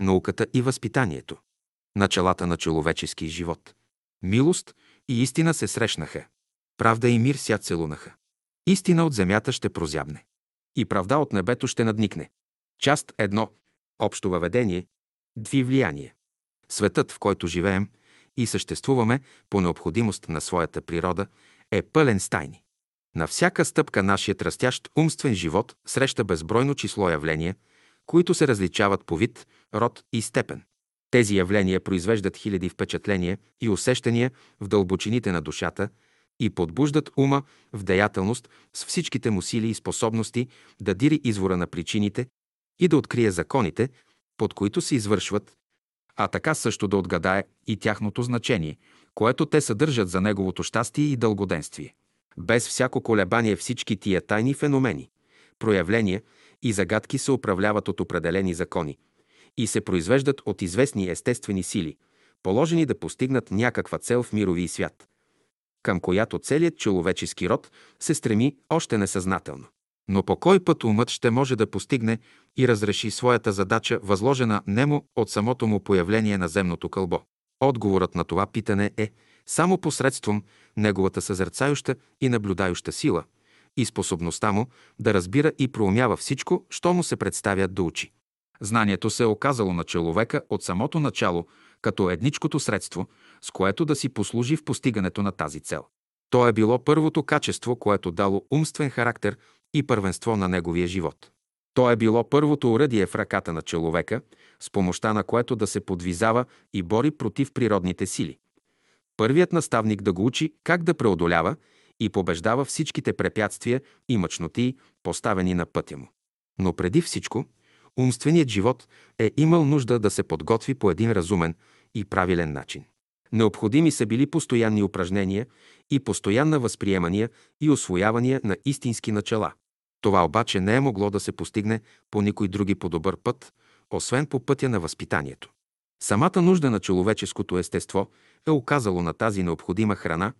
науката и възпитанието. Началата на човечески живот. Милост и истина се срещнаха. Правда и мир ся целунаха. Истина от земята ще прозябне. И правда от небето ще надникне. Част едно. Общо въведение. Дви влияние. Светът, в който живеем и съществуваме по необходимост на своята природа, е пълен с тайни. На всяка стъпка нашият растящ умствен живот среща безбройно число явления, които се различават по вид, род и степен. Тези явления произвеждат хиляди впечатления и усещания в дълбочините на душата и подбуждат ума в деятелност с всичките му сили и способности да дири извора на причините и да открие законите, под които се извършват, а така също да отгадае и тяхното значение, което те съдържат за неговото щастие и дългоденствие. Без всяко колебание всички тия тайни феномени, проявления и загадки се управляват от определени закони и се произвеждат от известни естествени сили, положени да постигнат някаква цел в мировия свят, към която целият човечески род се стреми още несъзнателно. Но по кой път умът ще може да постигне и разреши своята задача, възложена немо от самото му появление на земното кълбо? Отговорът на това питане е само посредством неговата съзерцающа и наблюдающа сила и способността му да разбира и проумява всичко, що му се представя да учи. Знанието се е оказало на човека от самото начало като едничкото средство, с което да си послужи в постигането на тази цел. То е било първото качество, което дало умствен характер и първенство на неговия живот. То е било първото уръдие в ръката на човека, с помощта на което да се подвизава и бори против природните сили. Първият наставник да го учи как да преодолява и побеждава всичките препятствия и мъчноти, поставени на пътя му. Но преди всичко, умственият живот е имал нужда да се подготви по един разумен и правилен начин. Необходими са били постоянни упражнения и постоянна възприемания и освоявания на истински начала. Това обаче не е могло да се постигне по никой други по добър път, освен по пътя на възпитанието. Самата нужда на човеческото естество е оказало на тази необходима храна,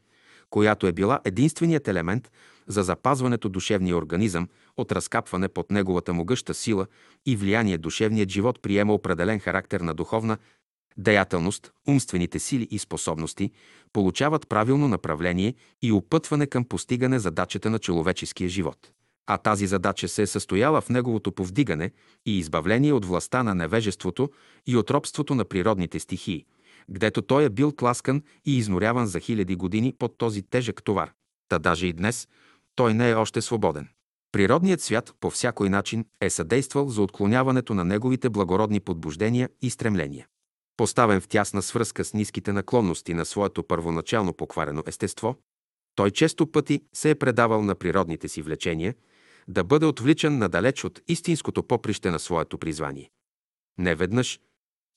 която е била единственият елемент за запазването душевния организъм от разкапване под неговата могъща сила и влияние душевният живот приема определен характер на духовна деятелност, умствените сили и способности получават правилно направление и опътване към постигане задачата на човеческия живот. А тази задача се е състояла в неговото повдигане и избавление от властта на невежеството и от робството на природните стихии, гдето той е бил тласкан и изноряван за хиляди години под този тежък товар. Та даже и днес той не е още свободен. Природният свят по всякой начин е съдействал за отклоняването на неговите благородни подбуждения и стремления. Поставен в тясна свръзка с ниските наклонности на своето първоначално покварено естество, той често пъти се е предавал на природните си влечения, да бъде отвличан надалеч от истинското поприще на своето призвание. Неведнъж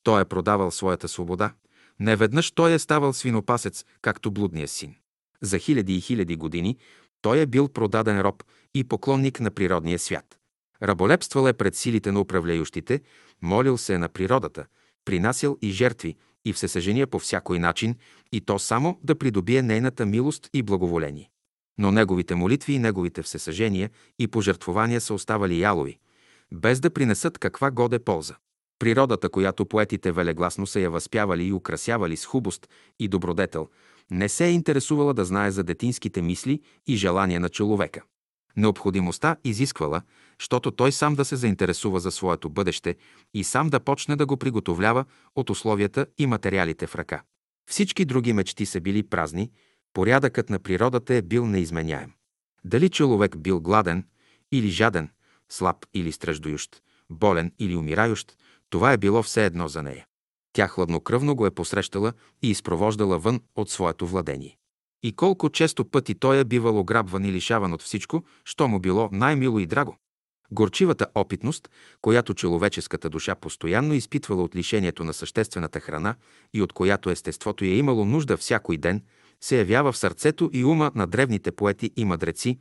той е продавал своята свобода, неведнъж той е ставал свинопасец, както блудния син. За хиляди и хиляди години той е бил продаден роб и поклонник на природния свят. Раболепствал е пред силите на управляющите, молил се е на природата, принасял и жертви и всесъжения по всякой начин, и то само да придобие нейната милост и благоволение. Но неговите молитви и неговите всесъжения и пожертвования са оставали ялови, без да принесат каква годе полза. Природата, която поетите велегласно са я възпявали и украсявали с хубост и добродетел, не се е интересувала да знае за детинските мисли и желания на човека. Необходимостта изисквала, щото той сам да се заинтересува за своето бъдеще и сам да почне да го приготовлява от условията и материалите в ръка. Всички други мечти са били празни, порядъкът на природата е бил неизменяем. Дали човек бил гладен или жаден, слаб или страждующ, болен или умирающ, това е било все едно за нея. Тя хладнокръвно го е посрещала и изпровождала вън от своето владение. И колко често пъти той е бивал ограбван и лишаван от всичко, що му било най-мило и драго. Горчивата опитност, която човеческата душа постоянно изпитвала от лишението на съществената храна и от която естеството е имало нужда всякой ден, се явява в сърцето и ума на древните поети и мъдреци,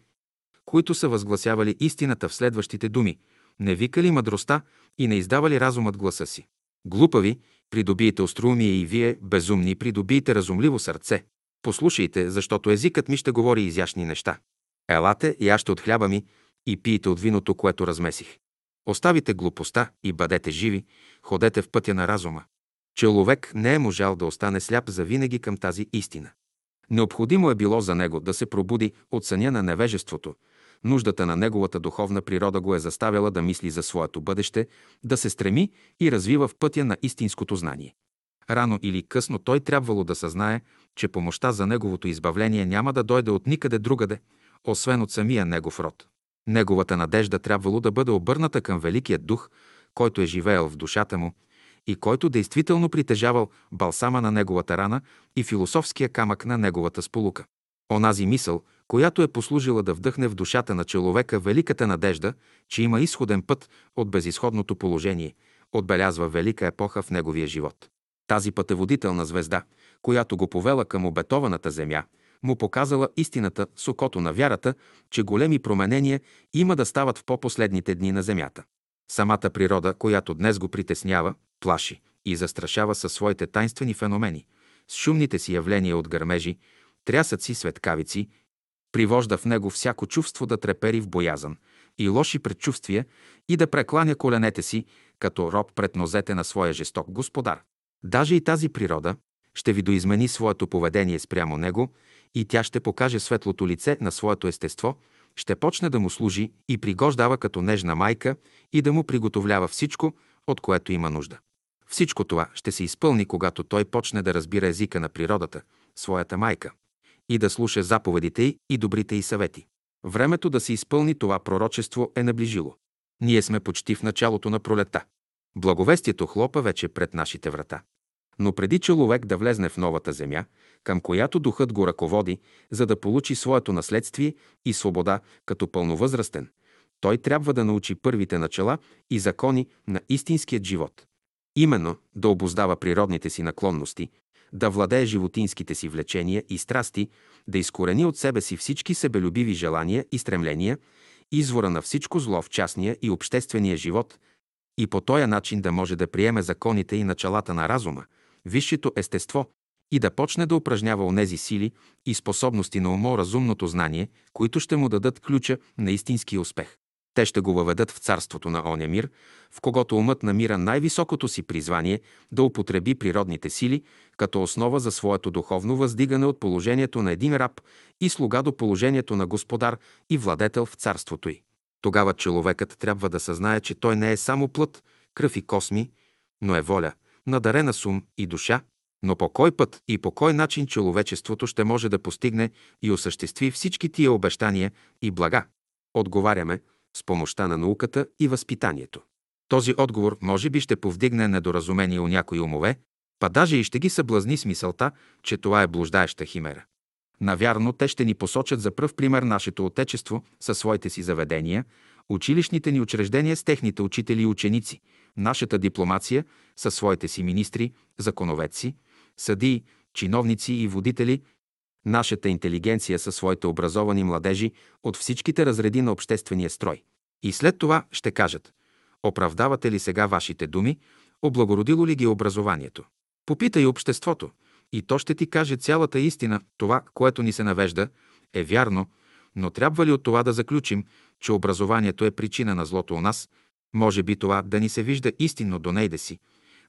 които са възгласявали истината в следващите думи, не викали мъдростта и не издавали разумът гласа си. Глупави, придобиете остроумие и вие, безумни, придобиете разумливо сърце. Послушайте, защото езикът ми ще говори изящни неща. Елате, яще от хляба ми и пийте от виното, което размесих. Оставите глупостта и бъдете живи, ходете в пътя на разума. Човек не е можал да остане сляп за винаги към тази истина. Необходимо е било за него да се пробуди от съня на невежеството. Нуждата на неговата духовна природа го е заставила да мисли за своето бъдеще, да се стреми и развива в пътя на истинското знание. Рано или късно той трябвало да съзнае, че помощта за неговото избавление няма да дойде от никъде другаде, освен от самия негов род. Неговата надежда трябвало да бъде обърната към Великия Дух, който е живеел в душата му и който действително притежавал балсама на неговата рана и философския камък на неговата сполука. Онази мисъл, която е послужила да вдъхне в душата на човека великата надежда, че има изходен път от безисходното положение, отбелязва велика епоха в неговия живот. Тази пътеводителна звезда, която го повела към обетованата земя, му показала истината с окото на вярата, че големи променения има да стават в по-последните дни на земята. Самата природа, която днес го притеснява, плаши и застрашава със своите тайнствени феномени, с шумните си явления от гърмежи, трясъци, светкавици, привожда в него всяко чувство да трепери в боязън и лоши предчувствия и да прекланя коленете си, като роб пред нозете на своя жесток господар. Даже и тази природа ще ви доизмени своето поведение спрямо него и тя ще покаже светлото лице на своето естество, ще почне да му служи и пригождава като нежна майка и да му приготовлява всичко, от което има нужда. Всичко това ще се изпълни, когато той почне да разбира езика на природата, своята майка, и да слуша заповедите й и добрите й съвети. Времето да се изпълни това пророчество е наближило. Ние сме почти в началото на пролета. Благовестието хлопа вече пред нашите врата. Но преди човек да влезне в новата земя, към която духът го ръководи, за да получи своето наследствие и свобода като пълновъзрастен, той трябва да научи първите начала и закони на истинският живот. Именно да обоздава природните си наклонности, да владее животинските си влечения и страсти, да изкорени от себе си всички себелюбиви желания и стремления, извора на всичко зло в частния и обществения живот и по този начин да може да приеме законите и началата на разума, висшето естество и да почне да упражнява онези сили и способности на умо разумното знание, които ще му дадат ключа на истинския успех. Те ще го въведат в царството на оня мир, в когото умът намира най-високото си призвание да употреби природните сили като основа за своето духовно въздигане от положението на един раб и слуга до положението на господар и владетел в царството й. Тогава човекът трябва да съзнае, че той не е само плът, кръв и косми, но е воля, надарена с ум и душа, но по кой път и по кой начин човечеството ще може да постигне и осъществи всички тия обещания и блага? Отговаряме с помощта на науката и възпитанието. Този отговор може би ще повдигне недоразумение у някои умове, па даже и ще ги съблазни с мисълта, че това е блуждаеща химера. Навярно, те ще ни посочат за пръв пример нашето отечество със своите си заведения, училищните ни учреждения с техните учители и ученици, нашата дипломация със своите си министри, законовеци, съдии, чиновници и водители, нашата интелигенция със своите образовани младежи от всичките разреди на обществения строй. И след това ще кажат, оправдавате ли сега вашите думи, облагородило ли ги образованието? Попитай обществото, и то ще ти каже цялата истина, това, което ни се навежда, е вярно, но трябва ли от това да заключим, че образованието е причина на злото у нас? Може би това да ни се вижда истинно до нейде си,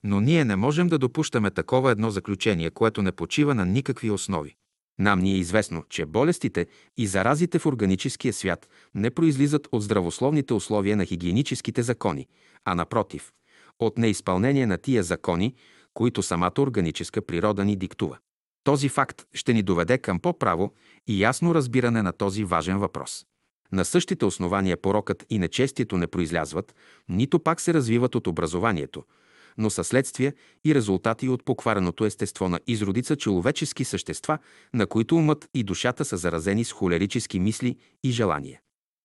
но ние не можем да допущаме такова едно заключение, което не почива на никакви основи. Нам ни е известно, че болестите и заразите в органическия свят не произлизат от здравословните условия на хигиеническите закони, а напротив, от неизпълнение на тия закони, които самата органическа природа ни диктува. Този факт ще ни доведе към по-право и ясно разбиране на този важен въпрос. На същите основания порокът и нечестието не произлязват, нито пак се развиват от образованието, но са следствия и резултати от поквареното естество на изродица човечески същества, на които умът и душата са заразени с холерически мисли и желания.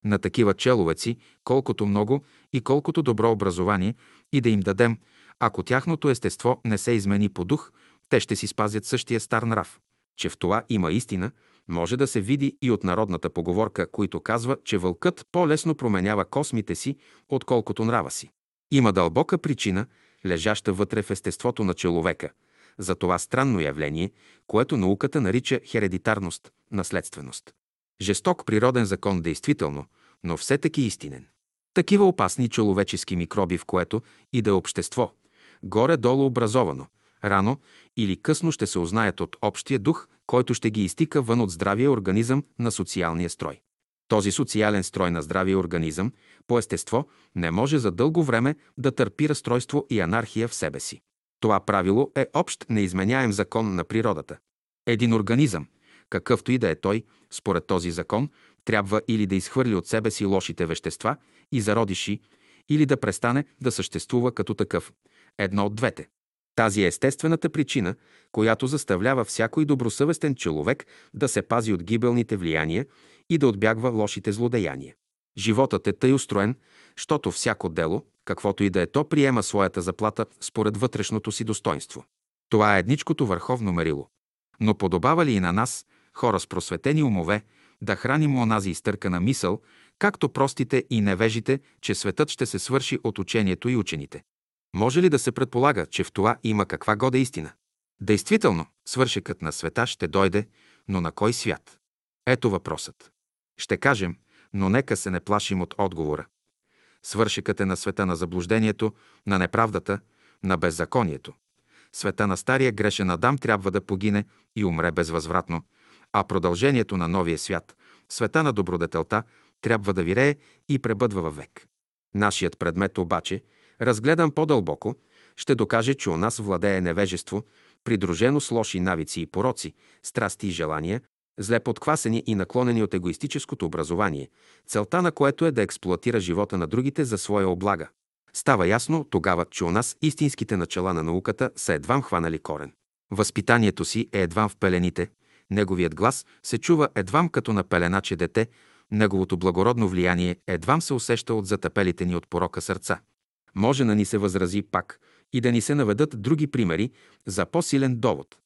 На такива человеци, колкото много и колкото добро образование и да им дадем, ако тяхното естество не се измени по дух, те ще си спазят същия стар нрав. Че в това има истина, може да се види и от народната поговорка, които казва, че вълкът по-лесно променява космите си, отколкото нрава си. Има дълбока причина, лежаща вътре в естеството на човека, за това странно явление, което науката нарича хередитарност, наследственост. Жесток природен закон действително, но все таки истинен. Такива опасни човечески микроби, в което и да е общество, горе-долу образовано, рано или късно ще се узнаят от общия дух, който ще ги изтика вън от здравия организъм на социалния строй. Този социален строй на здравия организъм, по естество, не може за дълго време да търпи разстройство и анархия в себе си. Това правило е общ неизменяем закон на природата. Един организъм, какъвто и да е той, според този закон, трябва или да изхвърли от себе си лошите вещества и зародиши, или да престане да съществува като такъв. Едно от двете. Тази е естествената причина, която заставлява всякой добросъвестен човек да се пази от гибелните влияния и да отбягва лошите злодеяния. Животът е тъй устроен, щото всяко дело, каквото и да е то, приема своята заплата според вътрешното си достоинство. Това е едничкото върховно мерило. Но подобава ли и на нас, хора с просветени умове, да храним онази изтъркана мисъл, както простите и невежите, че светът ще се свърши от учението и учените? Може ли да се предполага, че в това има каква года истина? Действително, свършекът на света ще дойде, но на кой свят? Ето въпросът. Ще кажем, но нека се не плашим от отговора. Свършекът е на света на заблуждението, на неправдата, на беззаконието. Света на стария грешен Адам трябва да погине и умре безвъзвратно, а продължението на новия свят, света на добродетелта, трябва да вирее и пребъдва във век. Нашият предмет обаче, разгледан по-дълбоко, ще докаже, че у нас владее невежество, придружено с лоши навици и пороци, страсти и желания, зле подквасени и наклонени от егоистическото образование, целта на което е да експлуатира живота на другите за своя облага. Става ясно тогава, че у нас истинските начала на науката са едвам хванали корен. Възпитанието си е едвам в пелените, неговият глас се чува едвам като на пеленаче дете, неговото благородно влияние едвам се усеща от затъпелите ни от порока сърца. Може да ни се възрази пак и да ни се наведат други примери за по-силен довод.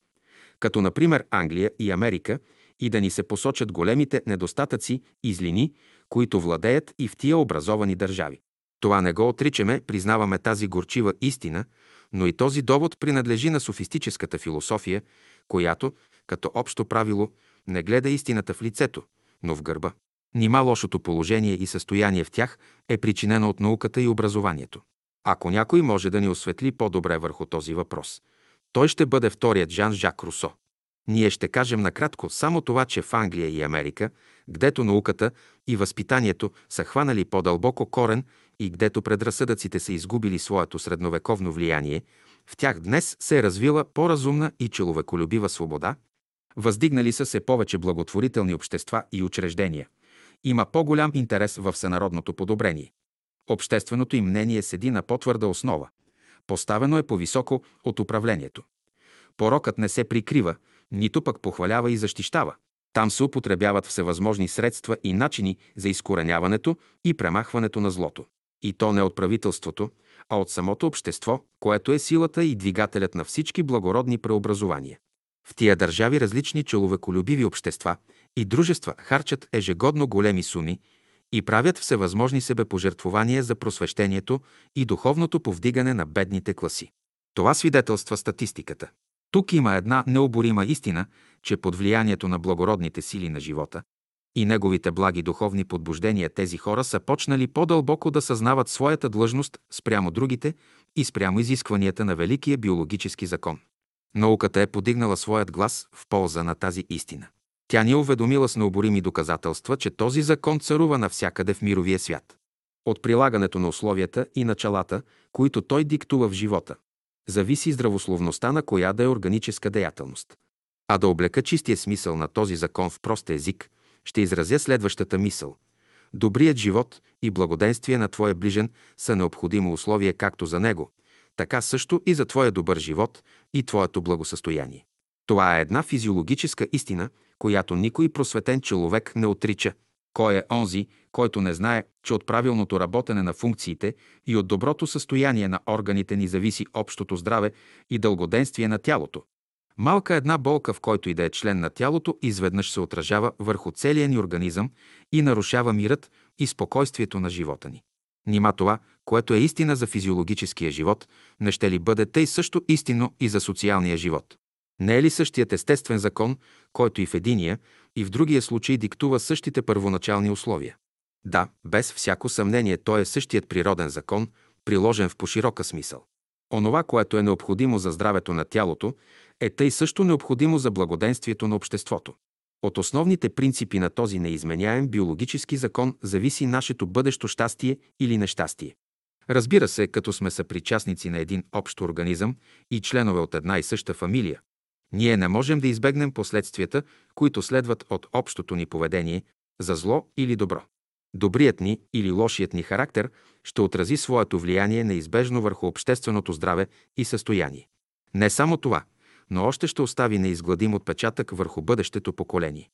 Като например Англия и Америка – и да ни се посочат големите недостатъци и злини, които владеят и в тия образовани държави. Това не го отричаме, признаваме тази горчива истина, но и този довод принадлежи на софистическата философия, която, като общо правило, не гледа истината в лицето, но в гърба. Нима лошото положение и състояние в тях е причинено от науката и образованието. Ако някой може да ни осветли по-добре върху този въпрос, той ще бъде вторият Жан-Жак Русо. Ние ще кажем накратко само това, че в Англия и Америка, гдето науката и възпитанието са хванали по-дълбоко корен и гдето предразсъдъците са изгубили своето средновековно влияние, в тях днес се е развила по-разумна и човеколюбива свобода, въздигнали са се повече благотворителни общества и учреждения. Има по-голям интерес в всенародното подобрение. Общественото им мнение седи на по-твърда основа. Поставено е по-високо от управлението. Порокът не се прикрива, нито пък похвалява и защищава. Там се употребяват всевъзможни средства и начини за изкореняването и премахването на злото. И то не от правителството, а от самото общество, което е силата и двигателят на всички благородни преобразования. В тия държави различни човеколюбиви общества и дружества харчат ежегодно големи суми и правят всевъзможни себепожертвования за просвещението и духовното повдигане на бедните класи. Това свидетелства статистиката. Тук има една необорима истина, че под влиянието на благородните сили на живота и неговите благи духовни подбуждения тези хора са почнали по-дълбоко да съзнават своята длъжност спрямо другите и спрямо изискванията на великия биологически закон. Науката е подигнала своят глас в полза на тази истина. Тя ни е уведомила с необорими доказателства, че този закон царува навсякъде в мировия свят. От прилагането на условията и началата, които той диктува в живота зависи здравословността на коя да е органическа деятелност. А да облека чистия смисъл на този закон в прост език, ще изразя следващата мисъл. Добрият живот и благоденствие на твоя ближен са необходимо условие както за него, така също и за твоя добър живот и твоето благосъстояние. Това е една физиологическа истина, която никой просветен човек не отрича. Кой е онзи, който не знае, че от правилното работене на функциите и от доброто състояние на органите ни зависи общото здраве и дългоденствие на тялото. Малка една болка, в който и да е член на тялото, изведнъж се отражава върху целия ни организъм и нарушава мирът и спокойствието на живота ни. Нима това, което е истина за физиологическия живот, не ще ли бъде тъй също истинно и за социалния живот? Не е ли същият естествен закон, който и в единия, и в другия случай диктува същите първоначални условия? Да, без всяко съмнение, той е същият природен закон, приложен в поширока смисъл. Онова, което е необходимо за здравето на тялото, е тъй също необходимо за благоденствието на обществото. От основните принципи на този неизменяем биологически закон зависи нашето бъдещо щастие или нещастие. Разбира се, като сме съпричастници на един общ организъм и членове от една и съща фамилия, ние не можем да избегнем последствията, които следват от общото ни поведение за зло или добро. Добрият ни или лошият ни характер ще отрази своето влияние неизбежно върху общественото здраве и състояние. Не само това, но още ще остави неизгладим отпечатък върху бъдещето поколение.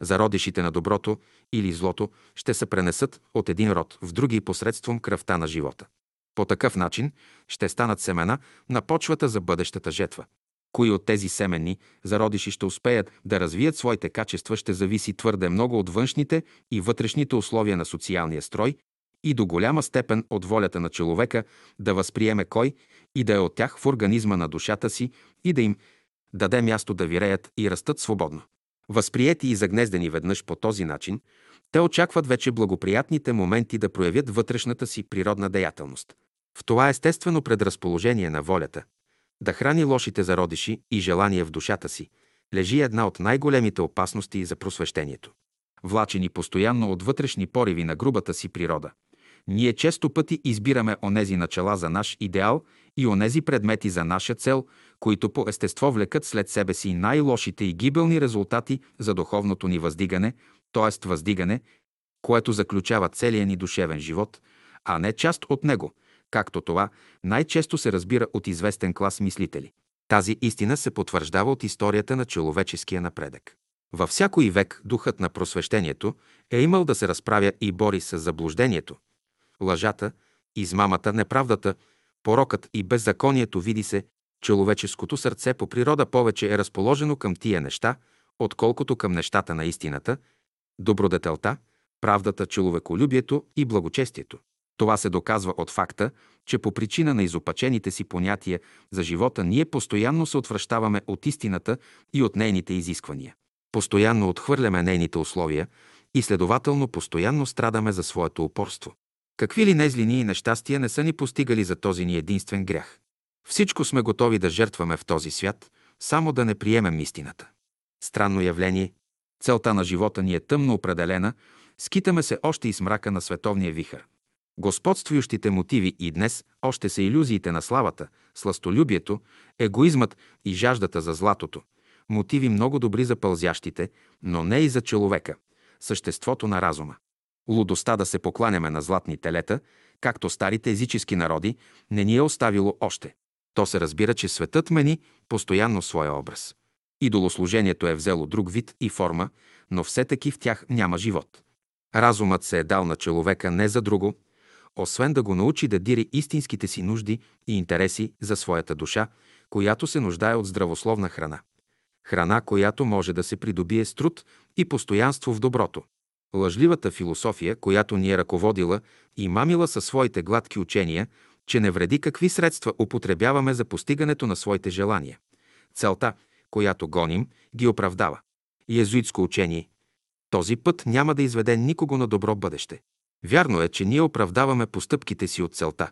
Зародишите на доброто или злото ще се пренесат от един род в други посредством кръвта на живота. По такъв начин ще станат семена на почвата за бъдещата жетва. Кои от тези семени зародиши ще успеят да развият своите качества, ще зависи твърде много от външните и вътрешните условия на социалния строй и до голяма степен от волята на човека да възприеме кой и да е от тях в организма на душата си и да им даде място да виреят и растат свободно. Възприети и загнездени веднъж по този начин, те очакват вече благоприятните моменти да проявят вътрешната си природна деятелност. В това естествено предразположение на волята, да храни лошите зародиши и желания в душата си, лежи една от най-големите опасности за просвещението. Влачени постоянно от вътрешни пориви на грубата си природа, ние често пъти избираме онези начала за наш идеал и онези предмети за наша цел, които по естество влекат след себе си най-лошите и гибелни резултати за духовното ни въздигане, т.е. въздигане, което заключава целия ни душевен живот, а не част от него, както това най-често се разбира от известен клас мислители. Тази истина се потвърждава от историята на човеческия напредък. Във всякой век духът на просвещението е имал да се разправя и бори с заблуждението, лъжата, измамата, неправдата, порокът и беззаконието види се, човеческото сърце по природа повече е разположено към тия неща, отколкото към нещата на истината, добродетелта, правдата, човеколюбието и благочестието. Това се доказва от факта, че по причина на изопачените си понятия за живота ние постоянно се отвръщаваме от истината и от нейните изисквания. Постоянно отхвърляме нейните условия и следователно постоянно страдаме за своето упорство. Какви ли незлини и нещастия не са ни постигали за този ни единствен грях? Всичко сме готови да жертваме в този свят, само да не приемем истината. Странно явление. Целта на живота ни е тъмно определена, скитаме се още и с мрака на световния вихър. Господствующите мотиви и днес още са иллюзиите на славата, сластолюбието, егоизмът и жаждата за златото. Мотиви много добри за пълзящите, но не и за човека, съществото на разума. Лудостта да се покланяме на златни телета, както старите езически народи, не ни е оставило още. То се разбира, че светът мени постоянно своя образ. Идолослужението е взело друг вид и форма, но все таки в тях няма живот. Разумът се е дал на човека не за друго, освен да го научи да дири истинските си нужди и интереси за своята душа, която се нуждае от здравословна храна. Храна, която може да се придобие с труд и постоянство в доброто. Лъжливата философия, която ни е ръководила и мамила със своите гладки учения, че не вреди какви средства употребяваме за постигането на своите желания. Целта, която гоним, ги оправдава. Езуитско учение. Този път няма да изведе никого на добро бъдеще. Вярно е, че ние оправдаваме постъпките си от целта.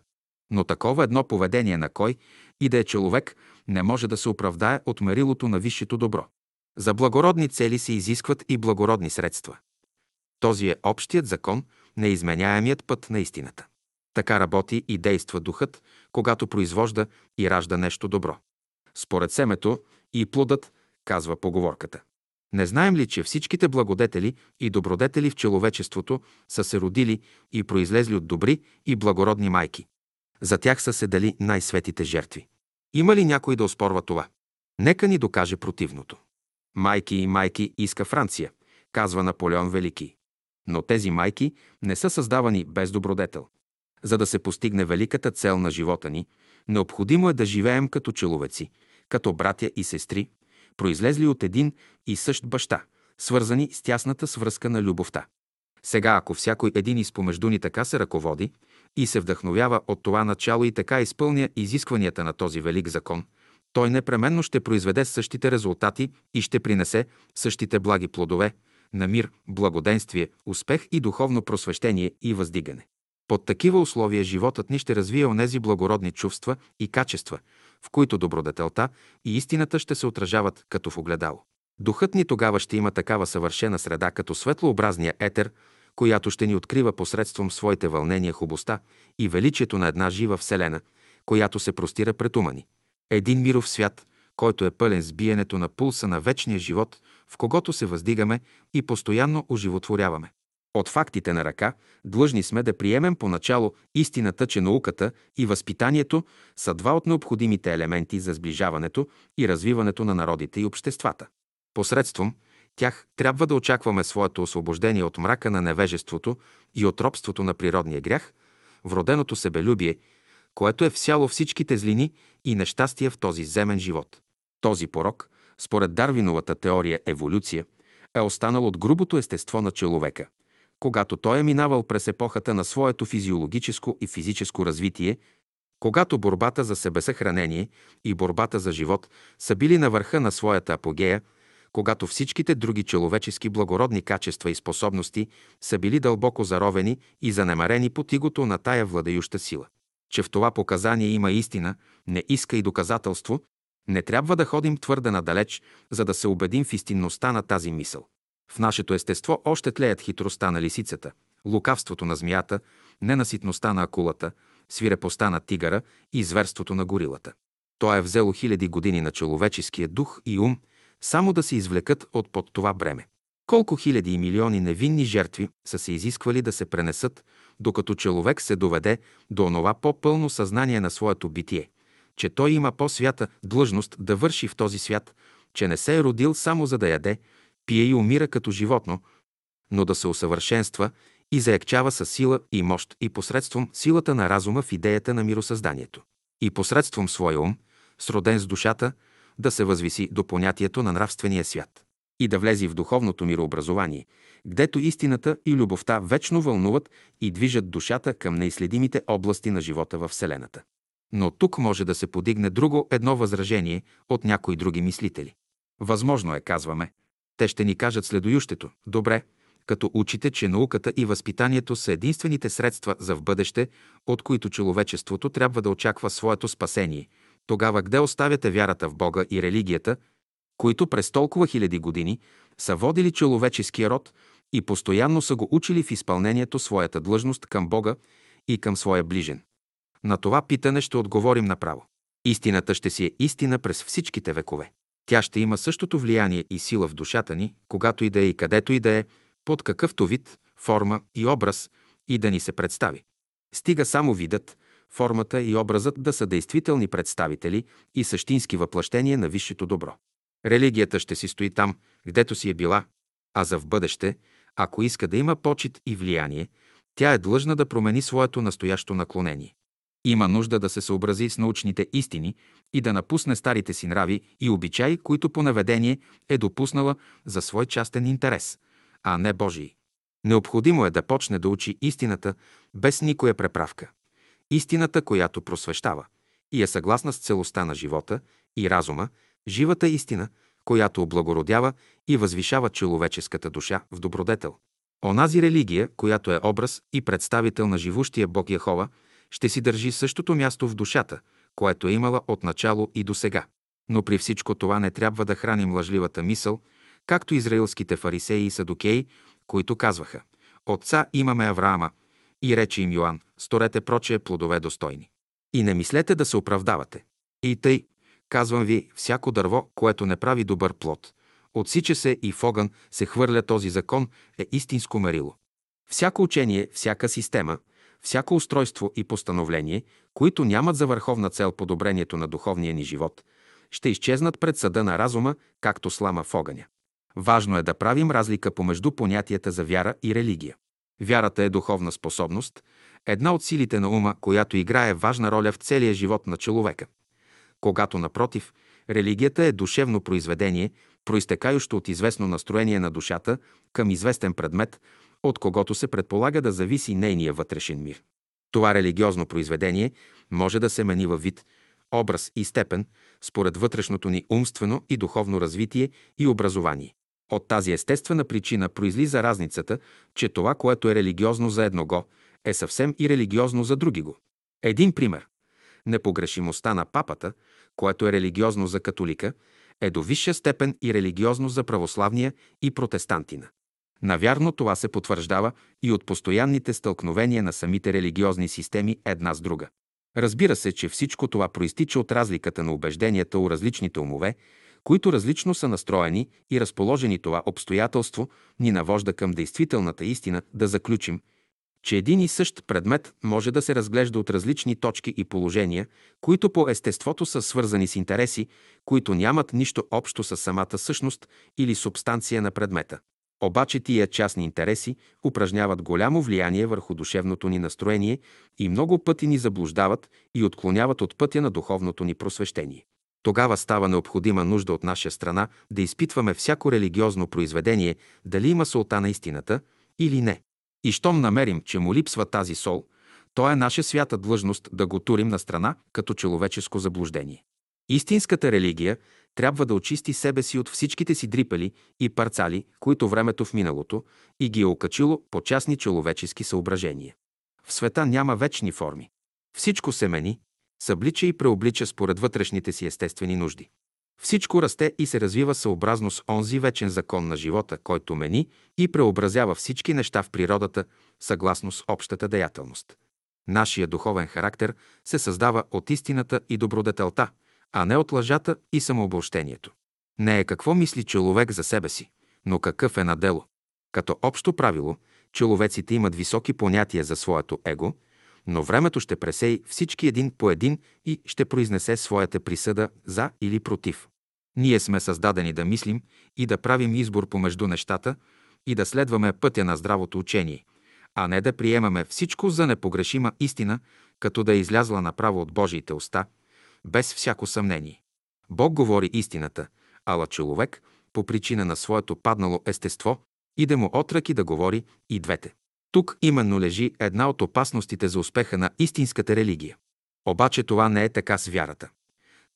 Но такова едно поведение на кой и да е човек не може да се оправдае от мерилото на висшето добро. За благородни цели се изискват и благородни средства. Този е общият закон, неизменяемият път на истината. Така работи и действа духът, когато произвожда и ражда нещо добро. Според семето и плодът, казва поговорката. Не знаем ли, че всичките благодетели и добродетели в человечеството са се родили и произлезли от добри и благородни майки? За тях са се дали най-светите жертви. Има ли някой да оспорва това? Нека ни докаже противното. Майки и майки иска Франция, казва Наполеон Велики. Но тези майки не са създавани без добродетел. За да се постигне великата цел на живота ни, необходимо е да живеем като человеци, като братя и сестри, произлезли от един и същ баща, свързани с тясната свръзка на любовта. Сега, ако всякой един изпомежду ни така се ръководи и се вдъхновява от това начало и така изпълня изискванията на този велик закон, той непременно ще произведе същите резултати и ще принесе същите благи плодове, на мир, благоденствие, успех и духовно просвещение и въздигане. Под такива условия животът ни ще развие онези благородни чувства и качества, в които добродетелта и истината ще се отражават като в огледало. Духът ни тогава ще има такава съвършена среда като светлообразния етер, която ще ни открива посредством своите вълнения хубостта и величието на една жива вселена, която се простира пред умани. Един миров свят, който е пълен с биенето на пулса на вечния живот, в когото се въздигаме и постоянно оживотворяваме. От фактите на ръка длъжни сме да приемем поначало истината, че науката и възпитанието са два от необходимите елементи за сближаването и развиването на народите и обществата. Посредством тях трябва да очакваме своето освобождение от мрака на невежеството и от робството на природния грях, вроденото себелюбие, което е всяло всичките злини и нещастия в този земен живот. Този порок, според Дарвиновата теория еволюция, е останал от грубото естество на човека. Когато той е минавал през епохата на своето физиологическо и физическо развитие, когато борбата за себесъхранение и борбата за живот са били на върха на своята апогея, когато всичките други човечески благородни качества и способности са били дълбоко заровени и занемарени по тигото на тая владеюща сила. Че в това показание има истина, не иска и доказателство, не трябва да ходим твърде надалеч, за да се убедим в истинността на тази мисъл. В нашето естество още тлеят хитростта на лисицата, лукавството на змията, ненаситността на акулата, свирепостта на тигъра и зверството на горилата. То е взело хиляди години на човеческия дух и ум, само да се извлекат от под това бреме. Колко хиляди и милиони невинни жертви са се изисквали да се пренесат, докато човек се доведе до онова по-пълно съзнание на своето битие, че той има по-свята длъжност да върши в този свят, че не се е родил само за да яде, пие и умира като животно, но да се усъвършенства и заекчава със сила и мощ и посредством силата на разума в идеята на миросъзданието. И посредством своя ум, сроден с душата, да се възвиси до понятието на нравствения свят и да влезе в духовното мирообразование, гдето истината и любовта вечно вълнуват и движат душата към неизследимите области на живота в Вселената. Но тук може да се подигне друго едно възражение от някои други мислители. Възможно е, казваме. Те ще ни кажат следующето. Добре, като учите, че науката и възпитанието са единствените средства за в бъдеще, от които човечеството трябва да очаква своето спасение – тогава къде оставяте вярата в Бога и религията, които през толкова хиляди години са водили човеческия род и постоянно са го учили в изпълнението своята длъжност към Бога и към своя ближен? На това питане ще отговорим направо. Истината ще си е истина през всичките векове. Тя ще има същото влияние и сила в душата ни, когато и да е и където и да е, под какъвто вид, форма и образ и да ни се представи. Стига само видът, формата и образът да са действителни представители и същински въплъщения на висшето добро. Религията ще си стои там, гдето си е била, а за в бъдеще, ако иска да има почет и влияние, тя е длъжна да промени своето настоящо наклонение. Има нужда да се съобрази с научните истини и да напусне старите си нрави и обичаи, които по наведение е допуснала за свой частен интерес, а не Божий. Необходимо е да почне да учи истината без никоя преправка истината, която просвещава и е съгласна с целостта на живота и разума, живата истина, която облагородява и възвишава човеческата душа в добродетел. Онази религия, която е образ и представител на живущия Бог Яхова, ще си държи същото място в душата, което е имала от начало и до сега. Но при всичко това не трябва да храним лъжливата мисъл, както израилските фарисеи и садокеи, които казваха «Отца имаме Авраама, и рече им Йоанн, сторете прочее плодове достойни. И не мислете да се оправдавате. И тъй, казвам ви, всяко дърво, което не прави добър плод, отсича се и в огън се хвърля този закон, е истинско мерило. Всяко учение, всяка система, всяко устройство и постановление, които нямат за върховна цел подобрението на духовния ни живот, ще изчезнат пред съда на разума, както слама в огъня. Важно е да правим разлика помежду понятията за вяра и религия. Вярата е духовна способност, една от силите на ума, която играе важна роля в целия живот на човека. Когато, напротив, религията е душевно произведение, проистекащо от известно настроение на душата към известен предмет, от когото се предполага да зависи нейния вътрешен мир. Това религиозно произведение може да се мени във вид, образ и степен, според вътрешното ни умствено и духовно развитие и образование. От тази естествена причина произлиза разницата, че това, което е религиозно за едного, е съвсем и религиозно за други го. Един пример. Непогрешимостта на папата, което е религиозно за католика, е до висша степен и религиозно за православния и протестантина. Навярно това се потвърждава и от постоянните стълкновения на самите религиозни системи една с друга. Разбира се, че всичко това проистича от разликата на убежденията у различните умове, които различно са настроени и разположени това обстоятелство ни навожда към действителната истина да заключим, че един и същ предмет може да се разглежда от различни точки и положения, които по естеството са свързани с интереси, които нямат нищо общо с самата същност или субстанция на предмета. Обаче тия частни интереси упражняват голямо влияние върху душевното ни настроение и много пъти ни заблуждават и отклоняват от пътя на духовното ни просвещение. Тогава става необходима нужда от наша страна да изпитваме всяко религиозно произведение дали има солта на истината или не. И щом намерим, че му липсва тази сол, то е наша свята длъжност да го турим на страна като човеческо заблуждение. Истинската религия трябва да очисти себе си от всичките си дрипали и парцали, които времето в миналото и ги е окачило по частни човечески съображения. В света няма вечни форми. Всичко се мени, съблича и преоблича според вътрешните си естествени нужди. Всичко расте и се развива съобразно с онзи вечен закон на живота, който мени и преобразява всички неща в природата, съгласно с общата деятелност. Нашия духовен характер се създава от истината и добродетелта, а не от лъжата и самообощението. Не е какво мисли човек за себе си, но какъв е на дело. Като общо правило, човеците имат високи понятия за своето его, но времето ще пресеи всички един по един и ще произнесе своята присъда за или против. Ние сме създадени да мислим и да правим избор помежду нещата и да следваме пътя на здравото учение, а не да приемаме всичко за непогрешима истина, като да е излязла направо от Божиите уста, без всяко съмнение. Бог говори истината, ала човек, по причина на своето паднало естество, иде му отръки да говори и двете. Тук именно лежи една от опасностите за успеха на истинската религия. Обаче това не е така с вярата.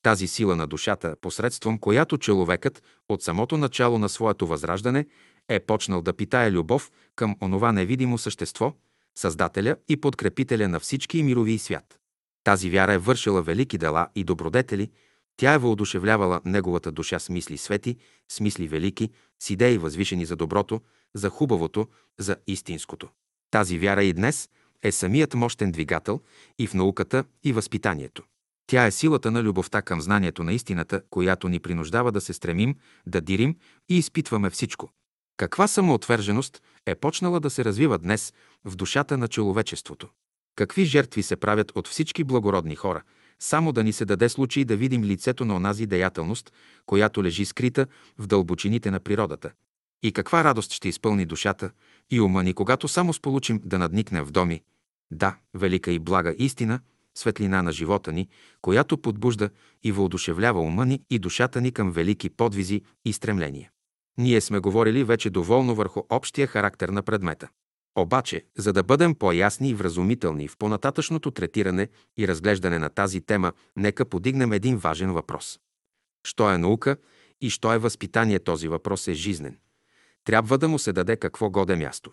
Тази сила на душата, посредством която човекът от самото начало на своето възраждане е почнал да питае любов към онова невидимо същество, Създателя и подкрепителя на всички мирови свят. Тази вяра е вършила велики дела и добродетели, тя е въодушевлявала неговата душа с мисли свети, с мисли велики, с идеи възвишени за доброто, за хубавото, за истинското. Тази вяра и днес е самият мощен двигател и в науката, и възпитанието. Тя е силата на любовта към знанието на истината, която ни принуждава да се стремим, да дирим и изпитваме всичко. Каква самоотверженост е почнала да се развива днес в душата на човечеството? Какви жертви се правят от всички благородни хора, само да ни се даде случай да видим лицето на онази деятелност, която лежи скрита в дълбочините на природата. И каква радост ще изпълни душата и ума ни, когато само сполучим да надникнем в доми. Да, велика и блага истина, светлина на живота ни, която подбужда и въодушевлява ума ни и душата ни към велики подвизи и стремления. Ние сме говорили вече доволно върху общия характер на предмета. Обаче, за да бъдем по-ясни и вразумителни в понататъчното третиране и разглеждане на тази тема, нека подигнем един важен въпрос. Що е наука и що е възпитание, този въпрос е жизнен. Трябва да му се даде какво годе място.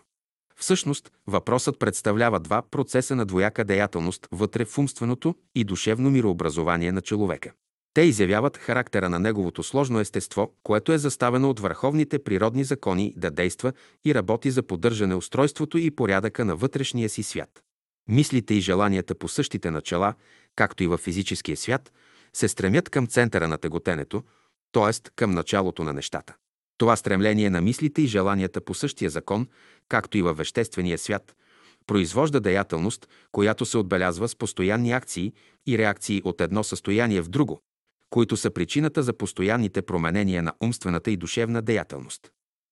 Всъщност, въпросът представлява два процеса на двояка деятелност вътре в умственото и душевно мирообразование на човека. Те изявяват характера на неговото сложно естество, което е заставено от върховните природни закони да действа и работи за поддържане устройството и порядъка на вътрешния си свят. Мислите и желанията по същите начала, както и във физическия свят, се стремят към центъра на теготенето, т.е. към началото на нещата. Това стремление на мислите и желанията по същия закон, както и във веществения свят, произвожда деятелност, която се отбелязва с постоянни акции и реакции от едно състояние в друго, които са причината за постоянните променения на умствената и душевна деятелност.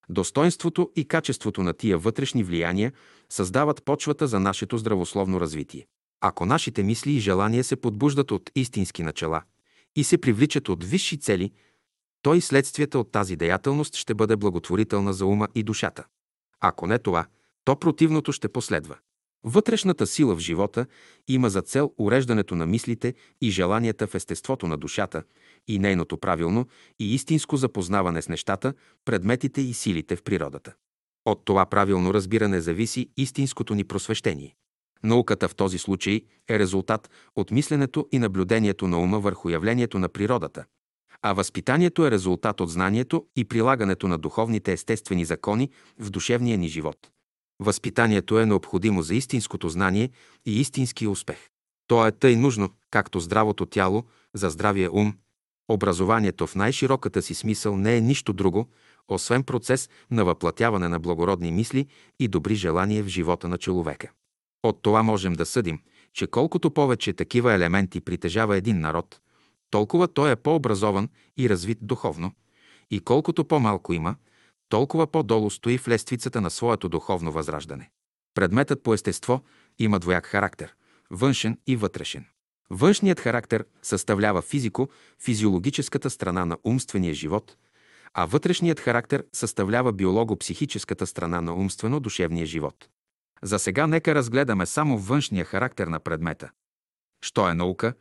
Достоинството и качеството на тия вътрешни влияния създават почвата за нашето здравословно развитие. Ако нашите мисли и желания се подбуждат от истински начала и се привличат от висши цели, то и следствията от тази деятелност ще бъде благотворителна за ума и душата. Ако не това, то противното ще последва. Вътрешната сила в живота има за цел уреждането на мислите и желанията в естеството на душата и нейното правилно и истинско запознаване с нещата, предметите и силите в природата. От това правилно разбиране зависи истинското ни просвещение. Науката в този случай е резултат от мисленето и наблюдението на ума върху явлението на природата, а възпитанието е резултат от знанието и прилагането на духовните естествени закони в душевния ни живот. Възпитанието е необходимо за истинското знание и истинския успех. То е тъй нужно, както здравото тяло, за здравия ум. Образованието в най-широката си смисъл не е нищо друго, освен процес на въплатяване на благородни мисли и добри желания в живота на човека. От това можем да съдим, че колкото повече такива елементи притежава един народ, толкова той е по-образован и развит духовно, и колкото по-малко има, толкова по-долу стои в лествицата на своето духовно възраждане. Предметът по естество има двояк характер – външен и вътрешен. Външният характер съставлява физико-физиологическата страна на умствения живот, а вътрешният характер съставлява биолого-психическата страна на умствено-душевния живот. За сега нека разгледаме само външния характер на предмета. Що е наука,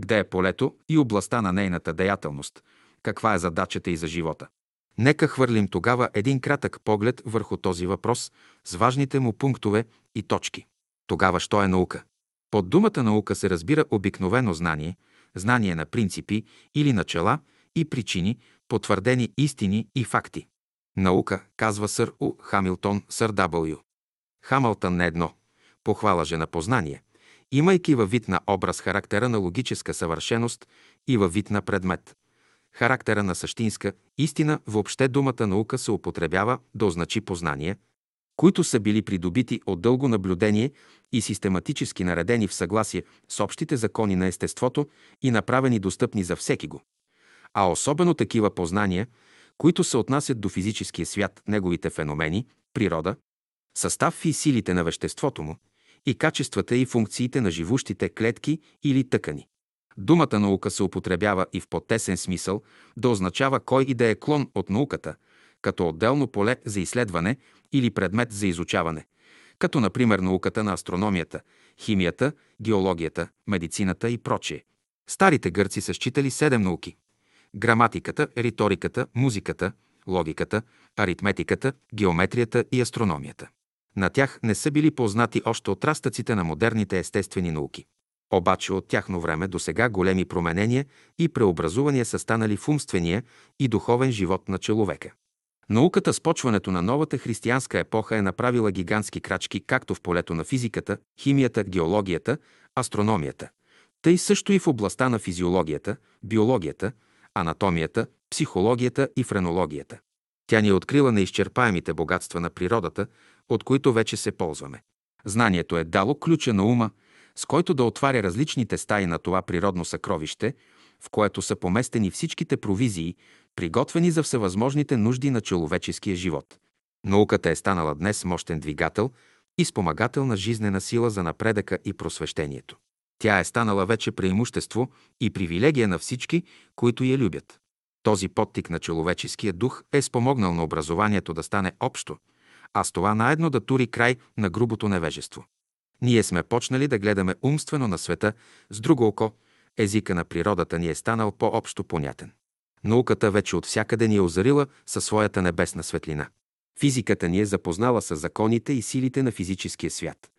къде е полето и областта на нейната деятелност, каква е задачата и за живота. Нека хвърлим тогава един кратък поглед върху този въпрос с важните му пунктове и точки. Тогава що е наука? Под думата наука се разбира обикновено знание, знание на принципи или начала и причини, потвърдени истини и факти. Наука, казва сър У. Хамилтон, сър W. Хамълтън не едно. Похвала же на познание, имайки във вид на образ характера на логическа съвършеност и във вид на предмет. Характера на същинска истина, въобще думата наука се употребява да означи познание, които са били придобити от дълго наблюдение и систематически наредени в съгласие с общите закони на естеството и направени достъпни за всеки го. А особено такива познания, които се отнасят до физическия свят, неговите феномени, природа, състав и силите на веществото му, и качествата и функциите на живущите клетки или тъкани. Думата наука се употребява и в по-тесен смисъл да означава кой и да е клон от науката, като отделно поле за изследване или предмет за изучаване, като например науката на астрономията, химията, геологията, медицината и прочие. Старите гърци са считали седем науки – граматиката, риториката, музиката, логиката, аритметиката, геометрията и астрономията. На тях не са били познати още отрастъците на модерните естествени науки. Обаче от тяхно време до сега големи променения и преобразувания са станали в умствения и духовен живот на човека. Науката с почването на новата християнска епоха е направила гигантски крачки както в полето на физиката, химията, геологията, астрономията, тъй също и в областта на физиологията, биологията, анатомията, психологията и френологията. Тя ни е открила неизчерпаемите богатства на природата, от които вече се ползваме. Знанието е дало ключа на ума, с който да отваря различните стаи на това природно съкровище, в което са поместени всичките провизии, приготвени за всевъзможните нужди на човеческия живот. Науката е станала днес мощен двигател и спомагателна жизнена сила за напредъка и просвещението. Тя е станала вече преимущество и привилегия на всички, които я любят. Този подтик на човеческия дух е спомогнал на образованието да стане общо, а с това наедно да тури край на грубото невежество. Ние сме почнали да гледаме умствено на света с друго око, езика на природата ни е станал по-общо понятен. Науката вече от всякъде ни е озарила със своята небесна светлина. Физиката ни е запознала с законите и силите на физическия свят.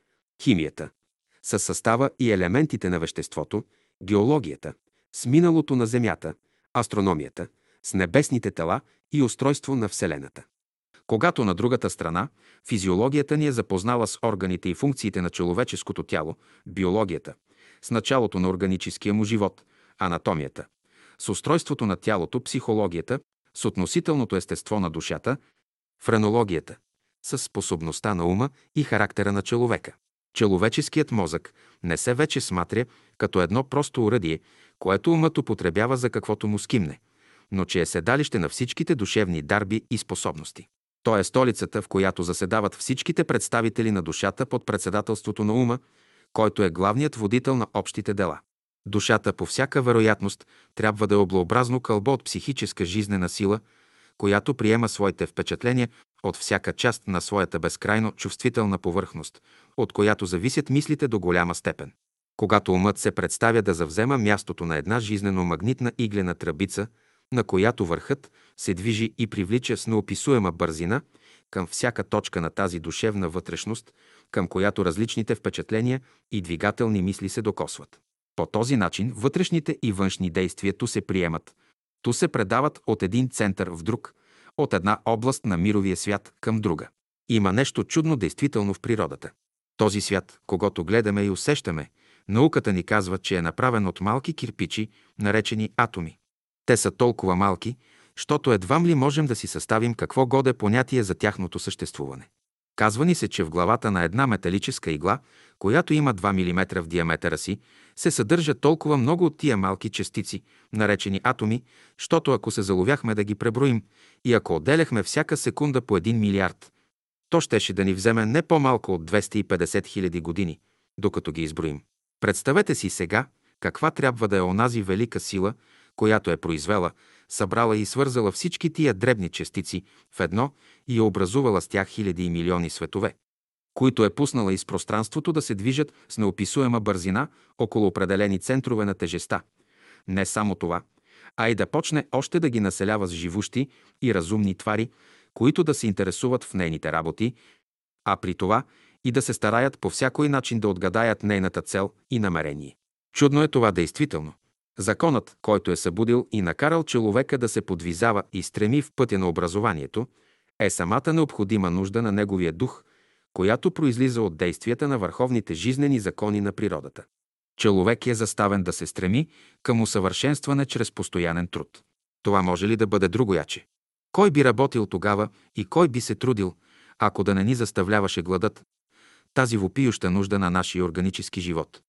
Химията – с състава и елементите на веществото, геологията – с миналото на Земята, астрономията – с небесните тела и устройство на Вселената. Когато на другата страна физиологията ни е запознала с органите и функциите на човеческото тяло, биологията, с началото на органическия му живот, анатомията, с устройството на тялото, психологията, с относителното естество на душата, френологията, с способността на ума и характера на човека. Человеческият мозък не се вече сматря като едно просто уръдие, което умът употребява за каквото му скимне, но че е седалище на всичките душевни дарби и способности. То е столицата, в която заседават всичките представители на душата под председателството на ума, който е главният водител на общите дела. Душата по всяка вероятност трябва да е облообразно кълбо от психическа жизнена сила, която приема своите впечатления от всяка част на своята безкрайно чувствителна повърхност, от която зависят мислите до голяма степен. Когато умът се представя да завзема мястото на една жизнено-магнитна иглена тръбица, на която върхът се движи и привлича с неописуема бързина към всяка точка на тази душевна вътрешност, към която различните впечатления и двигателни мисли се докосват. По този начин вътрешните и външни действия ту се приемат, ту се предават от един център в друг, от една област на мировия свят към друга. Има нещо чудно действително в природата. Този свят, когато гледаме и усещаме, науката ни казва, че е направен от малки кирпичи, наречени атоми. Те са толкова малки, щото едва ли можем да си съставим какво годе понятие за тяхното съществуване. Казва ни се, че в главата на една металическа игла, която има 2 мм в диаметъра си, се съдържа толкова много от тия малки частици, наречени атоми, щото ако се заловяхме да ги преброим и ако отделяхме всяка секунда по 1 милиард, то щеше да ни вземе не по-малко от 250 хиляди години, докато ги изброим. Представете си сега каква трябва да е онази велика сила, която е произвела, събрала и свързала всички тия дребни частици в едно и е образувала с тях хиляди и милиони светове, които е пуснала из пространството да се движат с неописуема бързина около определени центрове на тежеста. Не само това, а и да почне още да ги населява с живущи и разумни твари, които да се интересуват в нейните работи, а при това и да се стараят по всякой начин да отгадаят нейната цел и намерение. Чудно е това действително. Законът, който е събудил и накарал човека да се подвизава и стреми в пътя на образованието, е самата необходима нужда на неговия дух, която произлиза от действията на върховните жизнени закони на природата. Човек е заставен да се стреми към усъвършенстване чрез постоянен труд. Това може ли да бъде другояче? Кой би работил тогава и кой би се трудил, ако да не ни заставляваше гладът, тази вопиюща нужда на нашия органически живот?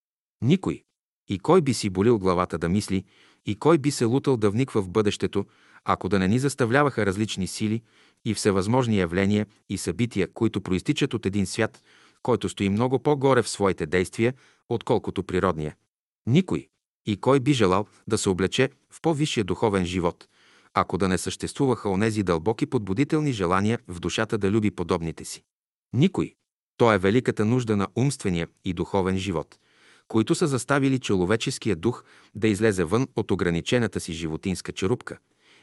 Никой. И кой би си болил главата да мисли, и кой би се лутал да вниква в бъдещето, ако да не ни заставляваха различни сили и всевъзможни явления и събития, които проистичат от един свят, който стои много по-горе в своите действия, отколкото природния. Никой. И кой би желал да се облече в по-висшия духовен живот, ако да не съществуваха онези дълбоки подбудителни желания в душата да люби подобните си. Никой. То е великата нужда на умствения и духовен живот, които са заставили човеческия дух да излезе вън от ограничената си животинска черупка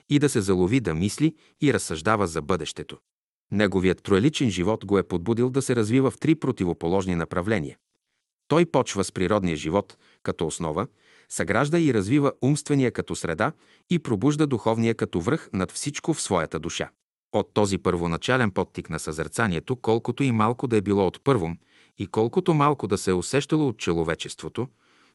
и да се залови да мисли и разсъждава за бъдещето. Неговият троеличен живот го е подбудил да се развива в три противоположни направления. Той почва с природния живот като основа, съгражда и развива умствения като среда и пробужда духовния като връх над всичко в своята душа. От този първоначален подтик на съзерцанието, колкото и малко да е било от първом и колкото малко да се е усещало от човечеството,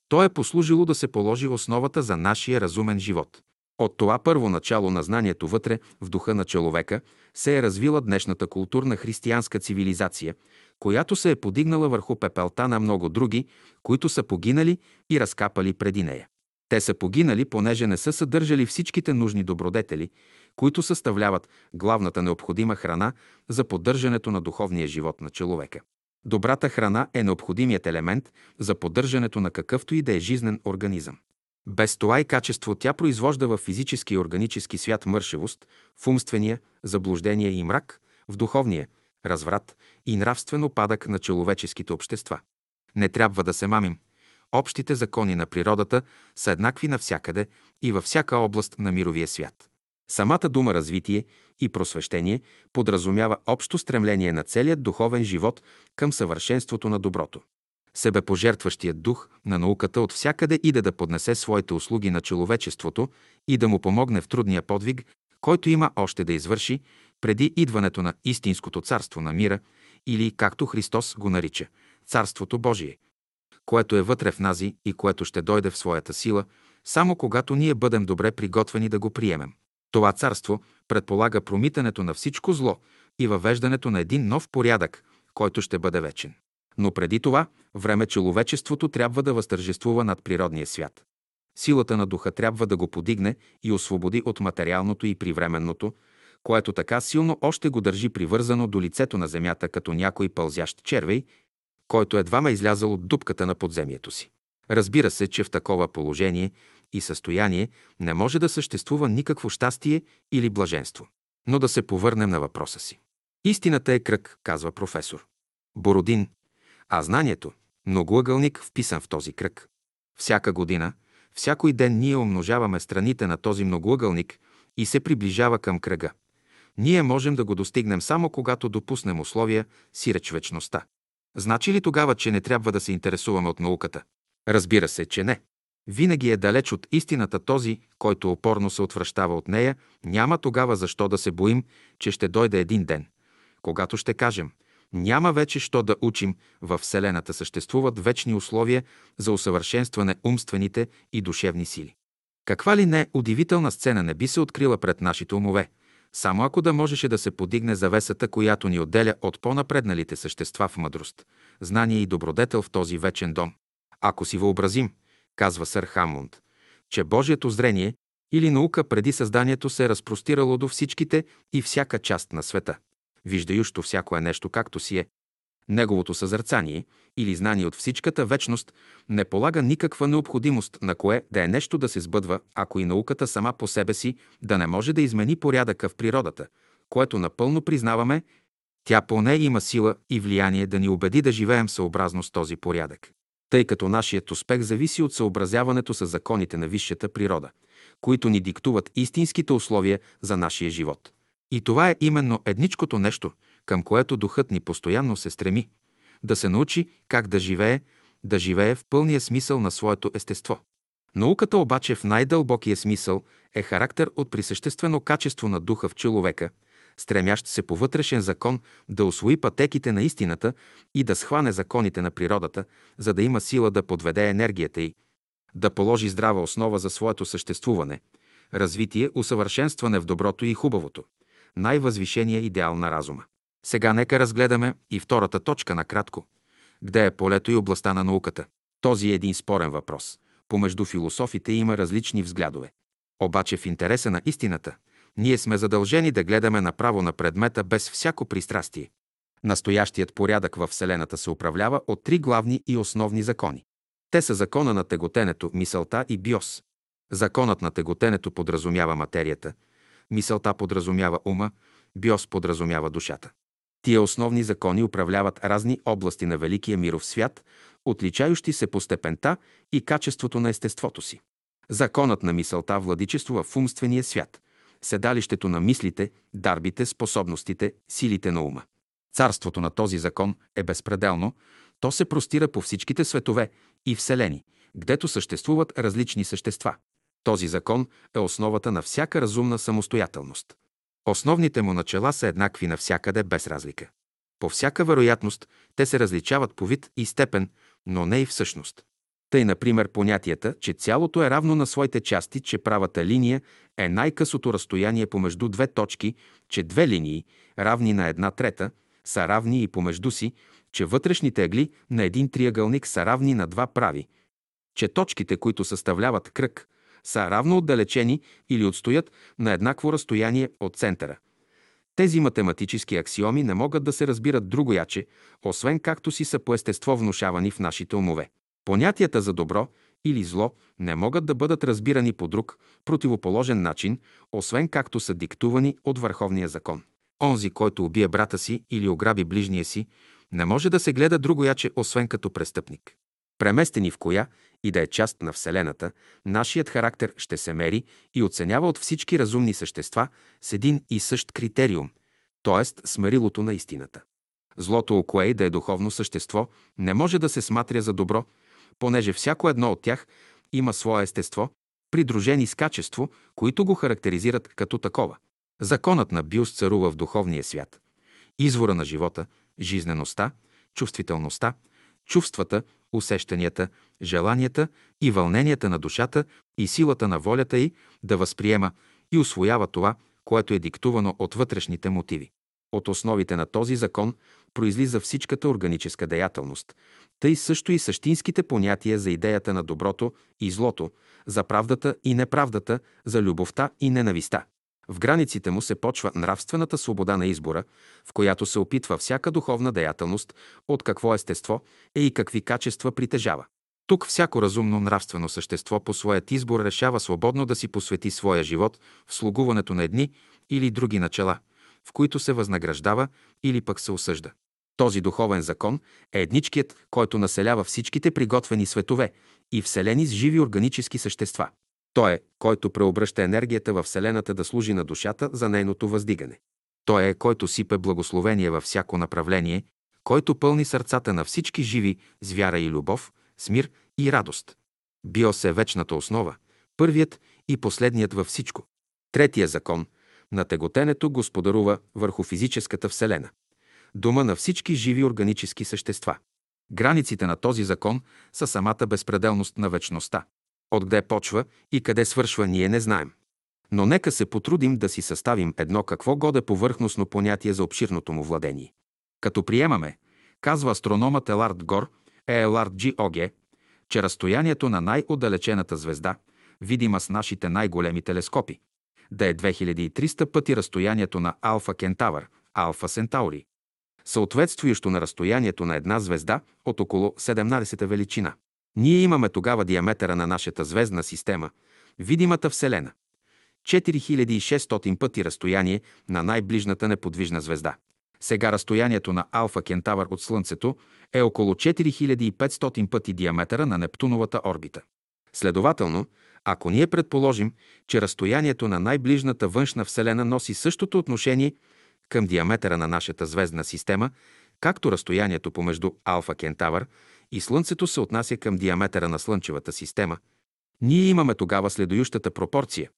то е послужило да се положи основата за нашия разумен живот. От това първо начало на знанието вътре, в духа на човека, се е развила днешната културна християнска цивилизация, която се е подигнала върху пепелта на много други, които са погинали и разкапали преди нея. Те са погинали, понеже не са съдържали всичките нужни добродетели, които съставляват главната необходима храна за поддържането на духовния живот на човека. Добрата храна е необходимият елемент за поддържането на какъвто и да е жизнен организъм. Без това и качество тя произвожда в физически и органически свят мършевост, в умствения, заблуждение и мрак, в духовния, разврат и нравствено падък на човеческите общества. Не трябва да се мамим. Общите закони на природата са еднакви навсякъде и във всяка област на мировия свят. Самата дума развитие и просвещение подразумява общо стремление на целият духовен живот към съвършенството на доброто. Себепожертващият дух на науката от всякъде иде да поднесе своите услуги на човечеството и да му помогне в трудния подвиг, който има още да извърши преди идването на истинското царство на мира или, както Христос го нарича, Царството Божие, което е вътре в нази и което ще дойде в своята сила, само когато ние бъдем добре приготвени да го приемем. Това царство предполага промитането на всичко зло и въвеждането на един нов порядък, който ще бъде вечен. Но преди това време човечеството трябва да възтържествува над природния свят. Силата на духа трябва да го подигне и освободи от материалното и привременното, което така силно още го държи привързано до лицето на земята като някой пълзящ червей, който едва ме излязал от дупката на подземието си. Разбира се, че в такова положение и състояние не може да съществува никакво щастие или блаженство. Но да се повърнем на въпроса си. Истината е кръг, казва професор. Бородин, а знанието, многоъгълник, вписан в този кръг. Всяка година, всякой ден ние умножаваме страните на този многоъгълник и се приближава към кръга. Ние можем да го достигнем само когато допуснем условия, си реч вечността. Значи ли тогава, че не трябва да се интересуваме от науката? Разбира се, че не. Винаги е далеч от истината този, който опорно се отвръщава от нея, няма тогава защо да се боим, че ще дойде един ден, когато ще кажем – няма вече що да учим, във Вселената съществуват вечни условия за усъвършенстване умствените и душевни сили. Каква ли не удивителна сцена не би се открила пред нашите умове, само ако да можеше да се подигне завесата, която ни отделя от по-напредналите същества в мъдрост, знание и добродетел в този вечен дом. Ако си въобразим, казва сър Хамунд, че Божието зрение или наука преди създанието се е разпростирало до всичките и всяка част на света – виждающото всяко е нещо както си е. Неговото съзърцание или знание от всичката вечност не полага никаква необходимост на кое да е нещо да се сбъдва, ако и науката сама по себе си да не може да измени порядъка в природата, което напълно признаваме, тя поне има сила и влияние да ни убеди да живеем съобразно с този порядък. Тъй като нашият успех зависи от съобразяването с законите на висшата природа, които ни диктуват истинските условия за нашия живот. И това е именно едничкото нещо, към което духът ни постоянно се стреми да се научи как да живее, да живее в пълния смисъл на своето естество. Науката обаче в най-дълбокия смисъл е характер от присъществено качество на духа в човека, стремящ се по вътрешен закон да освои пътеките на истината и да схване законите на природата, за да има сила да подведе енергията й, да положи здрава основа за своето съществуване, развитие, усъвършенстване в доброто и хубавото най-възвишения идеал на разума. Сега нека разгледаме и втората точка накратко. Где е полето и областта на науката? Този е един спорен въпрос. Помежду философите има различни взглядове. Обаче в интереса на истината, ние сме задължени да гледаме направо на предмета без всяко пристрастие. Настоящият порядък във Вселената се управлява от три главни и основни закони. Те са закона на теготенето, мисълта и биос. Законът на теготенето подразумява материята – Мисълта подразумява ума, биос подразумява душата. Тия основни закони управляват разни области на великия миров свят, отличающи се по степента и качеството на естеството си. Законът на мисълта владичествува в умствения свят, седалището на мислите, дарбите, способностите, силите на ума. Царството на този закон е безпределно, то се простира по всичките светове и вселени, гдето съществуват различни същества. Този закон е основата на всяка разумна самостоятелност. Основните му начала са еднакви навсякъде без разлика. По всяка вероятност те се различават по вид и степен, но не и в същност. Тъй, например, понятията, че цялото е равно на своите части, че правата линия е най-късото разстояние помежду две точки, че две линии, равни на една трета, са равни и помежду си, че вътрешните ъгли на един триъгълник са равни на два прави, че точките, които съставляват кръг, са равно отдалечени или отстоят на еднакво разстояние от центъра. Тези математически аксиоми не могат да се разбират другояче, освен както си са по естество внушавани в нашите умове. Понятията за добро или зло не могат да бъдат разбирани по друг, противоположен начин, освен както са диктувани от Върховния закон. Онзи, който убие брата си или ограби ближния си, не може да се гледа другояче, освен като престъпник. Преместени в коя и да е част на Вселената, нашият характер ще се мери и оценява от всички разумни същества с един и същ критериум, т.е. смирилото на истината. Злото окое да е духовно същество не може да се сматря за добро, понеже всяко едно от тях има свое естество, придружени с качество, които го характеризират като такова. Законът на Биос царува в духовния свят. Извора на живота, жизнеността, чувствителността, чувствата, усещанията, желанията и вълненията на душата и силата на волята й да възприема и освоява това, което е диктувано от вътрешните мотиви. От основите на този закон произлиза всичката органическа деятелност, тъй също и същинските понятия за идеята на доброто и злото, за правдата и неправдата, за любовта и ненависта. В границите му се почва нравствената свобода на избора, в която се опитва всяка духовна деятелност от какво естество е и какви качества притежава. Тук всяко разумно нравствено същество по своят избор решава свободно да си посвети своя живот в слугуването на едни или други начала, в които се възнаграждава или пък се осъжда. Този духовен закон е едничкият, който населява всичките приготвени светове и вселени с живи органически същества. Той е, който преобръща енергията във Вселената да служи на душата за нейното въздигане. Той е, който сипе благословение във всяко направление, който пълни сърцата на всички живи с вяра и любов, с мир и радост. Биос е вечната основа, първият и последният във всичко. Третия закон на теготенето господарува върху физическата вселена. Дома на всички живи органически същества. Границите на този закон са самата безпределност на вечността. Откъде почва и къде свършва, ние не знаем. Но нека се потрудим да си съставим едно какво годе повърхностно понятие за обширното му владение. Като приемаме, казва астрономът Елард Гор, Елард Джи Оге, че разстоянието на най-отдалечената звезда, видима с нашите най-големи телескопи, да е 2300 пъти разстоянието на Алфа Кентавър, Алфа Сентаури, съответствуещо на разстоянието на една звезда от около 17 величина. Ние имаме тогава диаметъра на нашата звездна система, видимата Вселена. 4600 пъти разстояние на най-ближната неподвижна звезда. Сега разстоянието на Алфа Кентавър от Слънцето е около 4500 пъти диаметъра на Нептуновата орбита. Следователно, ако ние предположим, че разстоянието на най-ближната външна Вселена носи същото отношение към диаметъра на нашата звездна система, както разстоянието помежду Алфа Кентавър и Слънцето се отнася към диаметъра на Слънчевата система, ние имаме тогава следующата пропорция.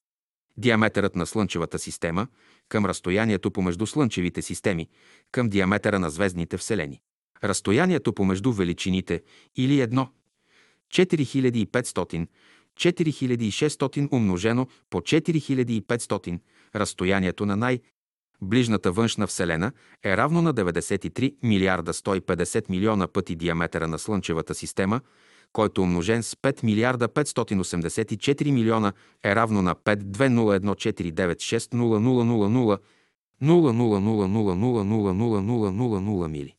Диаметърът на Слънчевата система към разстоянието помежду Слънчевите системи, към диаметъра на звездните вселени. Разстоянието помежду величините или едно 4500 4600 умножено по 4500, разстоянието на най- ближната външна Вселена е равно на 93 милиарда 150 милиона пъти диаметъра на Слънчевата система, който умножен с 5 милиарда 584 милиона е равно на 520149600000000000000 мили.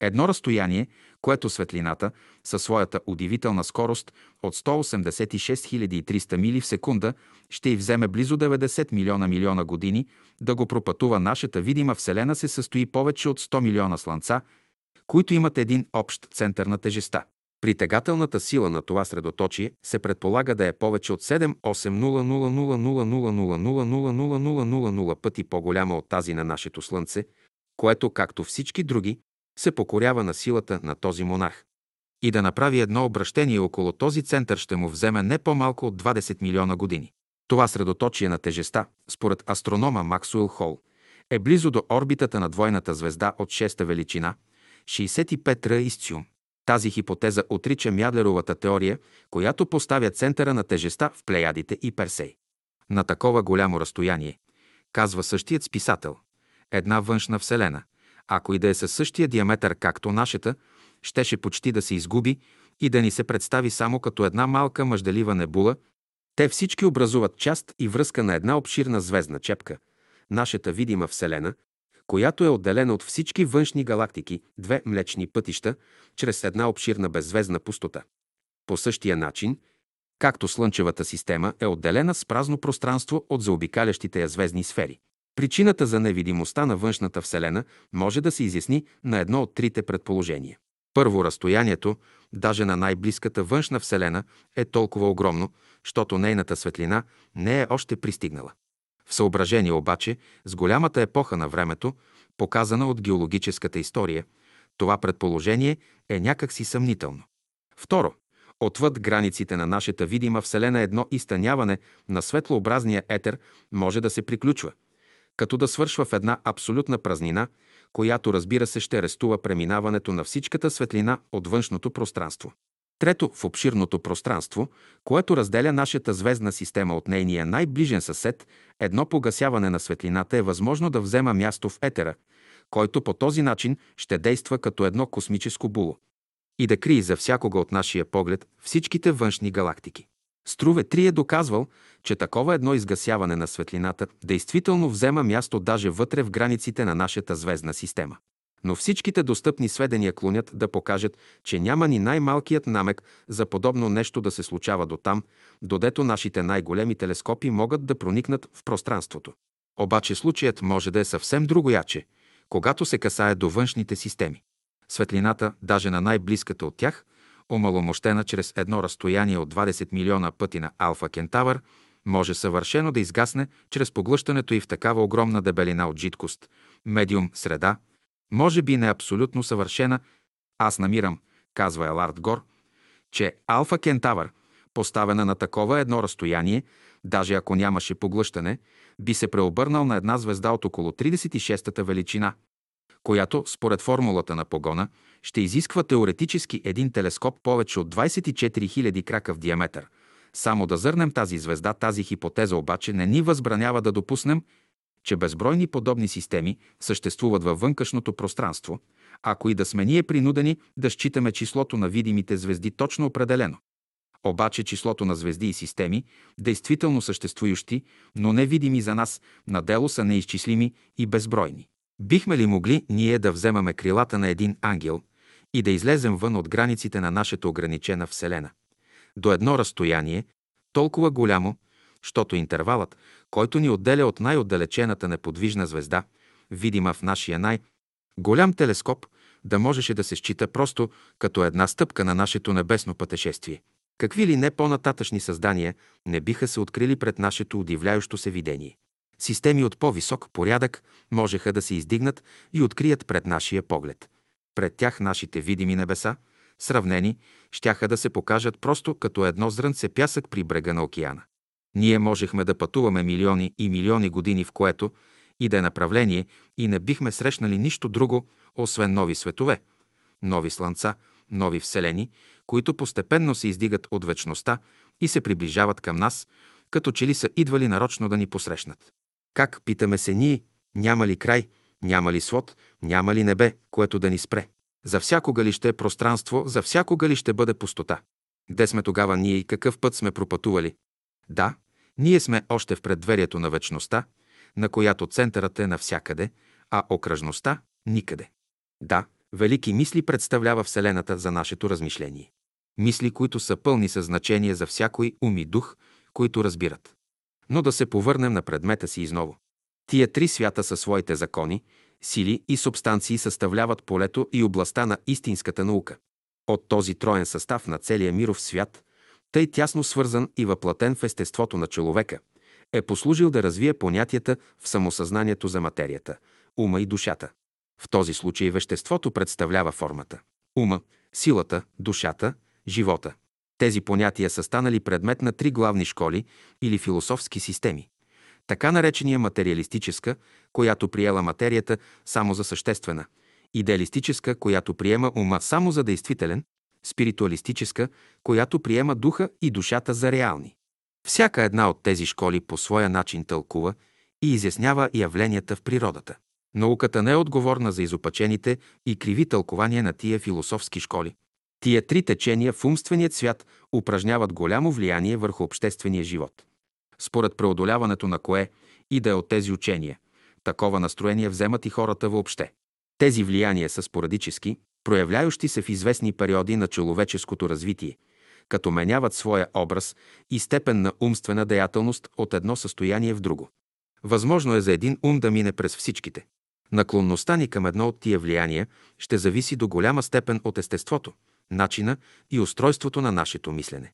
Едно разстояние, което светлината със своята удивителна скорост от 186 300 мили в секунда ще й вземе близо 90 милиона милиона години да го пропътува нашата видима Вселена се състои повече от 100 милиона слънца, които имат един общ център на тежеста. Притегателната сила на това средоточие се предполага да е повече от 7-8-0-0-0-0-0-0-0-0-0-0-0-0 пъти по-голяма от тази на нашето Слънце, което, както всички други, се покорява на силата на този монарх. И да направи едно обращение около този център ще му вземе не по-малко от 20 милиона години. Това средоточие на тежеста, според астронома Максуел Хол, е близо до орбитата на двойната звезда от шеста величина – 65 Р Исциум. Тази хипотеза отрича Мядлеровата теория, която поставя центъра на тежеста в Плеядите и Персей. На такова голямо разстояние, казва същият списател, една външна вселена – ако и да е със същия диаметър както нашата, щеше почти да се изгуби и да ни се представи само като една малка мъжделива небула, те всички образуват част и връзка на една обширна звездна чепка, нашата видима Вселена, която е отделена от всички външни галактики, две млечни пътища, чрез една обширна беззвездна пустота. По същия начин, както Слънчевата система е отделена с празно пространство от заобикалящите я звездни сфери. Причината за невидимостта на външната Вселена може да се изясни на едно от трите предположения. Първо, разстоянието, даже на най-близката външна Вселена, е толкова огромно, защото нейната светлина не е още пристигнала. В съображение обаче с голямата епоха на времето, показана от геологическата история, това предположение е някакси съмнително. Второ, отвъд границите на нашата видима Вселена едно изтъняване на светлообразния етер може да се приключва – като да свършва в една абсолютна празнина, която разбира се ще арестува преминаването на всичката светлина от външното пространство. Трето, в обширното пространство, което разделя нашата звездна система от нейния най-ближен съсед, едно погасяване на светлината е възможно да взема място в етера, който по този начин ще действа като едно космическо було и да крие за всякога от нашия поглед всичките външни галактики. Струве Три е доказвал, че такова едно изгасяване на светлината действително взема място даже вътре в границите на нашата звездна система. Но всичките достъпни сведения клонят да покажат, че няма ни най-малкият намек за подобно нещо да се случава до там, додето нашите най-големи телескопи могат да проникнат в пространството. Обаче случаят може да е съвсем другояче, когато се касае до външните системи. Светлината, даже на най-близката от тях, омаломощена чрез едно разстояние от 20 милиона пъти на Алфа Кентавър, може съвършено да изгасне чрез поглъщането и в такава огромна дебелина от жидкост, медиум, среда, може би не абсолютно съвършена. Аз намирам, казва Елард Гор, че Алфа Кентавър, поставена на такова едно разстояние, даже ако нямаше поглъщане, би се преобърнал на една звезда от около 36-та величина, която, според формулата на погона, ще изисква теоретически един телескоп повече от 24 000 крака в диаметър. Само да зърнем тази звезда, тази хипотеза обаче не ни възбранява да допуснем, че безбройни подобни системи съществуват във вънкашното пространство, ако и да сме ние принудени да считаме числото на видимите звезди точно определено. Обаче числото на звезди и системи, действително съществующи, но невидими за нас, на дело са неизчислими и безбройни. Бихме ли могли ние да вземаме крилата на един ангел и да излезем вън от границите на нашата ограничена Вселена? До едно разстояние, толкова голямо, щото интервалът, който ни отделя от най-отдалечената неподвижна звезда, видима в нашия най-голям телескоп, да можеше да се счита просто като една стъпка на нашето небесно пътешествие. Какви ли не по-нататъчни създания не биха се открили пред нашето удивляещо се видение. Системи от по-висок порядък можеха да се издигнат и открият пред нашия поглед. Пред тях нашите видими небеса, сравнени, щяха да се покажат просто като едно зрънце пясък при брега на океана. Ние можехме да пътуваме милиони и милиони години в което и да е направление и не бихме срещнали нищо друго, освен нови светове, нови слънца, нови вселени, които постепенно се издигат от вечността и се приближават към нас, като че ли са идвали нарочно да ни посрещнат. Как, питаме се ние, няма ли край, няма ли свод, няма ли небе, което да ни спре? За всякога ли ще е пространство, за всякога ли ще бъде пустота? Де сме тогава ние и какъв път сме пропътували? Да, ние сме още в преддверието на вечността, на която центърът е навсякъде, а окръжността – никъде. Да, велики мисли представлява Вселената за нашето размишление. Мисли, които са пълни със значение за всякой ум и дух, които разбират. Но да се повърнем на предмета си изново. Тия три свята със своите закони, сили и субстанции съставляват полето и областта на истинската наука. От този троен състав на целия миров свят, тъй тясно свързан и въплатен в естеството на човека, е послужил да развие понятията в самосъзнанието за материята, ума и душата. В този случай веществото представлява формата, ума, силата, душата, живота. Тези понятия са станали предмет на три главни школи или философски системи. Така наречения материалистическа, която приела материята само за съществена, идеалистическа, която приема ума само за действителен, спиритуалистическа, която приема духа и душата за реални. Всяка една от тези школи по своя начин тълкува и изяснява явленията в природата. Науката не е отговорна за изопачените и криви тълкования на тия философски школи. Тия три течения в умственият свят упражняват голямо влияние върху обществения живот. Според преодоляването на кое и да е от тези учения, такова настроение вземат и хората въобще. Тези влияния са спорадически, проявляющи се в известни периоди на човеческото развитие, като меняват своя образ и степен на умствена деятелност от едно състояние в друго. Възможно е за един ум да мине през всичките. Наклонността ни към едно от тия влияния ще зависи до голяма степен от естеството, начина и устройството на нашето мислене.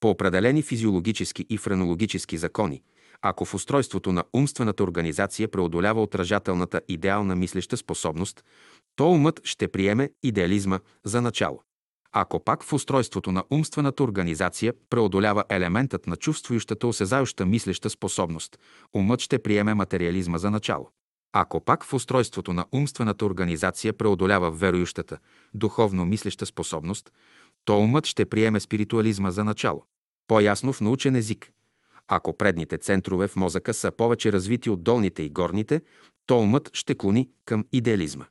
По определени физиологически и френологически закони, ако в устройството на умствената организация преодолява отражателната идеална мислеща способност, то умът ще приеме идеализма за начало. Ако пак в устройството на умствената организация преодолява елементът на чувствующата, осезающа мислеща способност, умът ще приеме материализма за начало. Ако пак в устройството на умствената организация преодолява верующата, духовно мислеща способност, то умът ще приеме спиритуализма за начало. По-ясно в научен език. Ако предните центрове в мозъка са повече развити от долните и горните, то умът ще клони към идеализма.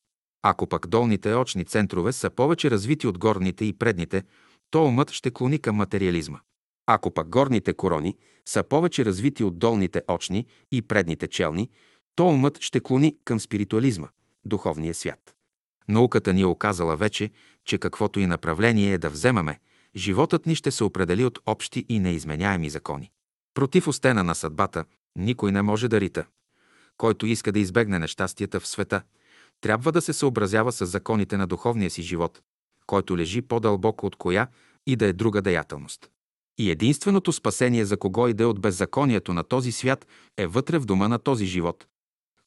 Ако пък долните очни центрове са повече развити от горните и предните, то умът ще клони към материализма. Ако пък горните корони са повече развити от долните очни и предните челни, то умът ще клони към спиритуализма, духовния свят. Науката ни е оказала вече, че каквото и направление е да вземаме, животът ни ще се определи от общи и неизменяеми закони. Против остена на съдбата никой не може да рита. Който иска да избегне нещастията в света, трябва да се съобразява с законите на духовния си живот, който лежи по-дълбоко от коя и да е друга деятелност. И единственото спасение за кого иде от беззаконието на този свят е вътре в дома на този живот,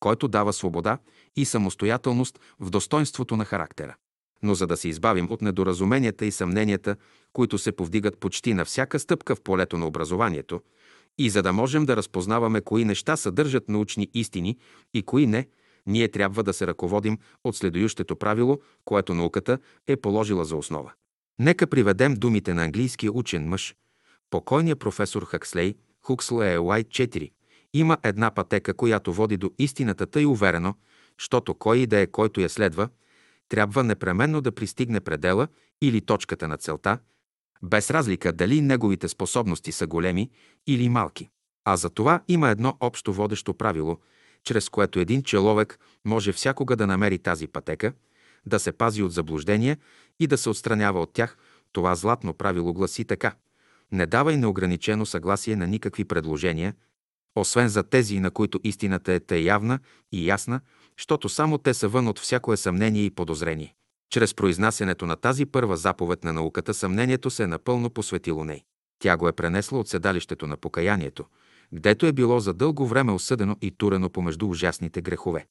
който дава свобода и самостоятелност в достоинството на характера. Но за да се избавим от недоразуменията и съмненията, които се повдигат почти на всяка стъпка в полето на образованието, и за да можем да разпознаваме кои неща съдържат научни истини и кои не, ние трябва да се ръководим от следующето правило, което науката е положила за основа. Нека приведем думите на английския учен мъж, покойния професор Хакслей, Хукслей Уайт 4. Има една пътека, която води до истината тъй уверено, щото кой и да е, който я следва, трябва непременно да пристигне предела или точката на целта, без разлика дали неговите способности са големи или малки. А за това има едно общо водещо правило, чрез което един човек може всякога да намери тази пътека, да се пази от заблуждения и да се отстранява от тях. Това златно правило гласи така. Не давай неограничено съгласие на никакви предложения, освен за тези, на които истината е те явна и ясна, защото само те са вън от всякое съмнение и подозрение. Чрез произнасянето на тази първа заповед на науката съмнението се е напълно посветило ней. Тя го е пренесла от седалището на покаянието, гдето е било за дълго време осъдено и турено помежду ужасните грехове.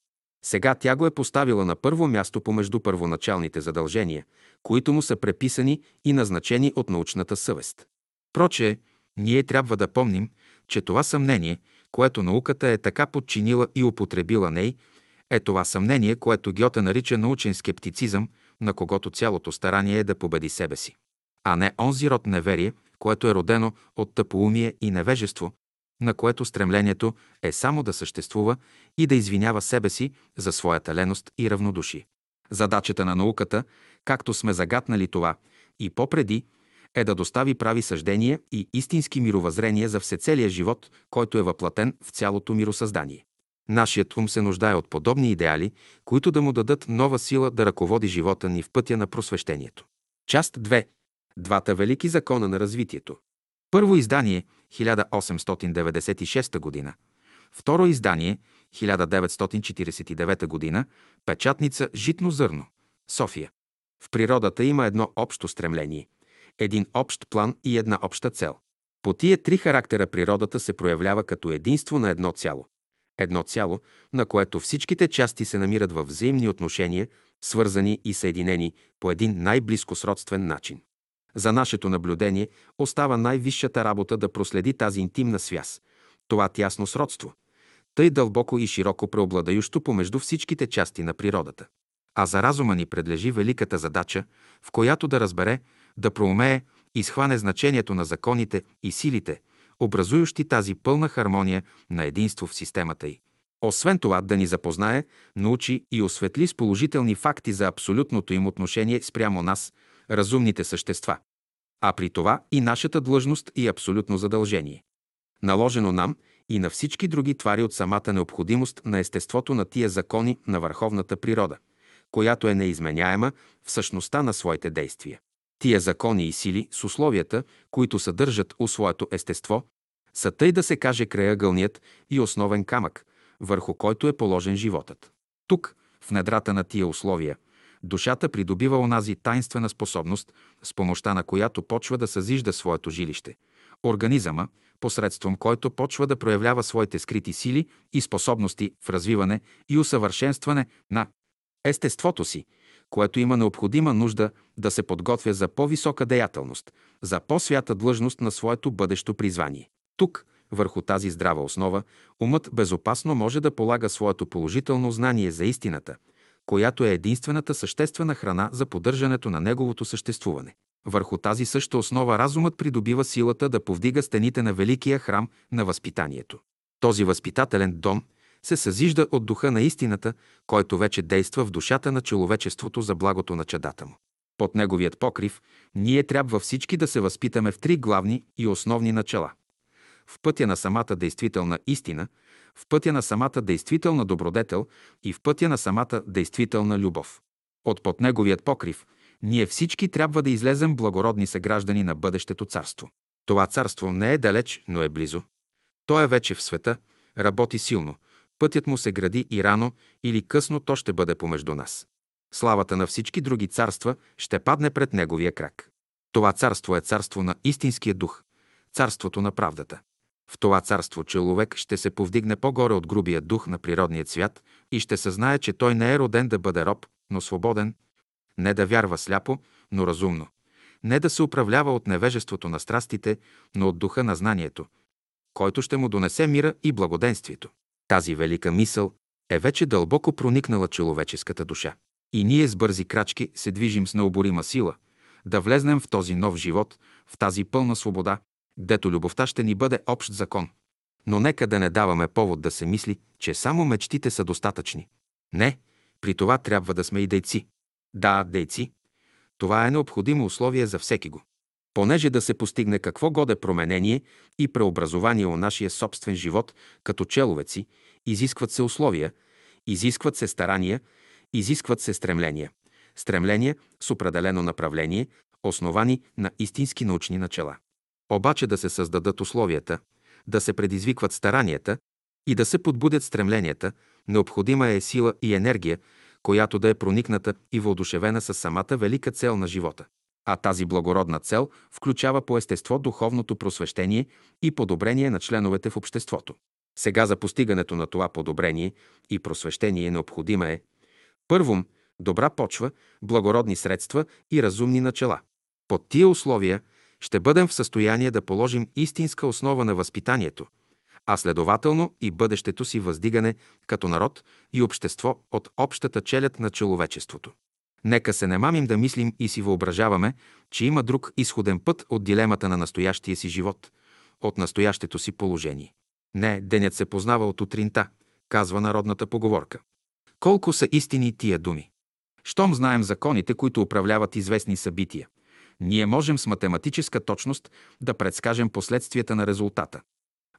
Сега тя го е поставила на първо място помежду първоначалните задължения, които му са преписани и назначени от научната съвест. Проче, ние трябва да помним, че това съмнение, което науката е така подчинила и употребила ней, е това съмнение, което Гьоте нарича научен скептицизъм, на когото цялото старание е да победи себе си. А не онзи род неверие, което е родено от тъпоумие и невежество, на което стремлението е само да съществува и да извинява себе си за своята леност и равнодушие. Задачата на науката, както сме загатнали това и попреди, е да достави прави съждения и истински мировъззрение за всецелия живот, който е въплатен в цялото миросъздание. Нашият ум се нуждае от подобни идеали, които да му дадат нова сила да ръководи живота ни в пътя на просвещението. Част 2. Двата велики закона на развитието. Първо издание 1896 година. Второ издание 1949 година. Печатница Житно зърно. София. В природата има едно общо стремление, един общ план и една обща цел. По тия три характера природата се проявлява като единство на едно цяло. Едно цяло, на което всичките части се намират във взаимни отношения, свързани и съединени по един най-близко сродствен начин. За нашето наблюдение остава най-висшата работа да проследи тази интимна связ, това тясно сродство, тъй дълбоко и широко преобладающо помежду всичките части на природата. А за разума ни предлежи великата задача, в която да разбере, да проумее и схване значението на законите и силите, образующи тази пълна хармония на единство в системата й. Освен това да ни запознае, научи и осветли с положителни факти за абсолютното им отношение спрямо нас, разумните същества. А при това и нашата длъжност и абсолютно задължение. Наложено нам и на всички други твари от самата необходимост на естеството на тия закони на върховната природа, която е неизменяема в същността на своите действия. Тия закони и сили с условията, които съдържат у своето естество, са тъй да се каже краягълният и основен камък, върху който е положен животът. Тук, в недрата на тия условия, душата придобива онази тайнствена способност, с помощта на която почва да съзижда своето жилище. Организъма, посредством който почва да проявлява своите скрити сили и способности в развиване и усъвършенстване на естеството си, което има необходима нужда да се подготвя за по-висока деятелност, за по-свята длъжност на своето бъдещо призвание. Тук, върху тази здрава основа, умът безопасно може да полага своето положително знание за истината, която е единствената съществена храна за поддържането на неговото съществуване. Върху тази съща основа разумът придобива силата да повдига стените на великия храм на възпитанието. Този възпитателен дом – се съзижда от духа на истината, който вече действа в душата на човечеството за благото на чадата му. Под неговият покрив ние трябва всички да се възпитаме в три главни и основни начала. В пътя на самата действителна истина, в пътя на самата действителна добродетел и в пътя на самата действителна любов. От под неговият покрив ние всички трябва да излезем благородни съграждани на бъдещето царство. Това царство не е далеч, но е близо. То е вече в света, работи силно, Пътят му се гради и рано или късно то ще бъде помежду нас. Славата на всички други царства ще падне пред неговия крак. Това царство е царство на истинския дух, царството на правдата. В това царство човек ще се повдигне по-горе от грубия дух на природния свят и ще съзнае, че той не е роден да бъде роб, но свободен, не да вярва сляпо, но разумно, не да се управлява от невежеството на страстите, но от духа на знанието, който ще му донесе мира и благоденствието. Тази велика мисъл е вече дълбоко проникнала човеческата душа. И ние с бързи крачки се движим с необорима сила, да влезнем в този нов живот, в тази пълна свобода, гдето любовта ще ни бъде общ закон. Но нека да не даваме повод да се мисли, че само мечтите са достатъчни. Не, при това трябва да сме и дейци. Да, дейци. Това е необходимо условие за всеки го. Понеже да се постигне какво годе променение и преобразование у нашия собствен живот като человеци, изискват се условия, изискват се старания, изискват се стремления. Стремления с определено направление, основани на истински научни начала. Обаче да се създадат условията, да се предизвикват старанията и да се подбудят стремленията, необходима е сила и енергия, която да е проникната и въодушевена с самата велика цел на живота. А тази благородна цел включава по естество духовното просвещение и подобрение на членовете в обществото. Сега за постигането на това подобрение и просвещение необходима е първом добра почва, благородни средства и разумни начала. Под тия условия ще бъдем в състояние да положим истинска основа на възпитанието, а следователно и бъдещето си въздигане като народ и общество от общата челят на човечеството. Нека се не мамим да мислим и си въображаваме, че има друг изходен път от дилемата на настоящия си живот, от настоящето си положение. Не, денят се познава от утринта, казва народната поговорка. Колко са истини тия думи? Щом знаем законите, които управляват известни събития, ние можем с математическа точност да предскажем последствията на резултата.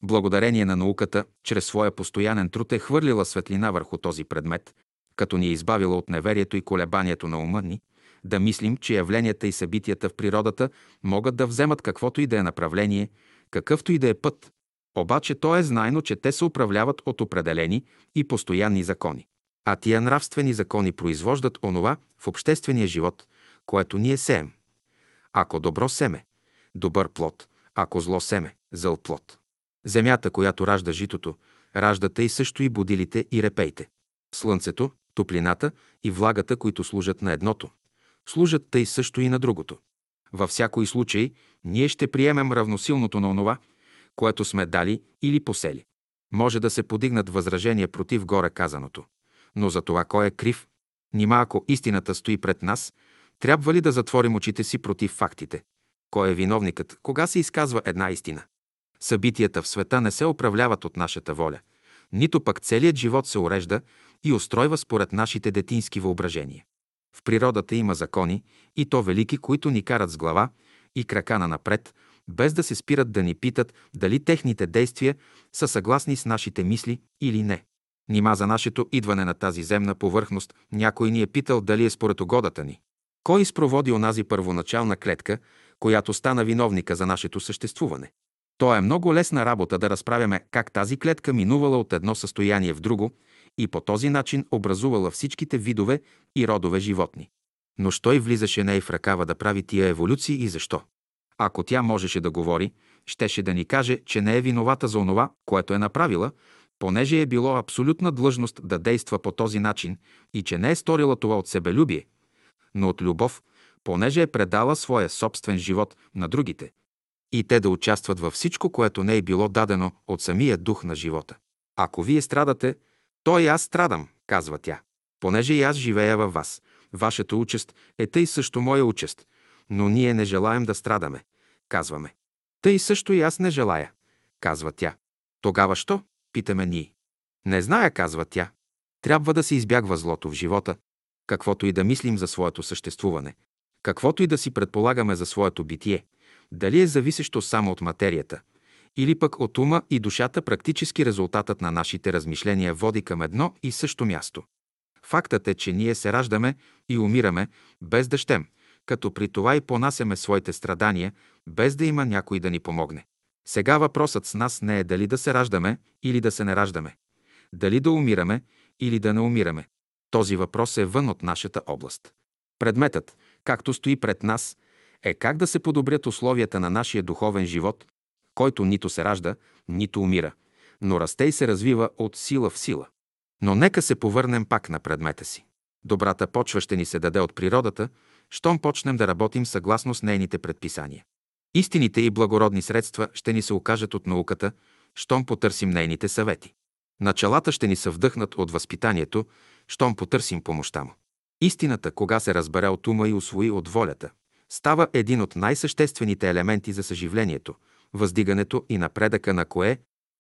Благодарение на науката, чрез своя постоянен труд е хвърлила светлина върху този предмет, като ни е избавила от неверието и колебанието на ума ни, да мислим, че явленията и събитията в природата могат да вземат каквото и да е направление, какъвто и да е път. Обаче то е знайно, че те се управляват от определени и постоянни закони. А тия нравствени закони произвождат онова в обществения живот, което ние сеем. Ако добро семе, добър плод, ако зло семе, зъл плод. Земята, която ражда житото, ражда тъй също и будилите и репейте. Слънцето, топлината и влагата, които служат на едното, служат тъй също и на другото. Във всякой случай ние ще приемем равносилното на онова, което сме дали или посели. Може да се подигнат възражения против горе казаното. Но за това кой е крив? Нима ако истината стои пред нас, трябва ли да затворим очите си против фактите? Кой е виновникът, кога се изказва една истина? Събитията в света не се управляват от нашата воля, нито пък целият живот се урежда и устройва според нашите детински въображения. В природата има закони, и то велики, които ни карат с глава и крака на напред, без да се спират да ни питат дали техните действия са съгласни с нашите мисли или не. Нима за нашето идване на тази земна повърхност някой ни е питал дали е според угодата ни. Кой изпроводи онази първоначална клетка, която стана виновника за нашето съществуване? То е много лесна работа да разправяме как тази клетка минувала от едно състояние в друго и по този начин образувала всичките видове и родове животни. Но що и влизаше ней в ръкава да прави тия еволюции и защо? Ако тя можеше да говори, щеше да ни каже, че не е виновата за онова, което е направила, понеже е било абсолютна длъжност да действа по този начин и че не е сторила това от себелюбие, но от любов, понеже е предала своя собствен живот на другите, и те да участват във всичко, което не е било дадено от самия дух на живота. Ако вие страдате, то и аз страдам, казва тя, понеже и аз живея във вас. Вашата участ е тъй също моя участ, но ние не желаем да страдаме, казваме. Тъй също и аз не желая, казва тя. Тогава що? Питаме ние. Не зная, казва тя. Трябва да се избягва злото в живота, каквото и да мислим за своето съществуване, каквото и да си предполагаме за своето битие, дали е зависещо само от материята, или пък от ума и душата, практически резултатът на нашите размишления води към едно и също място. Фактът е, че ние се раждаме и умираме без да щем, като при това и понасяме своите страдания, без да има някой да ни помогне. Сега въпросът с нас не е дали да се раждаме или да се не раждаме. дали да умираме или да не умираме. Този въпрос е вън от нашата област. Предметът, както стои пред нас, е как да се подобрят условията на нашия духовен живот, който нито се ражда, нито умира, но расте и се развива от сила в сила. Но нека се повърнем пак на предмета си. Добрата почва ще ни се даде от природата, щом почнем да работим съгласно с нейните предписания. Истините и благородни средства ще ни се окажат от науката, щом потърсим нейните съвети. Началата ще ни се вдъхнат от възпитанието, щом потърсим помощта му. Истината, кога се разбере от ума и освои от волята, става един от най-съществените елементи за съживлението, въздигането и напредъка на кое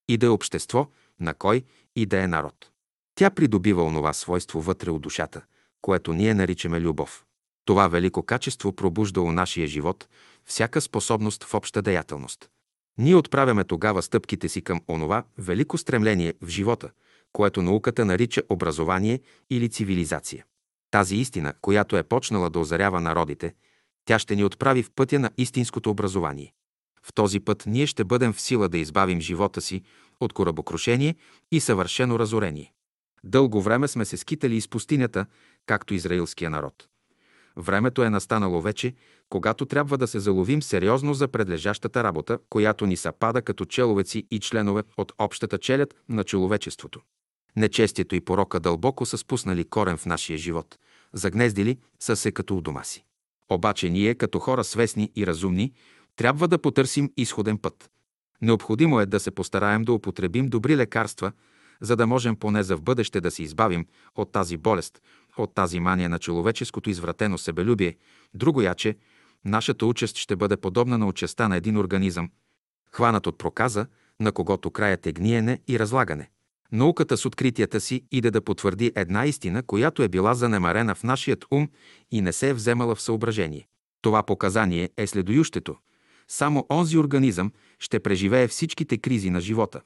и да е общество, на кой и да е народ. Тя придобива онова свойство вътре от душата, което ние наричаме любов. Това велико качество пробужда у нашия живот всяка способност в обща деятелност. Ние отправяме тогава стъпките си към онова велико стремление в живота, което науката нарича образование или цивилизация. Тази истина, която е почнала да озарява народите, тя ще ни отправи в пътя на истинското образование. В този път ние ще бъдем в сила да избавим живота си от корабокрушение и съвършено разорение. Дълго време сме се скитали из пустинята, както израилския народ. Времето е настанало вече, когато трябва да се заловим сериозно за предлежащата работа, която ни съпада като человеци и членове от общата челят на човечеството. Нечестието и порока дълбоко са спуснали корен в нашия живот. Загнездили са се като у дома си. Обаче ние, като хора свестни и разумни, трябва да потърсим изходен път. Необходимо е да се постараем да употребим добри лекарства, за да можем поне за в бъдеще да се избавим от тази болест, от тази мания на човеческото извратено себелюбие. Друго яче, нашата участ ще бъде подобна на участта на един организъм, хванат от проказа, на когото краят е гниене и разлагане. Науката с откритията си иде да потвърди една истина, която е била занемарена в нашият ум и не се е вземала в съображение. Това показание е следующето. Само онзи организъм ще преживее всичките кризи на живота,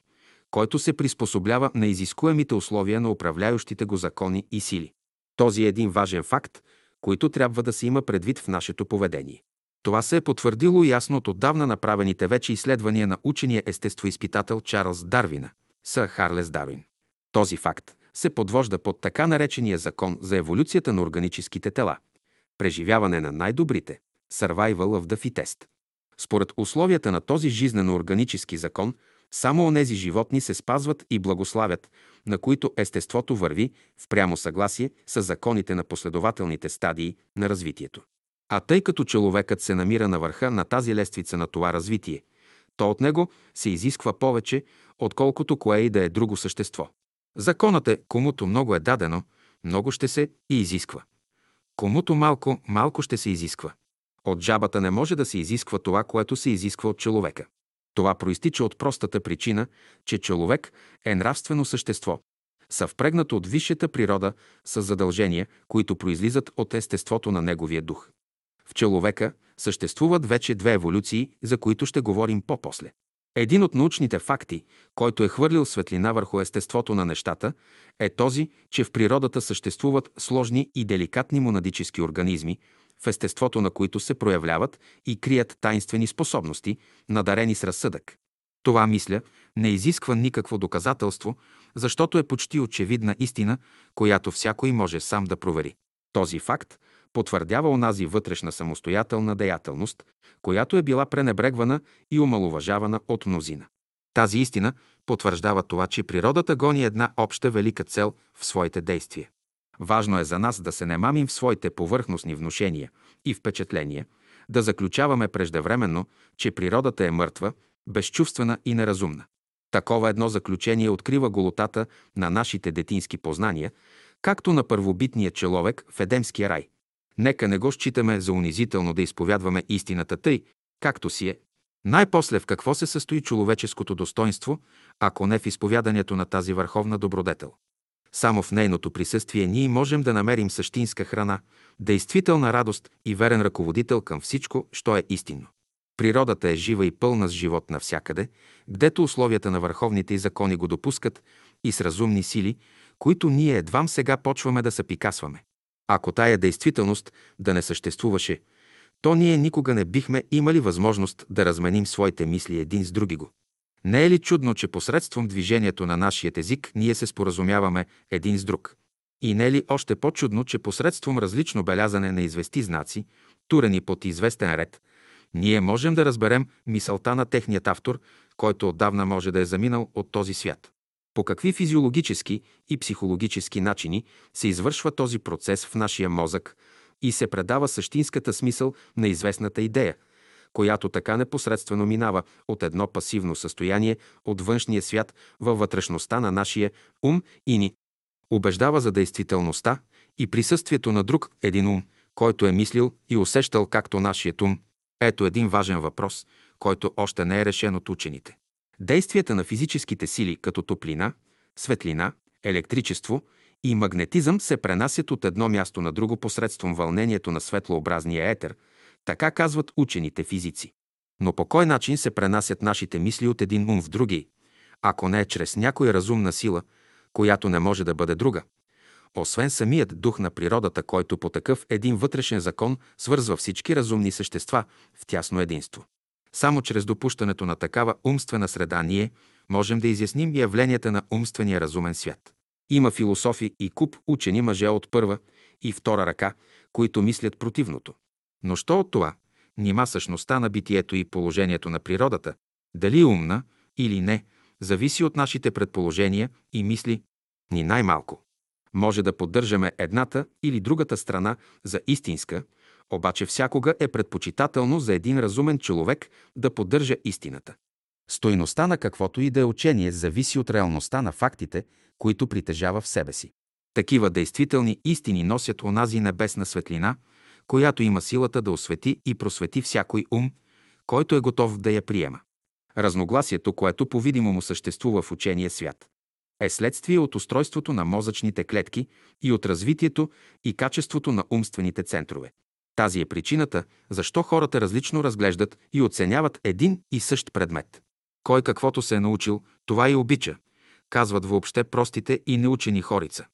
който се приспособлява на изискуемите условия на управляющите го закони и сили. Този е един важен факт, който трябва да се има предвид в нашето поведение. Това се е потвърдило ясно от отдавна направените вече изследвания на учения естествоизпитател Чарлз Дарвина, сър Харлес Дарвин. Този факт се подвожда под така наречения закон за еволюцията на органическите тела, преживяване на най-добрите, survival of the fittest. Според условията на този жизнено-органически закон, само онези животни се спазват и благославят, на които естеството върви в прямо съгласие с законите на последователните стадии на развитието. А тъй като човекът се намира на върха на тази лествица на това развитие, то от него се изисква повече, отколкото кое и да е друго същество. Законът е, комуто много е дадено, много ще се и изисква. Комуто малко, малко ще се изисква. От жабата не може да се изисква това, което се изисква от човека. Това проистича от простата причина, че човек е нравствено същество, съвпрегнато от висшата природа с задължения, които произлизат от естеството на неговия дух. В човека съществуват вече две еволюции, за които ще говорим по-после. Един от научните факти, който е хвърлил светлина върху естеството на нещата, е този, че в природата съществуват сложни и деликатни монадически организми, в естеството на които се проявляват и крият тайнствени способности, надарени с разсъдък. Това, мисля, не изисква никакво доказателство, защото е почти очевидна истина, която всякой може сам да провери. Този факт потвърдява онази вътрешна самостоятелна деятелност, която е била пренебрегвана и омалуважавана от мнозина. Тази истина потвърждава това, че природата гони една обща велика цел в своите действия. Важно е за нас да се не мамим в своите повърхностни внушения и впечатления, да заключаваме преждевременно, че природата е мъртва, безчувствена и неразумна. Такова едно заключение открива голотата на нашите детински познания, както на първобитния човек в Едемския рай. Нека не го считаме за унизително да изповядваме истината тъй, както си е. Най-после в какво се състои човеческото достоинство, ако не в изповяданието на тази върховна добродетел. Само в нейното присъствие ние можем да намерим същинска храна, действителна радост и верен ръководител към всичко, що е истинно. Природата е жива и пълна с живот навсякъде, гдето условията на върховните и закони го допускат и с разумни сили, които ние едвам сега почваме да съпикасваме. Ако тая действителност да не съществуваше, то ние никога не бихме имали възможност да разменим своите мисли един с други го. Не е ли чудно, че посредством движението на нашия език ние се споразумяваме един с друг? И не е ли още по-чудно, че посредством различно белязане на извести знаци, турени под известен ред, ние можем да разберем мисълта на техният автор, който отдавна може да е заминал от този свят. По какви физиологически и психологически начини се извършва този процес в нашия мозък и се предава същинската смисъл на известната идея, която така непосредствено минава от едно пасивно състояние от външния свят във вътрешността на нашия ум и ни убеждава за действителността и присъствието на друг един ум, който е мислил и усещал както нашият ум. Ето един важен въпрос, който още не е решен от учените. Действията на физическите сили, като топлина, светлина, електричество и магнетизъм се пренасят от едно място на друго посредством вълнението на светлообразния етер, така казват учените физици. Но по кой начин се пренасят нашите мисли от един ум в други, ако не е чрез някоя разумна сила, която не може да бъде друга? Освен самият дух на природата, който по такъв един вътрешен закон свързва всички разумни същества в тясно единство. Само чрез допущането на такава умствена среда ние можем да изясним явленията на умствения разумен свят. Има философи и куп учени мъже от първа и втора ръка, които мислят противното. Но що от това? Нима същността на битието и положението на природата, дали умна или не, зависи от нашите предположения и мисли, ни най-малко. Може да поддържаме едната или другата страна за истинска, обаче всякога е предпочитателно за един разумен човек да поддържа истината. Стойността на каквото и да е учение зависи от реалността на фактите, които притежава в себе си. Такива действителни истини носят онази небесна светлина, която има силата да освети и просвети всякой ум, който е готов да я приема. Разногласието, което по-видимо му съществува в учения свят, е следствие от устройството на мозъчните клетки и от развитието и качеството на умствените центрове. Тази е причината, защо хората различно разглеждат и оценяват един и същ предмет. Кой каквото се е научил, това и обича, казват въобще простите и неучени хорица.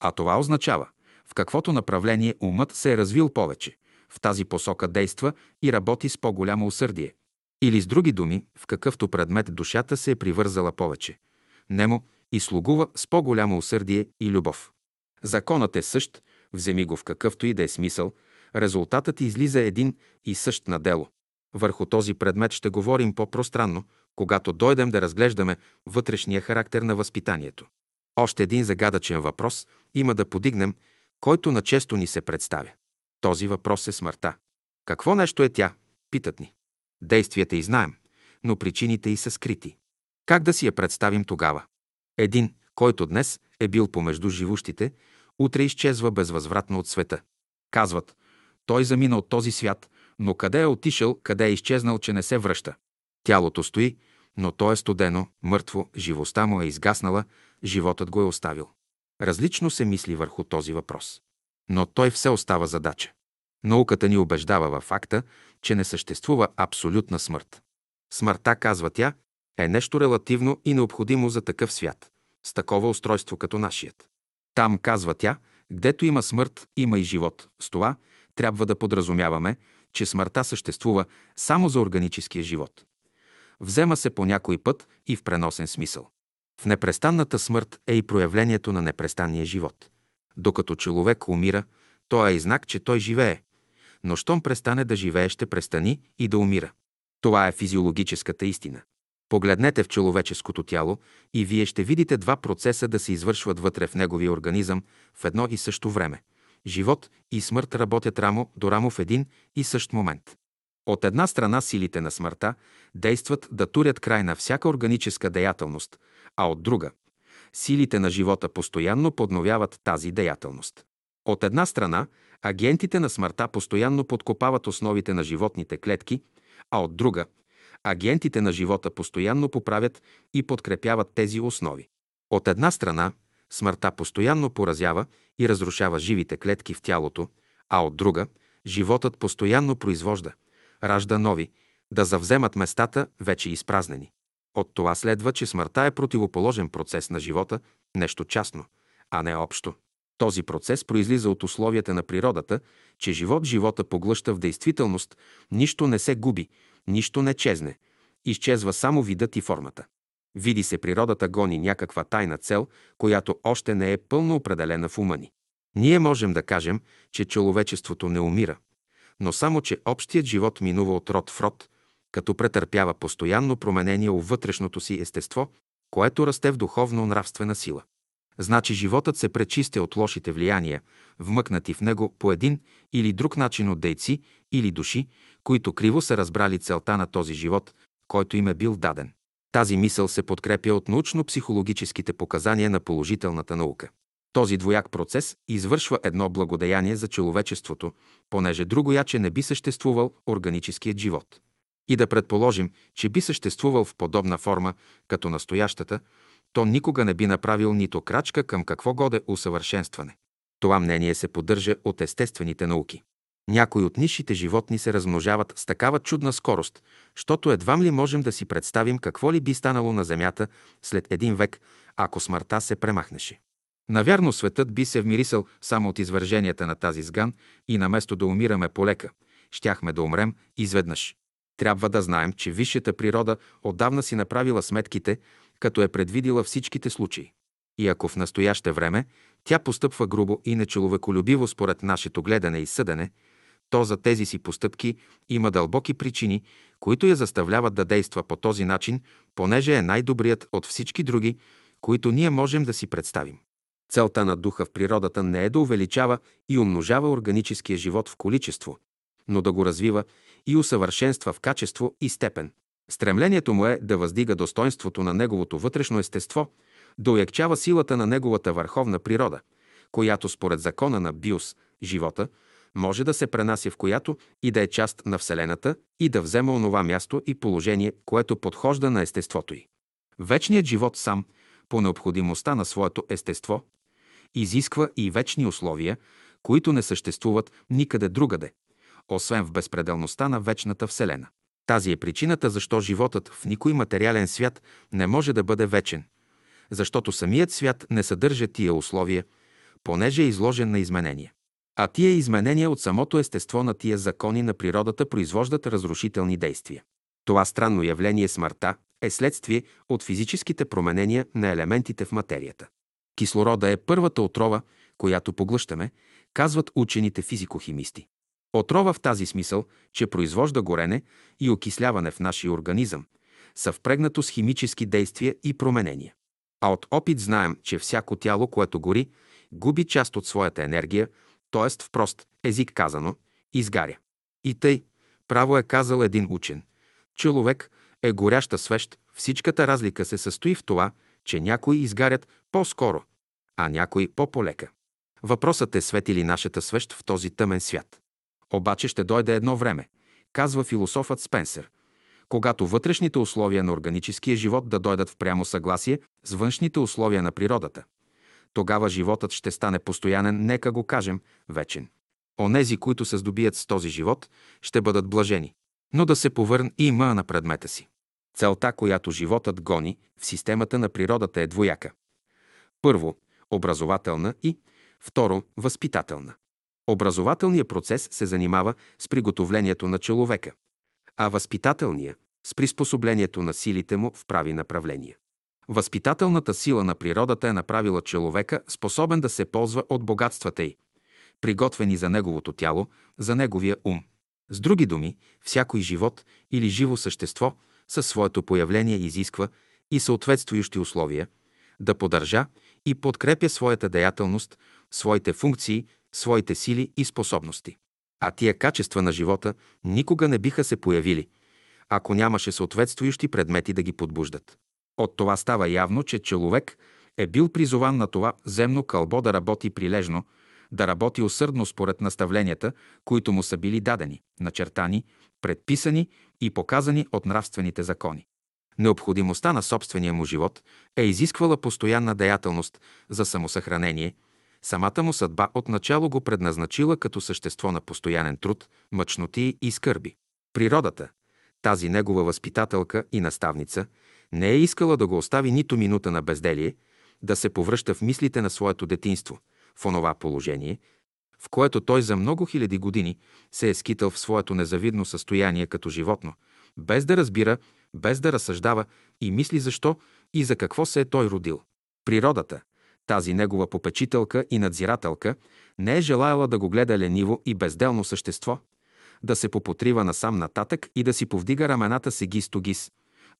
А това означава, в каквото направление умът се е развил повече, в тази посока действа и работи с по-голямо усърдие. Или с други думи, в какъвто предмет душата се е привързала повече. Немо и слугува с по-голямо усърдие и любов. Законът е същ, вземи го в какъвто и да е смисъл, резултатът излиза един и същ на дело. Върху този предмет ще говорим по-пространно, когато дойдем да разглеждаме вътрешния характер на възпитанието. Още един загадъчен въпрос има да подигнем, който начесто ни се представя. Този въпрос е смъртта. Какво нещо е тя? Питат ни. Действията и знаем, но причините й са скрити. Как да си я представим тогава? Един, който днес е бил помежду живущите, утре изчезва безвъзвратно от света. Казват, той замина от този свят, но къде е отишъл, къде е изчезнал, че не се връща? Тялото стои, но то е студено, мъртво, живостта му е изгаснала, животът го е оставил. Различно се мисли върху този въпрос. Но той все остава задача. Науката ни убеждава във факта, че не съществува абсолютна смърт. Смъртта, казва тя, е нещо релативно и необходимо за такъв свят, с такова устройство като нашият. Там, казва тя, гдето има смърт, има и живот. С това трябва да подразумяваме, че смъртта съществува само за органическия живот. Взема се по някой път и в преносен смисъл. В непрестанната смърт е и проявлението на непрестанния живот. Докато човек умира, то е и знак, че той живее. Но щом престане да живее, ще престани и да умира. Това е физиологическата истина. Погледнете в човеческото тяло и вие ще видите два процеса да се извършват вътре в неговия организъм в едно и също време. Живот и смърт работят рамо до рамо в един и същ момент. От една страна силите на смъртта действат да турят край на всяка органическа деятелност, а от друга силите на живота постоянно подновяват тази деятелност. От една страна, агентите на смъртта постоянно подкопават основите на животните клетки, а от друга, агентите на живота постоянно поправят и подкрепяват тези основи. От една страна, смъртта постоянно поразява и разрушава живите клетки в тялото, а от друга, животът постоянно произвожда, ражда нови, да завземат местата, вече изпразнени. От това следва, че смъртта е противоположен процес на живота, нещо частно, а не общо. Този процес произлиза от условията на природата, че живот живота поглъща в действителност, нищо не се губи, нищо не чезне, изчезва само видът и формата. Види се природата гони някаква тайна цел, която още не е пълно определена в ума ни. Ние можем да кажем, че човечеството не умира, но само, че общият живот минува от род в род, като претърпява постоянно променение у вътрешното си естество, което расте в духовно-нравствена сила. Значи животът се пречистя от лошите влияния, вмъкнати в него по един или друг начин от дейци или души, които криво са разбрали целта на този живот, който им е бил даден. Тази мисъл се подкрепя от научно-психологическите показания на положителната наука. Този двояк процес извършва едно благодеяние за човечеството, понеже другояче не би съществувал органическият живот. И да предположим, че би съществувал в подобна форма, като настоящата, то никога не би направил нито крачка към какво годе усъвършенстване. Това мнение се поддържа от естествените науки. Някои от нишите животни се размножават с такава чудна скорост, защото едва ли можем да си представим какво ли би станало на Земята след един век, ако смъртта се премахнеше. Навярно светът би се вмирисал само от извърженията на тази сган и наместо да умираме полека, щяхме да умрем изведнъж. Трябва да знаем, че висшата природа отдавна си направила сметките, като е предвидила всичките случаи. И ако в настояще време тя постъпва грубо и нечеловеколюбиво според нашето гледане и съдене, то за тези си постъпки има дълбоки причини, които я заставляват да действа по този начин, понеже е най-добрият от всички други, които ние можем да си представим. Целта на духа в природата не е да увеличава и умножава органическия живот в количество, но да го развива и усъвършенства в качество и степен. Стремлението му е да въздига достоинството на неговото вътрешно естество, да уякчава силата на неговата върховна природа, която според закона на биос, живота, може да се пренася в която и да е част на Вселената и да взема онова място и положение, което подхожда на естеството й. Вечният живот сам, по необходимостта на своето естество, изисква и вечни условия, които не съществуват никъде другаде, освен в безпределността на вечната Вселена. Тази е причината, защо животът в никой материален свят не може да бъде вечен, защото самият свят не съдържа тия условия, понеже е изложен на изменения. А тия изменения от самото естество на тия закони на природата произвождат разрушителни действия. Това странно явление смъртта е следствие от физическите променения на елементите в материята. Кислорода е първата отрова, която поглъщаме, казват учените физикохимисти. Отрова в тази смисъл, че произвожда горене и окисляване в нашия организъм, съвпрегнато с химически действия и променения. А от опит знаем, че всяко тяло, което гори, губи част от своята енергия, т.е. в прост език казано, изгаря. И тъй, право е казал един учен. Човек е горяща свещ, всичката разлика се състои в това, че някои изгарят по-скоро, а някои по-полека. Въпросът е свети ли нашата свещ в този тъмен свят. Обаче ще дойде едно време, казва философът Спенсер, когато вътрешните условия на органическия живот да дойдат в прямо съгласие с външните условия на природата. Тогава животът ще стане постоянен, нека го кажем, вечен. Онези, които се здобият с този живот, ще бъдат блажени. Но да се повърн и има на предмета си. Целта, която животът гони в системата на природата е двояка. Първо, образователна и, второ, възпитателна. Образователният процес се занимава с приготовлението на човека, а възпитателният – с приспособлението на силите му в прави направления. Възпитателната сила на природата е направила човека способен да се ползва от богатствата й, приготвени за неговото тяло, за неговия ум. С други думи, всякой живот или живо същество със своето появление изисква и съответствующи условия да поддържа и подкрепя своята деятелност, своите функции, своите сили и способности. А тия качества на живота никога не биха се появили, ако нямаше съответствующи предмети да ги подбуждат. От това става явно, че човек е бил призован на това земно кълбо да работи прилежно, да работи усърдно според наставленията, които му са били дадени, начертани, предписани и показани от нравствените закони. Необходимостта на собствения му живот е изисквала постоянна деятелност за самосъхранение, самата му съдба отначало го предназначила като същество на постоянен труд, мъчноти и скърби. Природата, тази негова възпитателка и наставница, не е искала да го остави нито минута на безделие, да се повръща в мислите на своето детинство, в онова положение, в което той за много хиляди години се е скитал в своето незавидно състояние като животно, без да разбира, без да разсъждава и мисли защо и за какво се е той родил. Природата, тази негова попечителка и надзирателка, не е желаяла да го гледа лениво и безделно същество, да се попотрива насам нататък и да си повдига рамената сегис-тогис,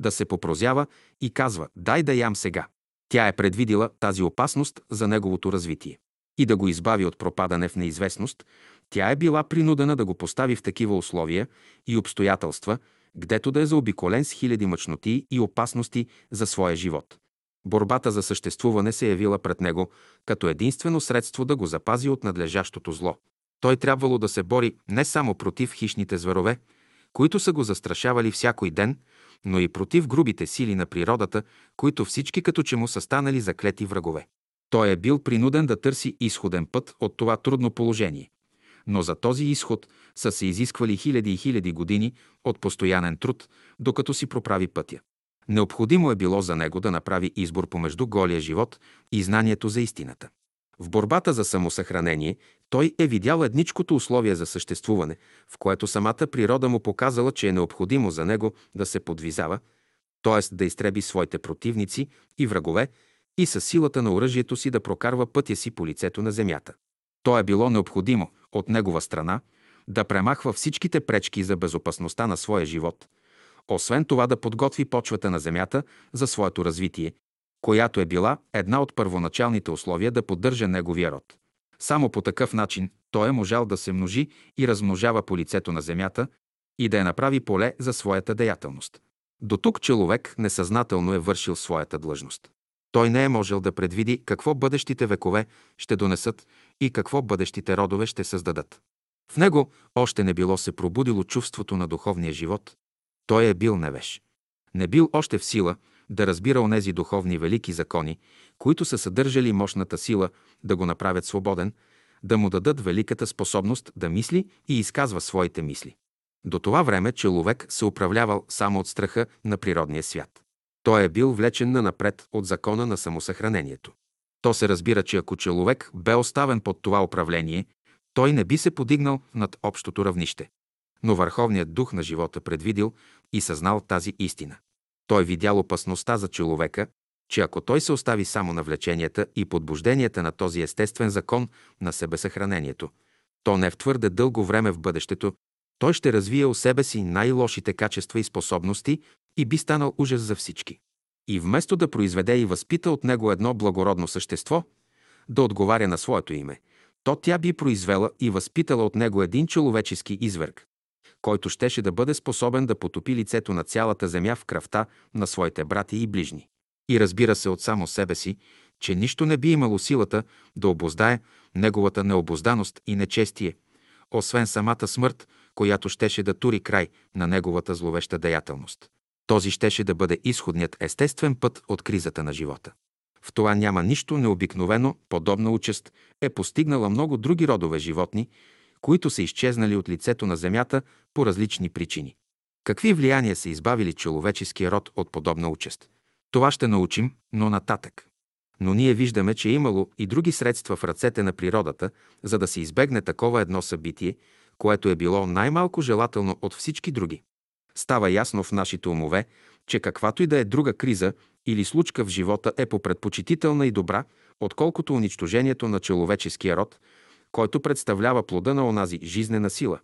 да се попрозява и казва «дай да ям сега». Тя е предвидила тази опасност за неговото развитие. И да го избави от пропадане в неизвестност, тя е била принудена да го постави в такива условия и обстоятелства, гдето да е заобиколен с хиляди мъчноти и опасности за своя живот. Борбата за съществуване се явила пред него като единствено средство да го запази от надлежащото зло. Той трябвало да се бори не само против хищните зверове, които са го застрашавали всякой ден, но и против грубите сили на природата, които всички като че му са станали заклети врагове. Той е бил принуден да търси изходен път от това трудно положение. Но за този изход са се изисквали хиляди и хиляди години от постоянен труд, докато си проправи пътя. Необходимо е било за него да направи избор помежду голия живот и знанието за истината. В борбата за самосъхранение той е видял едничкото условие за съществуване, в което самата природа му показала, че е необходимо за него да се подвизава, т.е. да изтреби своите противници и врагове и със силата на оръжието си да прокарва пътя си по лицето на земята. То е било необходимо от негова страна да премахва всичките пречки за безопасността на своя живот, освен това да подготви почвата на земята за своето развитие, която е била една от първоначалните условия да поддържа неговия род. Само по такъв начин той е можал да се множи и размножава по лицето на земята и да я направи поле за своята деятелност. До тук човек несъзнателно е вършил своята длъжност. Той не е можел да предвиди какво бъдещите векове ще донесат и какво бъдещите родове ще създадат. В него още не било се пробудило чувството на духовния живот. Той е бил невеж. Не бил още в сила да разбира онези духовни велики закони, които са съдържали мощната сила да го направят свободен, да му дадат великата способност да мисли и изказва своите мисли. До това време човек се управлявал само от страха на природния свят. Той е бил влечен на напред от закона на самосъхранението. То се разбира, че ако човек бе оставен под това управление, той не би се подигнал над общото равнище. Но Върховният дух на живота предвидил и съзнал тази истина. Той видял опасността за човека, че ако той се остави само на влеченията и подбужденията на този естествен закон на себесъхранението, то не в твърде дълго време в бъдещето той ще развие у себе си най-лошите качества и способности и би станал ужас за всички. И вместо да произведе и възпита от него едно благородно същество, да отговаря на своето име, то тя би произвела и възпитала от него един човечески изверг, който щеше да бъде способен да потопи лицето на цялата земя в кръвта на своите брати и ближни. И разбира се от само себе си, че нищо не би имало силата да обоздае неговата необозданост и нечестие, освен самата смърт, която щеше да тури край на неговата зловеща деятелност. Този щеше да бъде изходният естествен път от кризата на живота. В това няма нищо необикновено, подобна участ е постигнала много други родове животни, които са изчезнали от лицето на Земята по различни причини. Какви влияния са избавили човеческия род от подобна участ? Това ще научим, но нататък. Но ние виждаме, че е имало и други средства в ръцете на природата, за да се избегне такова едно събитие, което е било най-малко желателно от всички други. Става ясно в нашите умове, че каквато и да е друга криза или случка в живота е попредпочитителна и добра, отколкото унищожението на човеческия род, който представлява плода на онази жизнена сила,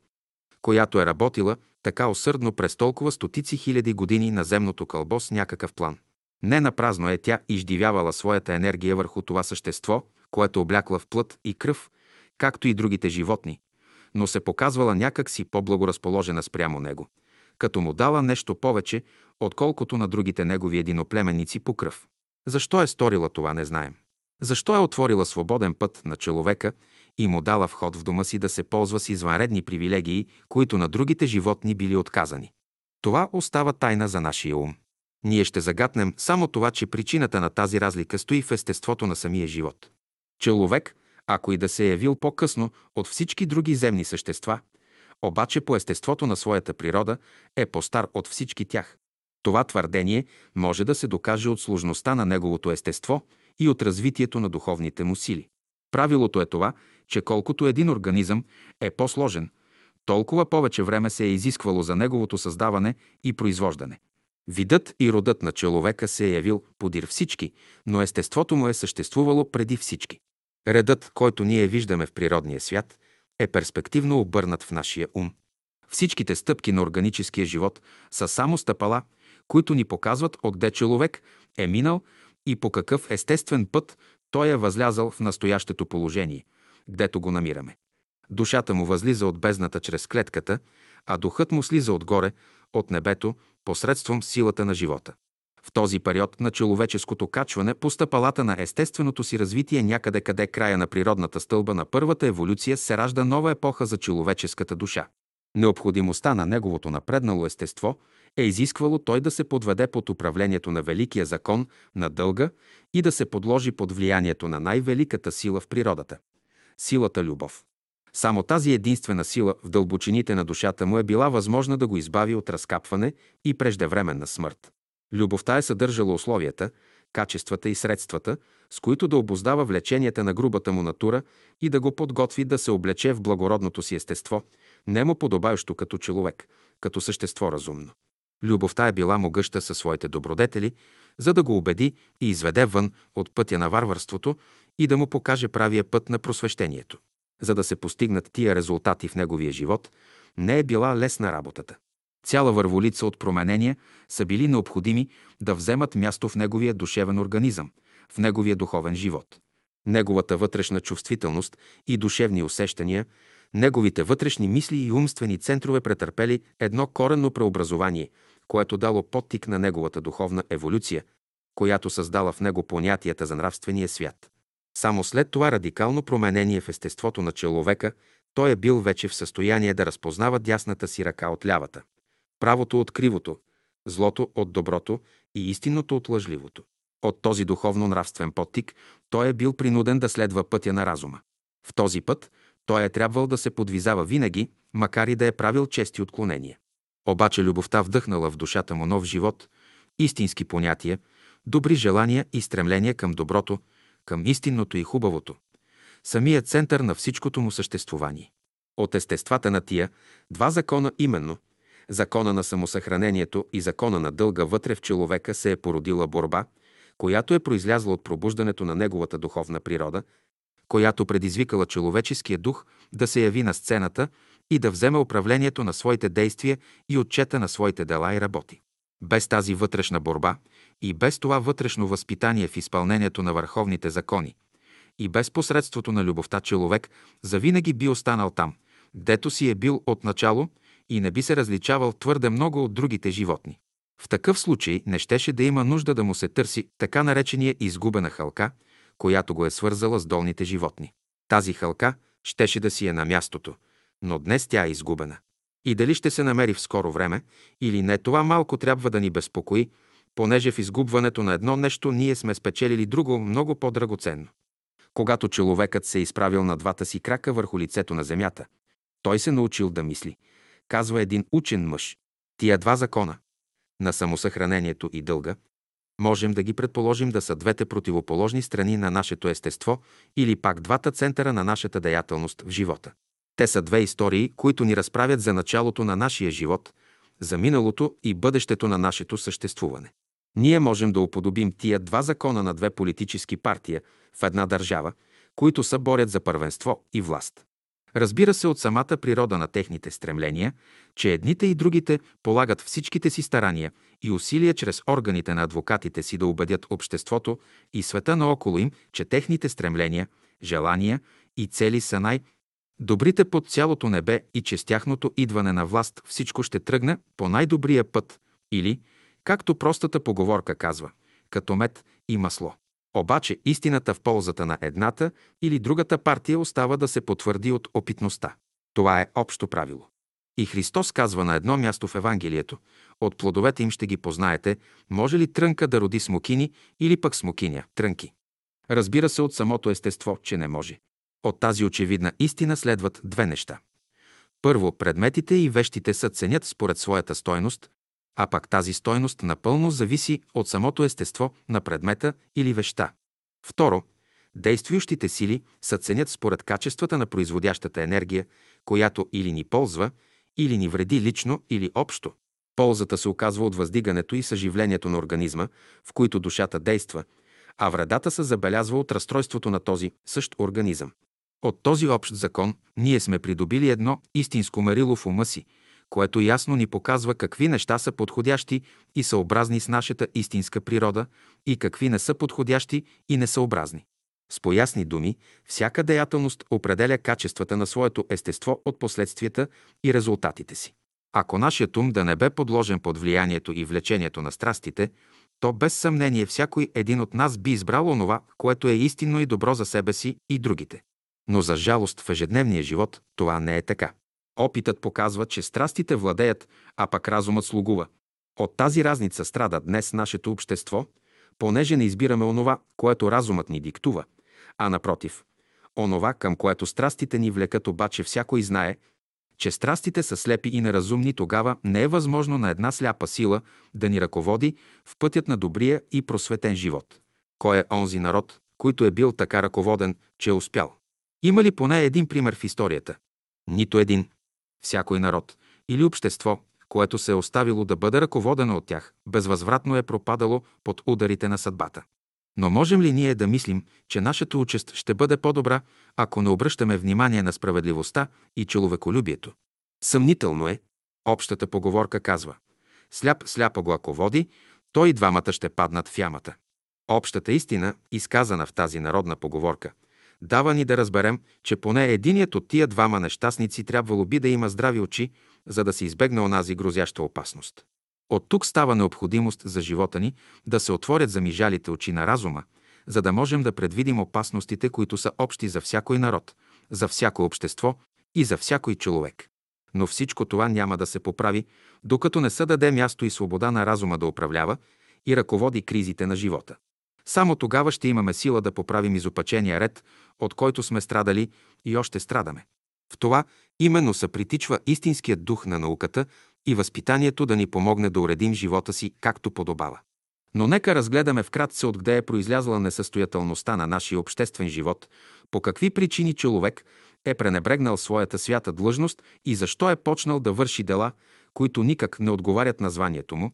която е работила така усърдно през толкова стотици хиляди години на земното кълбо с някакъв план. Не напразно е тя издивявала своята енергия върху това същество, което облякла в плът и кръв, както и другите животни, но се показвала някак си по-благоразположена спрямо него, като му дала нещо повече, отколкото на другите негови единоплеменници по кръв. Защо е сторила това, не знаем. Защо е отворила свободен път на човека и му дала вход в дома си да се ползва с извънредни привилегии, които на другите животни били отказани. Това остава тайна за нашия ум. Ние ще загатнем само това, че причината на тази разлика стои в естеството на самия живот. Човек, ако и да се е явил по-късно от всички други земни същества, обаче по естеството на своята природа е по-стар от всички тях. Това твърдение може да се докаже от сложността на неговото естество и от развитието на духовните му сили. Правилото е това, че колкото един организъм е по-сложен, толкова повече време се е изисквало за неговото създаване и произвождане. Видът и родът на човека се е явил подир всички, но естеството му е съществувало преди всички. Редът, който ние виждаме в природния свят, е перспективно обърнат в нашия ум. Всичките стъпки на органическия живот са само стъпала, които ни показват отде човек е минал и по какъв естествен път той е възлязал в настоящето положение, гдето го намираме. Душата му възлиза от бездната чрез клетката, а духът му слиза отгоре, от небето, посредством силата на живота. В този период на човеческото качване по стъпалата на естественото си развитие някъде къде края на природната стълба на първата еволюция се ражда нова епоха за човеческата душа. Необходимостта на неговото напреднало естество е изисквало той да се подведе под управлението на великия закон на дълга и да се подложи под влиянието на най-великата сила в природата – силата любов. Само тази единствена сила в дълбочините на душата му е била възможна да го избави от разкапване и преждевременна смърт. Любовта е съдържала условията, качествата и средствата, с които да обоздава влеченията на грубата му натура и да го подготви да се облече в благородното си естество, немо подобаещо като човек, като същество разумно. Любовта е била могъща със своите добродетели, за да го убеди и изведе вън от пътя на варварството и да му покаже правия път на просвещението. За да се постигнат тия резултати в неговия живот, не е била лесна работата. Цяла върволица от променения са били необходими да вземат място в неговия душевен организъм, в неговия духовен живот. Неговата вътрешна чувствителност и душевни усещания, неговите вътрешни мисли и умствени центрове претърпели едно коренно преобразование, което дало подтик на неговата духовна еволюция, която създала в него понятията за нравствения свят. Само след това радикално променение в естеството на човека, той е бил вече в състояние да разпознава дясната си ръка от лявата правото от кривото, злото от доброто и истинното от лъжливото. От този духовно-нравствен подтик той е бил принуден да следва пътя на разума. В този път той е трябвал да се подвизава винаги, макар и да е правил чести отклонения. Обаче любовта вдъхнала в душата му нов живот, истински понятия, добри желания и стремления към доброто, към истинното и хубавото. Самият център на всичкото му съществувание. От естествата на тия два закона именно – закона на самосъхранението и закона на дълга вътре в човека се е породила борба, която е произлязла от пробуждането на неговата духовна природа, която предизвикала човеческия дух да се яви на сцената и да вземе управлението на своите действия и отчета на своите дела и работи. Без тази вътрешна борба и без това вътрешно възпитание в изпълнението на върховните закони и без посредството на любовта човек завинаги би останал там, дето си е бил от начало – и не би се различавал твърде много от другите животни. В такъв случай не щеше да има нужда да му се търси така наречения изгубена халка, която го е свързала с долните животни. Тази халка щеше да си е на мястото, но днес тя е изгубена. И дали ще се намери в скоро време или не, това малко трябва да ни безпокои, понеже в изгубването на едно нещо ние сме спечелили друго много по-драгоценно. Когато човекът се е изправил на двата си крака върху лицето на земята, той се научил да мисли – казва един учен мъж. Тия два закона на самосъхранението и дълга можем да ги предположим да са двете противоположни страни на нашето естество или пак двата центъра на нашата деятелност в живота. Те са две истории, които ни разправят за началото на нашия живот, за миналото и бъдещето на нашето съществуване. Ние можем да уподобим тия два закона на две политически партия в една държава, които са борят за първенство и власт. Разбира се от самата природа на техните стремления, че едните и другите полагат всичките си старания и усилия чрез органите на адвокатите си да убедят обществото и света наоколо им, че техните стремления, желания и цели са най- добрите под цялото небе и че с тяхното идване на власт всичко ще тръгне по най-добрия път или, както простата поговорка казва, като мед и масло. Обаче истината в ползата на едната или другата партия остава да се потвърди от опитността. Това е общо правило. И Христос казва на едно място в Евангелието, от плодовете им ще ги познаете, може ли трънка да роди смокини или пък смокиня, трънки. Разбира се от самото естество, че не може. От тази очевидна истина следват две неща. Първо, предметите и вещите се ценят според своята стойност, а пак тази стойност напълно зависи от самото естество на предмета или веща. Второ, действующите сили са ценят според качествата на производящата енергия, която или ни ползва, или ни вреди лично или общо. Ползата се оказва от въздигането и съживлението на организма, в които душата действа, а вредата се забелязва от разстройството на този същ организъм. От този общ закон ние сме придобили едно истинско мерило в ума си, което ясно ни показва какви неща са подходящи и съобразни с нашата истинска природа и какви не са подходящи и несъобразни. С поясни думи, всяка деятелност определя качествата на своето естество от последствията и резултатите си. Ако нашият ум да не бе подложен под влиянието и влечението на страстите, то без съмнение всякой един от нас би избрал онова, което е истинно и добро за себе си и другите. Но за жалост в ежедневния живот това не е така. Опитът показва, че страстите владеят, а пък разумът слугува. От тази разница страда днес нашето общество, понеже не избираме онова, което разумът ни диктува, а напротив, онова, към което страстите ни влекат, обаче всякой знае, че страстите са слепи и неразумни, тогава не е възможно на една сляпа сила да ни ръководи в пътят на добрия и просветен живот. Кой е онзи народ, който е бил така ръководен, че е успял? Има ли поне един пример в историята? Нито един. Всякой народ или общество, което се е оставило да бъде ръководено от тях, безвъзвратно е пропадало под ударите на съдбата. Но можем ли ние да мислим, че нашата участ ще бъде по-добра, ако не обръщаме внимание на справедливостта и човеколюбието? Съмнително е. Общата поговорка казва «Сляп сляпа го ако води, той и двамата ще паднат в ямата». Общата истина, изказана в тази народна поговорка, дава ни да разберем, че поне единият от тия двама нещастници трябвало би да има здрави очи, за да се избегне онази грозяща опасност. От тук става необходимост за живота ни да се отворят замижалите очи на разума, за да можем да предвидим опасностите, които са общи за всякой народ, за всяко общество и за всякой човек. Но всичко това няма да се поправи, докато не се даде място и свобода на разума да управлява и ръководи кризите на живота. Само тогава ще имаме сила да поправим изопачения ред, от който сме страдали и още страдаме. В това именно се притичва истинският дух на науката и възпитанието да ни помогне да уредим живота си както подобава. Но нека разгледаме вкратце откъде е произлязла несъстоятелността на нашия обществен живот, по какви причини човек е пренебрегнал своята свята длъжност и защо е почнал да върши дела, които никак не отговарят на званието му,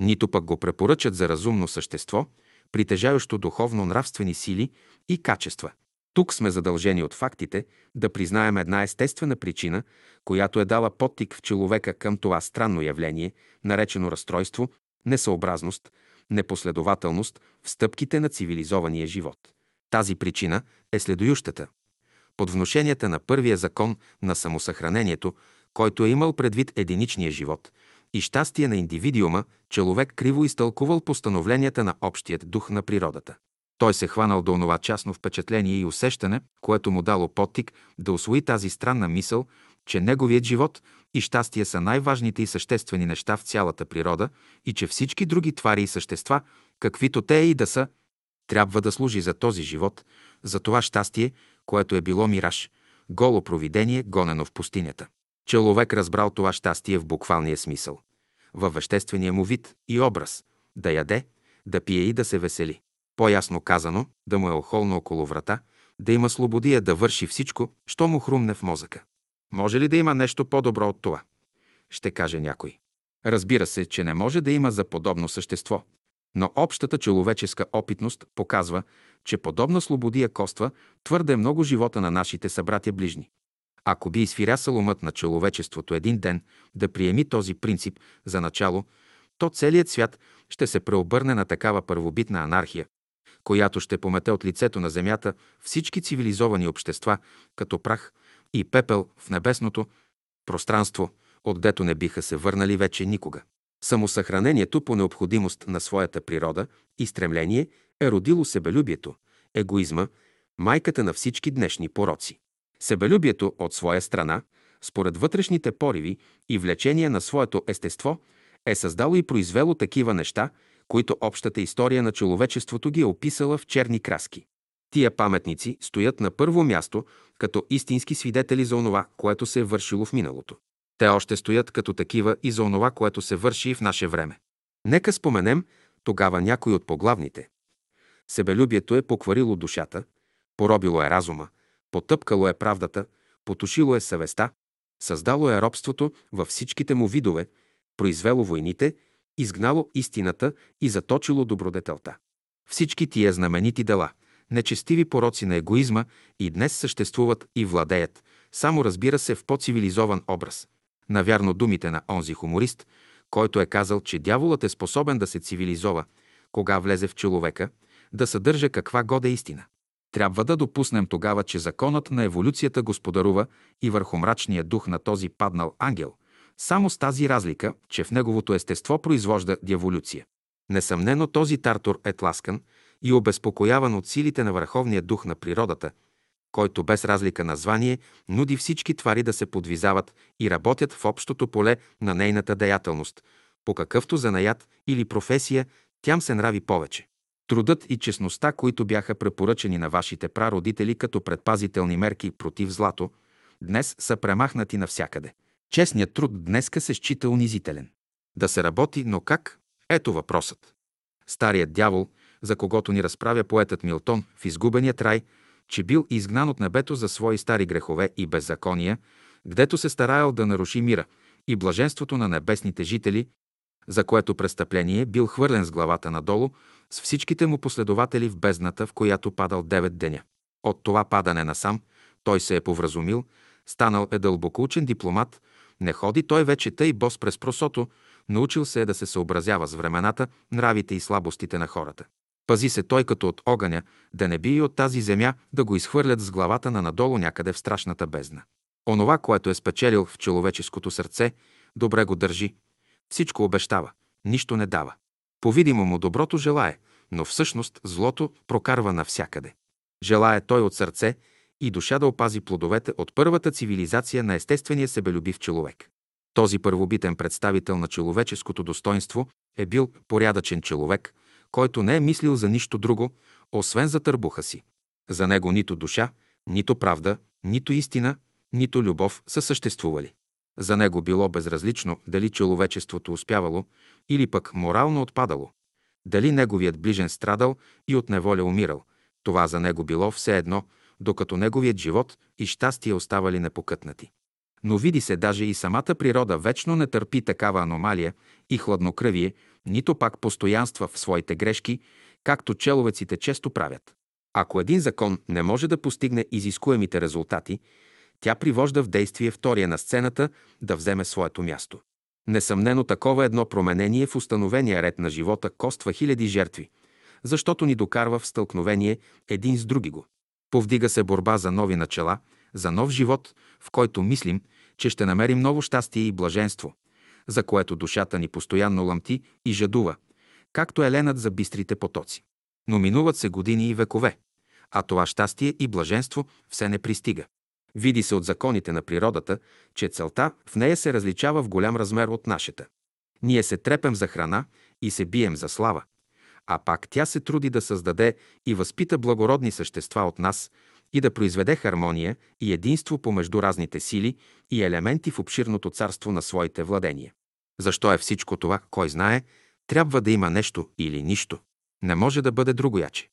нито пък го препоръчат за разумно същество, притежаващо духовно-нравствени сили и качества. Тук сме задължени от фактите да признаем една естествена причина, която е дала подтик в човека към това странно явление, наречено разстройство, несъобразност, непоследователност в стъпките на цивилизования живот. Тази причина е следующата. Под вношенията на първия закон на самосъхранението, който е имал предвид единичния живот и щастие на индивидиума, човек криво изтълкувал постановленията на общият дух на природата. Той се хванал до онова частно впечатление и усещане, което му дало подтик да освои тази странна мисъл, че неговият живот и щастие са най-важните и съществени неща в цялата природа и че всички други твари и същества, каквито те и да са, трябва да служи за този живот, за това щастие, което е било мираж, голо провидение, гонено в пустинята. Человек разбрал това щастие в буквалния смисъл, във веществения му вид и образ, да яде, да пие и да се весели. По-ясно казано, да му е охолно около врата, да има слободия да върши всичко, що му хрумне в мозъка. Може ли да има нещо по-добро от това? Ще каже някой. Разбира се, че не може да има за подобно същество, но общата човеческа опитност показва, че подобна слободия коства твърде много живота на нашите събратя ближни. Ако би изфирясал умът на човечеството един ден да приеми този принцип за начало, то целият свят ще се преобърне на такава първобитна анархия, която ще помете от лицето на земята всички цивилизовани общества, като прах и пепел в небесното пространство, отдето не биха се върнали вече никога. Самосъхранението по необходимост на своята природа и стремление е родило себелюбието, егоизма, майката на всички днешни пороци. Себелюбието от своя страна, според вътрешните пориви и влечения на своето естество, е създало и произвело такива неща, които общата история на човечеството ги е описала в черни краски. Тия паметници стоят на първо място като истински свидетели за онова, което се е вършило в миналото. Те още стоят като такива и за онова, което се върши и в наше време. Нека споменем тогава някой от поглавните. Себелюбието е покварило душата, поробило е разума, потъпкало е правдата, потушило е съвестта, създало е робството във всичките му видове, произвело войните, изгнало истината и заточило добродетелта. Всички тия знаменити дела, нечестиви пороци на егоизма и днес съществуват и владеят, само разбира се в по-цивилизован образ. Навярно думите на онзи хуморист, който е казал, че дяволът е способен да се цивилизова, кога влезе в човека, да съдържа каква года истина. Трябва да допуснем тогава, че законът на еволюцията господарува и върху мрачния дух на този паднал ангел, само с тази разлика, че в неговото естество произвожда дяволюция. Несъмнено този Тартор е тласкан и обезпокояван от силите на върховния дух на природата, който без разлика на звание нуди всички твари да се подвизават и работят в общото поле на нейната деятелност, по какъвто занаят или професия тям се нрави повече. Трудът и честността, които бяха препоръчени на вашите прародители като предпазителни мерки против злато, днес са премахнати навсякъде. Честният труд днеска се счита унизителен. Да се работи, но как? Ето въпросът. Старият дявол, за когото ни разправя поетът Милтон в изгубеният рай, че бил изгнан от небето за свои стари грехове и беззакония, гдето се стараял да наруши мира и блаженството на небесните жители, за което престъпление бил хвърлен с главата надолу с всичките му последователи в бездната, в която падал девет деня. От това падане насам той се е повразумил, станал е дълбокоучен дипломат, не ходи той вече тъй бос през просото, научил се е да се съобразява с времената, нравите и слабостите на хората. Пази се той като от огъня, да не би и от тази земя да го изхвърлят с главата на надолу някъде в страшната бездна. Онова, което е спечелил в човеческото сърце, добре го държи. Всичко обещава, нищо не дава. Повидимо му доброто желае, но всъщност злото прокарва навсякъде. Желая той от сърце и душа да опази плодовете от първата цивилизация на естествения себелюбив човек. Този първобитен представител на човеческото достоинство е бил порядъчен човек, който не е мислил за нищо друго, освен за търбуха си. За него нито душа, нито правда, нито истина, нито любов са съществували. За него било безразлично дали човечеството успявало или пък морално отпадало. Дали неговият ближен страдал и от неволя умирал. Това за него било все едно, докато неговият живот и щастие оставали непокътнати. Но види се, даже и самата природа вечно не търпи такава аномалия и хладнокръвие, нито пак постоянства в своите грешки, както человеците често правят. Ако един закон не може да постигне изискуемите резултати, тя привожда в действие втория на сцената да вземе своето място. Несъмнено такова едно променение в установения ред на живота коства хиляди жертви, защото ни докарва в стълкновение един с други го. Повдига се борба за нови начала, за нов живот, в който мислим, че ще намерим ново щастие и блаженство, за което душата ни постоянно лъмти и жадува, както еленът за бистрите потоци. Но минуват се години и векове, а това щастие и блаженство все не пристига. Види се от законите на природата, че целта в нея се различава в голям размер от нашата. Ние се трепем за храна и се бием за слава, а пак тя се труди да създаде и възпита благородни същества от нас и да произведе хармония и единство помежду разните сили и елементи в обширното царство на своите владения. Защо е всичко това, кой знае, трябва да има нещо или нищо. Не може да бъде другояче.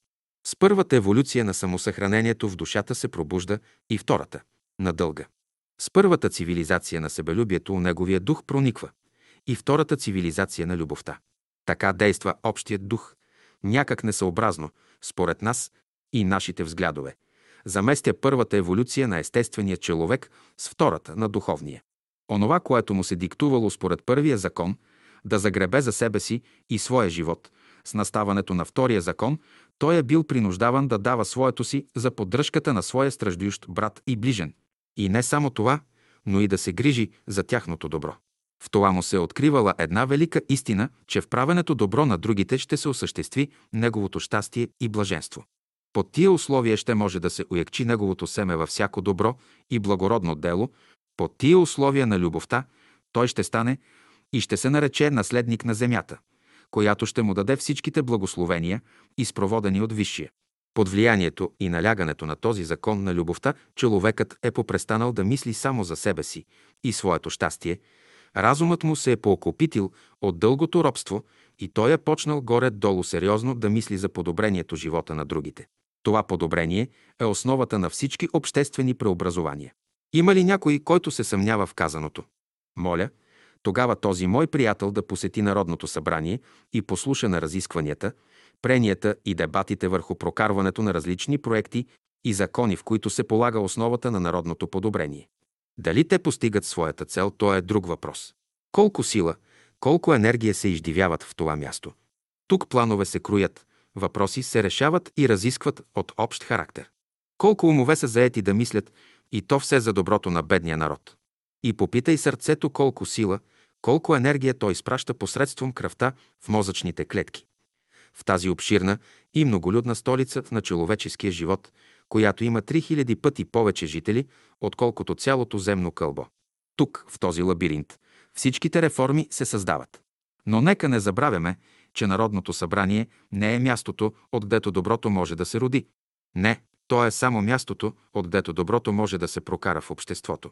С първата еволюция на самосъхранението в душата се пробужда и втората – на дълга. С първата цивилизация на себелюбието у неговия дух прониква и втората цивилизация на любовта. Така действа общият дух, някак несъобразно, според нас и нашите взглядове. Заместя първата еволюция на естествения човек с втората на духовния. Онова, което му се диктувало според първия закон, да загребе за себе си и своя живот, с наставането на втория закон, той е бил принуждаван да дава своето си за поддръжката на своя страждущ брат и ближен. И не само това, но и да се грижи за тяхното добро. В това му се е откривала една велика истина, че в правенето добро на другите ще се осъществи неговото щастие и блаженство. Под тия условия ще може да се уякчи неговото семе във всяко добро и благородно дело, под тия условия на любовта той ще стане и ще се нарече наследник на земята, която ще му даде всичките благословения, изпроводени от Висшия. Под влиянието и налягането на този закон на любовта, човекът е попрестанал да мисли само за себе си и своето щастие, разумът му се е поокопитил от дългото робство и той е почнал горе-долу сериозно да мисли за подобрението живота на другите. Това подобрение е основата на всички обществени преобразования. Има ли някой, който се съмнява в казаното? Моля, тогава този мой приятел да посети Народното събрание и послуша на разискванията, пренията и дебатите върху прокарването на различни проекти и закони, в които се полага основата на народното подобрение. Дали те постигат своята цел, то е друг въпрос. Колко сила, колко енергия се издивяват в това място. Тук планове се кроят, въпроси се решават и разискват от общ характер. Колко умове са заети да мислят и то все за доброто на бедния народ. И попитай сърцето колко сила, колко енергия той изпраща посредством кръвта в мозъчните клетки. В тази обширна и многолюдна столица на човеческия живот, която има 3000 пъти повече жители, отколкото цялото земно кълбо. Тук, в този лабиринт, всичките реформи се създават. Но нека не забравяме, че Народното събрание не е мястото, отдето доброто може да се роди. Не, то е само мястото, отдето доброто може да се прокара в обществото.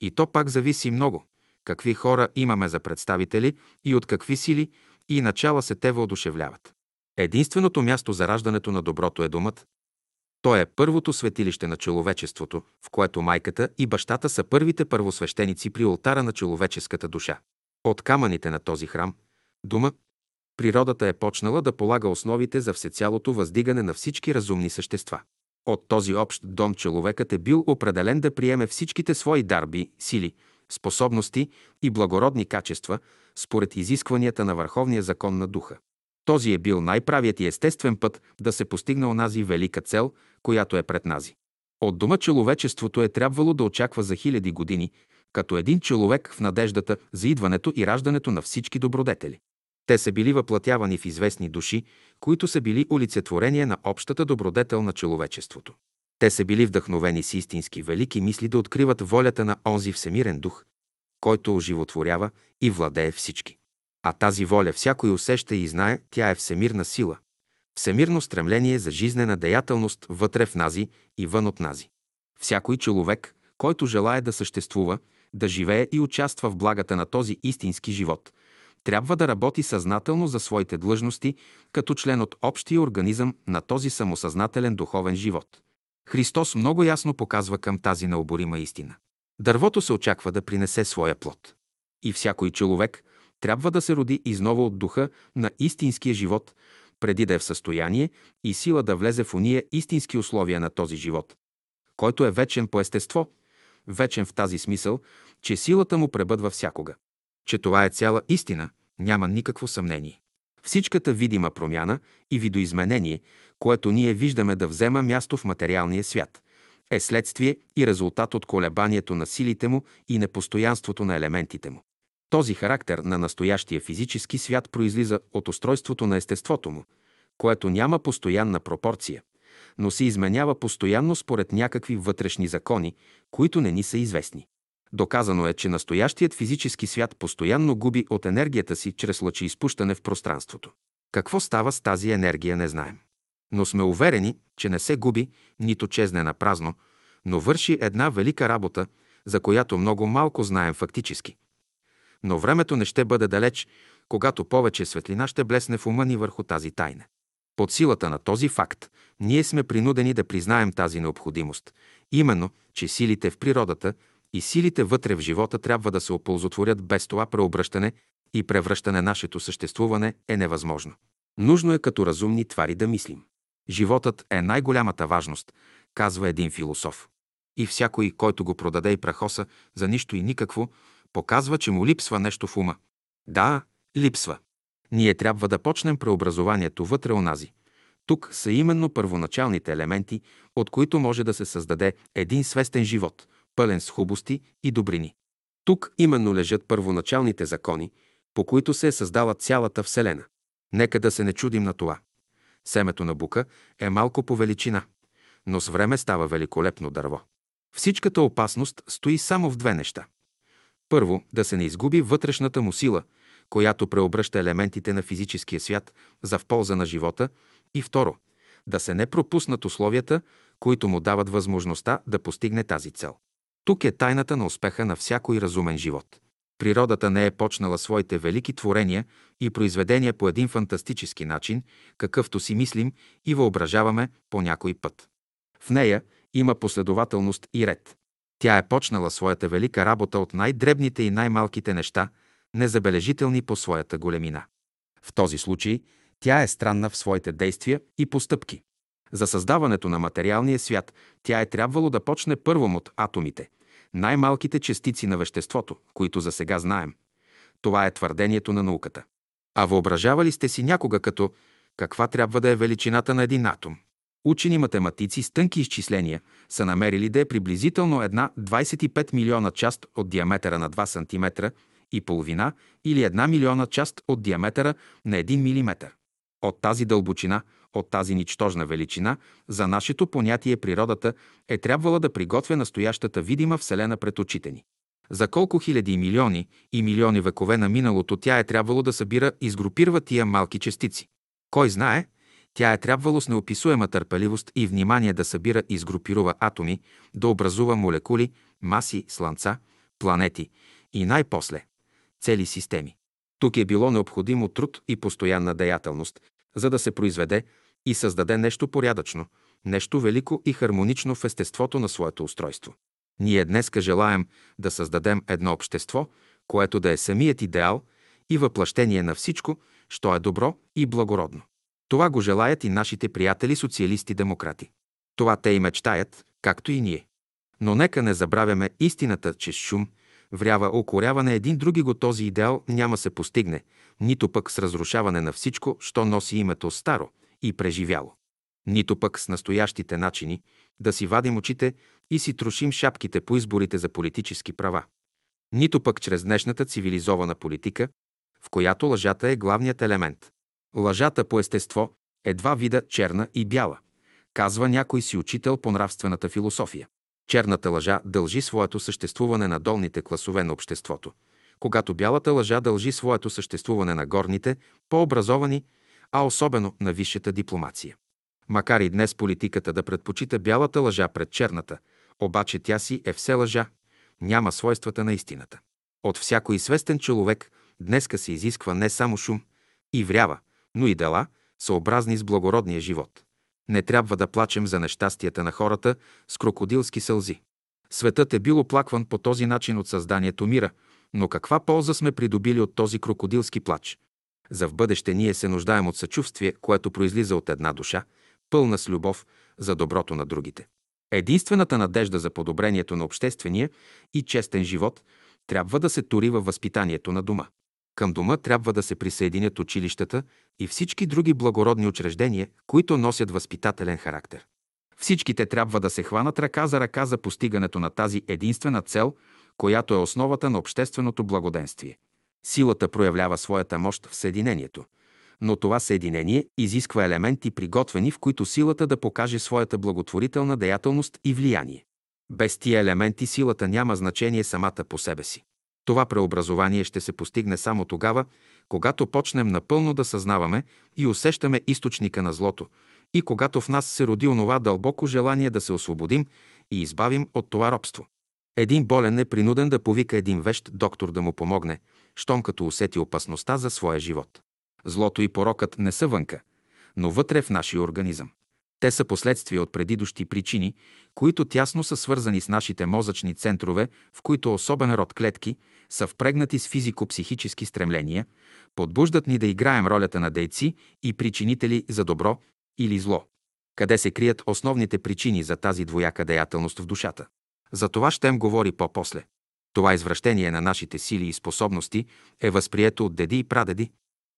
И то пак зависи много, какви хора имаме за представители и от какви сили и начала се те въодушевляват. Единственото място за раждането на доброто е думът. То е първото светилище на човечеството, в което майката и бащата са първите първосвещеници при ултара на човеческата душа. От камъните на този храм, дума, природата е почнала да полага основите за всецялото въздигане на всички разумни същества. От този общ дом човекът е бил определен да приеме всичките свои дарби, сили, способности и благородни качества според изискванията на върховния закон на духа. Този е бил най-правият и естествен път да се постигне онази велика цел, която е пред нази. От дома човечеството е трябвало да очаква за хиляди години, като един човек в надеждата за идването и раждането на всички добродетели. Те са били въплатявани в известни души, които са били олицетворение на общата добродетел на човечеството. Те са били вдъхновени с истински велики мисли да откриват волята на онзи всемирен дух, който оживотворява и владее всички. А тази воля всякой усеща и знае, тя е всемирна сила, всемирно стремление за жизнена деятелност вътре в нази и вън от нази. Всякой човек, който желая да съществува, да живее и участва в благата на този истински живот, трябва да работи съзнателно за своите длъжности като член от общия организъм на този самосъзнателен духовен живот. Христос много ясно показва към тази необорима истина. Дървото се очаква да принесе своя плод. И всякой човек трябва да се роди изново от духа на истинския живот, преди да е в състояние и сила да влезе в уния истински условия на този живот, който е вечен по естество, вечен в тази смисъл, че силата му пребъдва всякога. Че това е цяла истина, няма никакво съмнение. Всичката видима промяна и видоизменение, което ние виждаме да взема място в материалния свят, е следствие и резултат от колебанието на силите му и непостоянството на елементите му. Този характер на настоящия физически свят произлиза от устройството на естеството му, което няма постоянна пропорция, но се изменява постоянно според някакви вътрешни закони, които не ни са известни. Доказано е, че настоящият физически свят постоянно губи от енергията си чрез лъчеизпущане в пространството. Какво става с тази енергия, не знаем. Но сме уверени, че не се губи, нито чезне на празно, но върши една велика работа, за която много малко знаем фактически. Но времето не ще бъде далеч, когато повече светлина ще блесне в ума ни върху тази тайна. Под силата на този факт, ние сме принудени да признаем тази необходимост, именно, че силите в природата и силите вътре в живота трябва да се оползотворят без това преобръщане и превръщане нашето съществуване е невъзможно. Нужно е като разумни твари да мислим. Животът е най-голямата важност, казва един философ. И всякой, който го продаде и прахоса за нищо и никакво, показва, че му липсва нещо в ума. Да, липсва. Ние трябва да почнем преобразованието вътре онази. Тук са именно първоначалните елементи, от които може да се създаде един свестен живот, пълен с хубости и добрини. Тук именно лежат първоначалните закони, по които се е създала цялата Вселена. Нека да се не чудим на това. Семето на бука е малко по величина, но с време става великолепно дърво. Всичката опасност стои само в две неща. Първо, да се не изгуби вътрешната му сила, която преобръща елементите на физическия свят за в полза на живота, и второ, да се не пропуснат условията, които му дават възможността да постигне тази цел. Тук е тайната на успеха на всякой разумен живот. Природата не е почнала своите велики творения и произведения по един фантастически начин, какъвто си мислим и въображаваме по някой път. В нея има последователност и ред. Тя е почнала своята велика работа от най-дребните и най-малките неща, незабележителни по своята големина. В този случай тя е странна в своите действия и постъпки. За създаването на материалния свят тя е трябвало да почне първом от атомите, най-малките частици на веществото, които за сега знаем. Това е твърдението на науката. А въображавали сте си някога като каква трябва да е величината на един атом? Учени математици с тънки изчисления са намерили да е приблизително една 25 милиона част от диаметъра на 2 см и половина или една милиона част от диаметъра на 1 мм. От тази дълбочина, от тази ничтожна величина, за нашето понятие природата е трябвала да приготвя настоящата видима Вселена пред очите ни. За колко хиляди и милиони и милиони векове на миналото тя е трябвало да събира и сгрупирва тия малки частици. Кой знае, тя е трябвало с неописуема търпеливост и внимание да събира и сгрупирува атоми, да образува молекули, маси, слънца, планети и най-после цели системи. Тук е било необходимо труд и постоянна деятелност, за да се произведе и създаде нещо порядъчно, нещо велико и хармонично в естеството на своето устройство. Ние днеска желаем да създадем едно общество, което да е самият идеал и въплъщение на всичко, що е добро и благородно. Това го желаят и нашите приятели социалисти-демократи. Това те и мечтаят, както и ние. Но нека не забравяме истината, че с шум, врява, окоряване един други го този идеал няма се постигне, нито пък с разрушаване на всичко, що носи името старо и преживяло. Нито пък с настоящите начини да си вадим очите и си трошим шапките по изборите за политически права. Нито пък чрез днешната цивилизована политика, в която лъжата е главният елемент. Лъжата по естество е два вида черна и бяла, казва някой си учител по нравствената философия. Черната лъжа дължи своето съществуване на долните класове на обществото, когато бялата лъжа дължи своето съществуване на горните, по-образовани, а особено на висшата дипломация. Макар и днес политиката да предпочита бялата лъжа пред черната, обаче тя си е все лъжа, няма свойствата на истината. От всяко известен човек днеска се изисква не само шум и врява, но и дела, съобразни с благородния живот. Не трябва да плачем за нещастията на хората с крокодилски сълзи. Светът е бил оплакван по този начин от създанието мира, но каква полза сме придобили от този крокодилски плач? За в бъдеще ние се нуждаем от съчувствие, което произлиза от една душа, пълна с любов за доброто на другите. Единствената надежда за подобрението на обществения и честен живот трябва да се тури във възпитанието на дома. Към дома трябва да се присъединят училищата и всички други благородни учреждения, които носят възпитателен характер. Всичките трябва да се хванат ръка за ръка за постигането на тази единствена цел, която е основата на общественото благоденствие. Силата проявлява своята мощ в съединението, но това съединение изисква елементи приготвени, в които силата да покаже своята благотворителна деятелност и влияние. Без тия елементи силата няма значение самата по себе си. Това преобразование ще се постигне само тогава, когато почнем напълно да съзнаваме и усещаме източника на злото и когато в нас се роди онова дълбоко желание да се освободим и избавим от това робство. Един болен е принуден да повика един вещ доктор да му помогне, щом като усети опасността за своя живот. Злото и порокът не са вънка, но вътре в нашия организъм. Те са последствия от предидущи причини, които тясно са свързани с нашите мозъчни центрове, в които особен род клетки са впрегнати с физико-психически стремления, подбуждат ни да играем ролята на дейци и причинители за добро или зло. Къде се крият основните причини за тази двояка деятелност в душата? За това щем говори по-после. Това извращение на нашите сили и способности е възприето от деди и прадеди,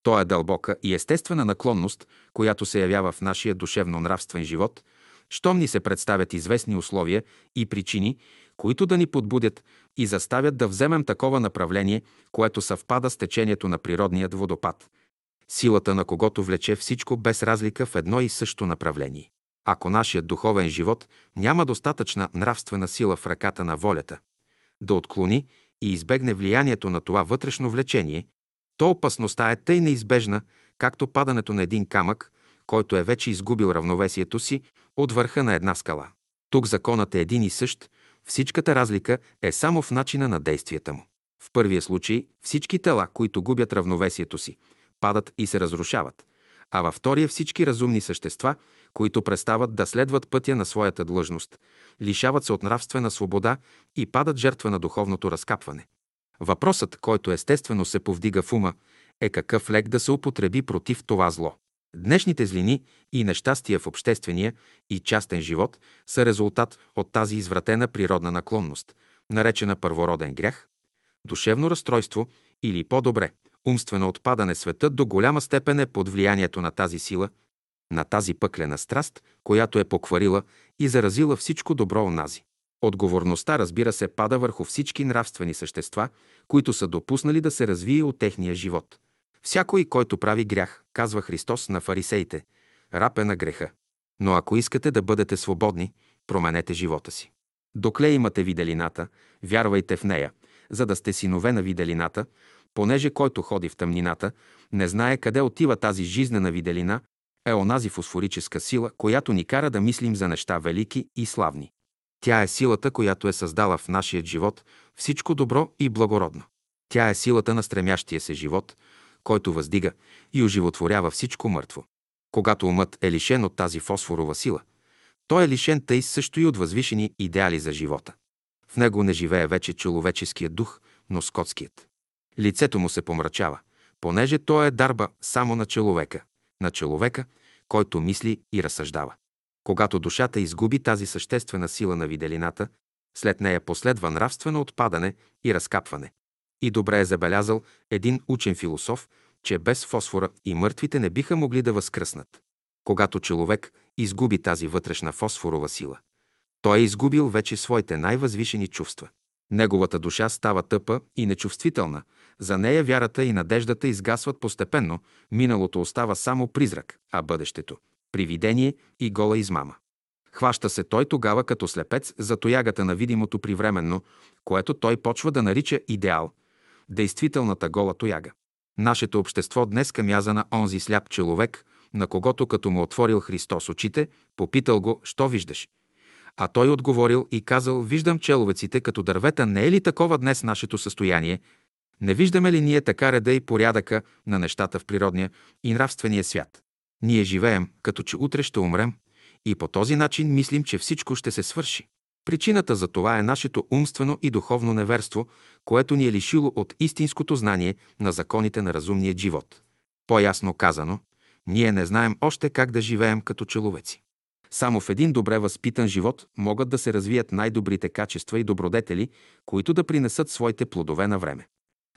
то е дълбока и естествена наклонност, която се явява в нашия душевно-нравствен живот, щом ни се представят известни условия и причини, които да ни подбудят и заставят да вземем такова направление, което съвпада с течението на природният водопад. Силата на когото влече всичко без разлика в едно и също направление. Ако нашият духовен живот няма достатъчна нравствена сила в ръката на волята, да отклони и избегне влиянието на това вътрешно влечение, то опасността е тъй неизбежна, както падането на един камък, който е вече изгубил равновесието си от върха на една скала. Тук законът е един и същ, всичката разлика е само в начина на действията му. В първия случай всички тела, които губят равновесието си, падат и се разрушават, а във втория всички разумни същества, които престават да следват пътя на своята длъжност, лишават се от нравствена свобода и падат жертва на духовното разкапване. Въпросът, който естествено се повдига в ума, е какъв лек да се употреби против това зло. Днешните злини и нещастия в обществения и частен живот са резултат от тази извратена природна наклонност, наречена първороден грях, душевно разстройство или по-добре, умствено отпадане светът до голяма степен е под влиянието на тази сила, на тази пъклена страст, която е покварила и заразила всичко добро онази. Отговорността, разбира се, пада върху всички нравствени същества, които са допуснали да се развие от техния живот. Всякой, който прави грях, казва Христос на фарисеите, раб е на греха. Но ако искате да бъдете свободни, променете живота си. Докле имате виделината, вярвайте в нея, за да сте синове на виделината, понеже който ходи в тъмнината, не знае къде отива тази жизнена виделина, е онази фосфорическа сила, която ни кара да мислим за неща велики и славни. Тя е силата, която е създала в нашия живот всичко добро и благородно. Тя е силата на стремящия се живот, който въздига и оживотворява всичко мъртво. Когато умът е лишен от тази фосфорова сила, той е лишен тъй също и от възвишени идеали за живота. В него не живее вече човеческият дух, но скотският. Лицето му се помрачава, понеже той е дарба само на човека, на човека, който мисли и разсъждава. Когато душата изгуби тази съществена сила на виделината, след нея последва нравствено отпадане и разкапване. И добре е забелязал един учен философ, че без фосфора и мъртвите не биха могли да възкръснат. Когато човек изгуби тази вътрешна фосфорова сила, той е изгубил вече своите най-възвишени чувства. Неговата душа става тъпа и нечувствителна, за нея вярата и надеждата изгасват постепенно, миналото остава само призрак, а бъдещето – привидение и гола измама. Хваща се той тогава като слепец за тоягата на видимото привременно, което той почва да нарича идеал, действителната гола тояга. Нашето общество днес камяза на онзи сляп човек, на когото като му отворил Христос очите, попитал го, що виждаш? А той отговорил и казал, виждам человеците като дървета, не е ли такова днес нашето състояние? Не виждаме ли ние така реда и порядъка на нещата в природния и нравствения свят? Ние живеем, като че утре ще умрем, и по този начин мислим, че всичко ще се свърши. Причината за това е нашето умствено и духовно неверство, което ни е лишило от истинското знание на законите на разумния живот. По-ясно казано, ние не знаем още как да живеем като человеци. Само в един добре възпитан живот могат да се развият най-добрите качества и добродетели, които да принесат своите плодове на време.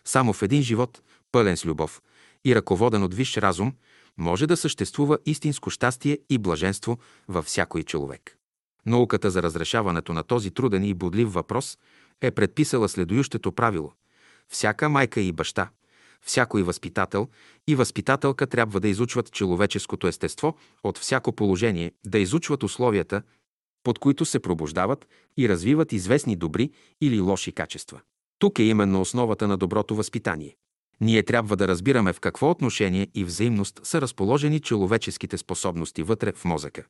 Само в един живот, пълен с любов и ръководен от висш разум, може да съществува истинско щастие и блаженство във всякой човек. Науката за разрешаването на този труден и бодлив въпрос е предписала следующето правило. Всяка майка и баща, всякой възпитател и възпитателка трябва да изучват човеческото естество от всяко положение, да изучват условията, под които се пробуждават и развиват известни добри или лоши качества. Тук е именно основата на доброто възпитание. Ние трябва да разбираме в какво отношение и взаимност са разположени човеческите способности вътре в мозъка.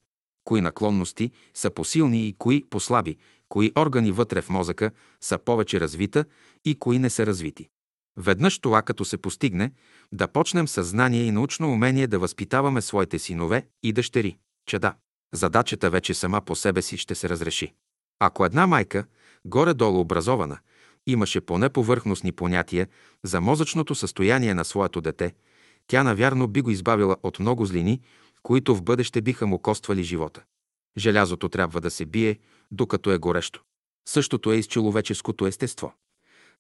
Кои наклонности са посилни и кои послаби, кои органи вътре в мозъка са повече развита и кои не са развити. Веднъж това като се постигне, да почнем съзнание и научно умение да възпитаваме своите синове и дъщери. Чеда. Задачата вече сама по себе си ще се разреши. Ако една майка, горе-долу образована, имаше поне повърхностни понятия за мозъчното състояние на своето дете, тя навярно би го избавила от много злини, които в бъдеще биха му коствали живота. Желязото трябва да се бие, докато е горещо. Същото е и с човеческото естество.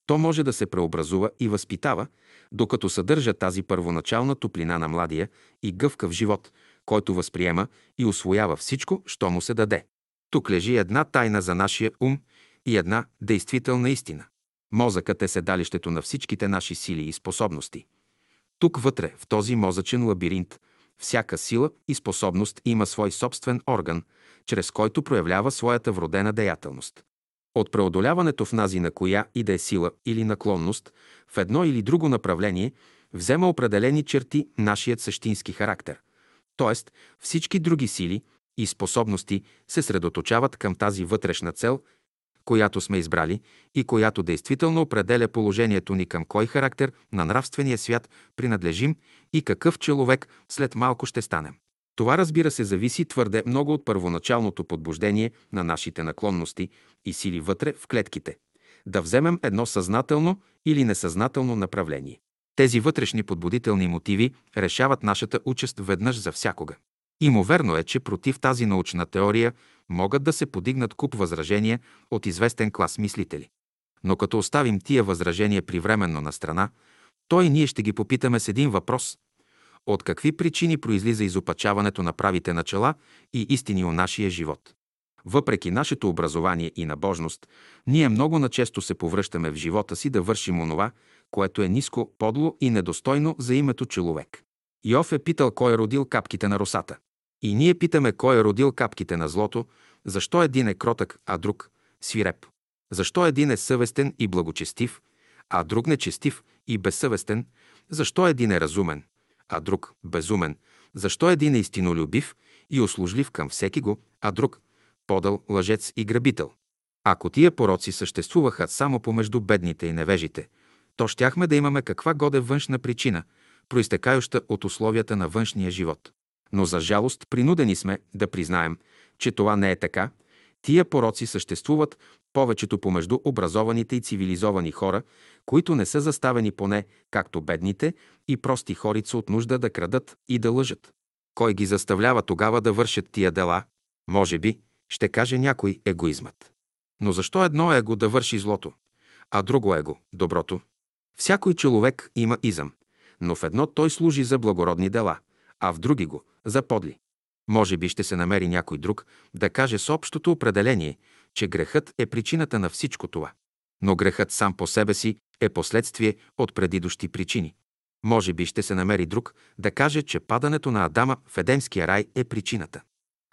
То може да се преобразува и възпитава, докато съдържа тази първоначална топлина на младия и гъвкав живот, който възприема и освоява всичко, що му се даде. Тук лежи една тайна за нашия ум и една действителна истина. Мозъкът е седалището на всичките наши сили и способности. Тук вътре, в този мозъчен лабиринт, всяка сила и способност има свой собствен орган, чрез който проявлява своята вродена деятелност. От преодоляването в нази на коя и да е сила или наклонност в едно или друго направление взема определени черти нашият същински характер. Тоест всички други сили и способности се средоточават към тази вътрешна цел която сме избрали и която действително определя положението ни към кой характер на нравствения свят принадлежим и какъв човек след малко ще станем. Това, разбира се, зависи твърде много от първоначалното подбуждение на нашите наклонности и сили вътре в клетките. Да вземем едно съзнателно или несъзнателно направление. Тези вътрешни подбудителни мотиви решават нашата участ веднъж за всякога. Имоверно е, че против тази научна теория могат да се подигнат куп възражения от известен клас мислители. Но като оставим тия възражения привременно на страна, той ние ще ги попитаме с един въпрос. От какви причини произлиза изопачаването на правите начала и истини о нашия живот? Въпреки нашето образование и набожност, ние много начесто се повръщаме в живота си да вършим онова, което е ниско, подло и недостойно за името човек. Йов е питал кой е родил капките на росата. И ние питаме кой е родил капките на злото, защо един е кротък, а друг – свиреп. Защо един е съвестен и благочестив, а друг нечестив и безсъвестен? Защо един е разумен, а друг – безумен? Защо един е истинолюбив и услужлив към всеки го, а друг – подъл, лъжец и грабител? Ако тия пороци съществуваха само помежду бедните и невежите, то щяхме да имаме каква годе външна причина, проистекающа от условията на външния живот. Но за жалост принудени сме да признаем, че това не е така. Тия пороци съществуват повечето помежду образованите и цивилизовани хора, които не са заставени поне, както бедните и прости хорица от нужда да крадат и да лъжат. Кой ги заставлява тогава да вършат тия дела? Може би, ще каже някой егоизмът. Но защо едно его да върши злото, а друго его – доброто? Всякой човек има изъм, но в едно той служи за благородни дела, а в други го – за подли. Може би ще се намери някой друг да каже с общото определение, че грехът е причината на всичко това. Но грехът сам по себе си е последствие от предидущи причини. Може би ще се намери друг да каже, че падането на Адама в Едемския рай е причината.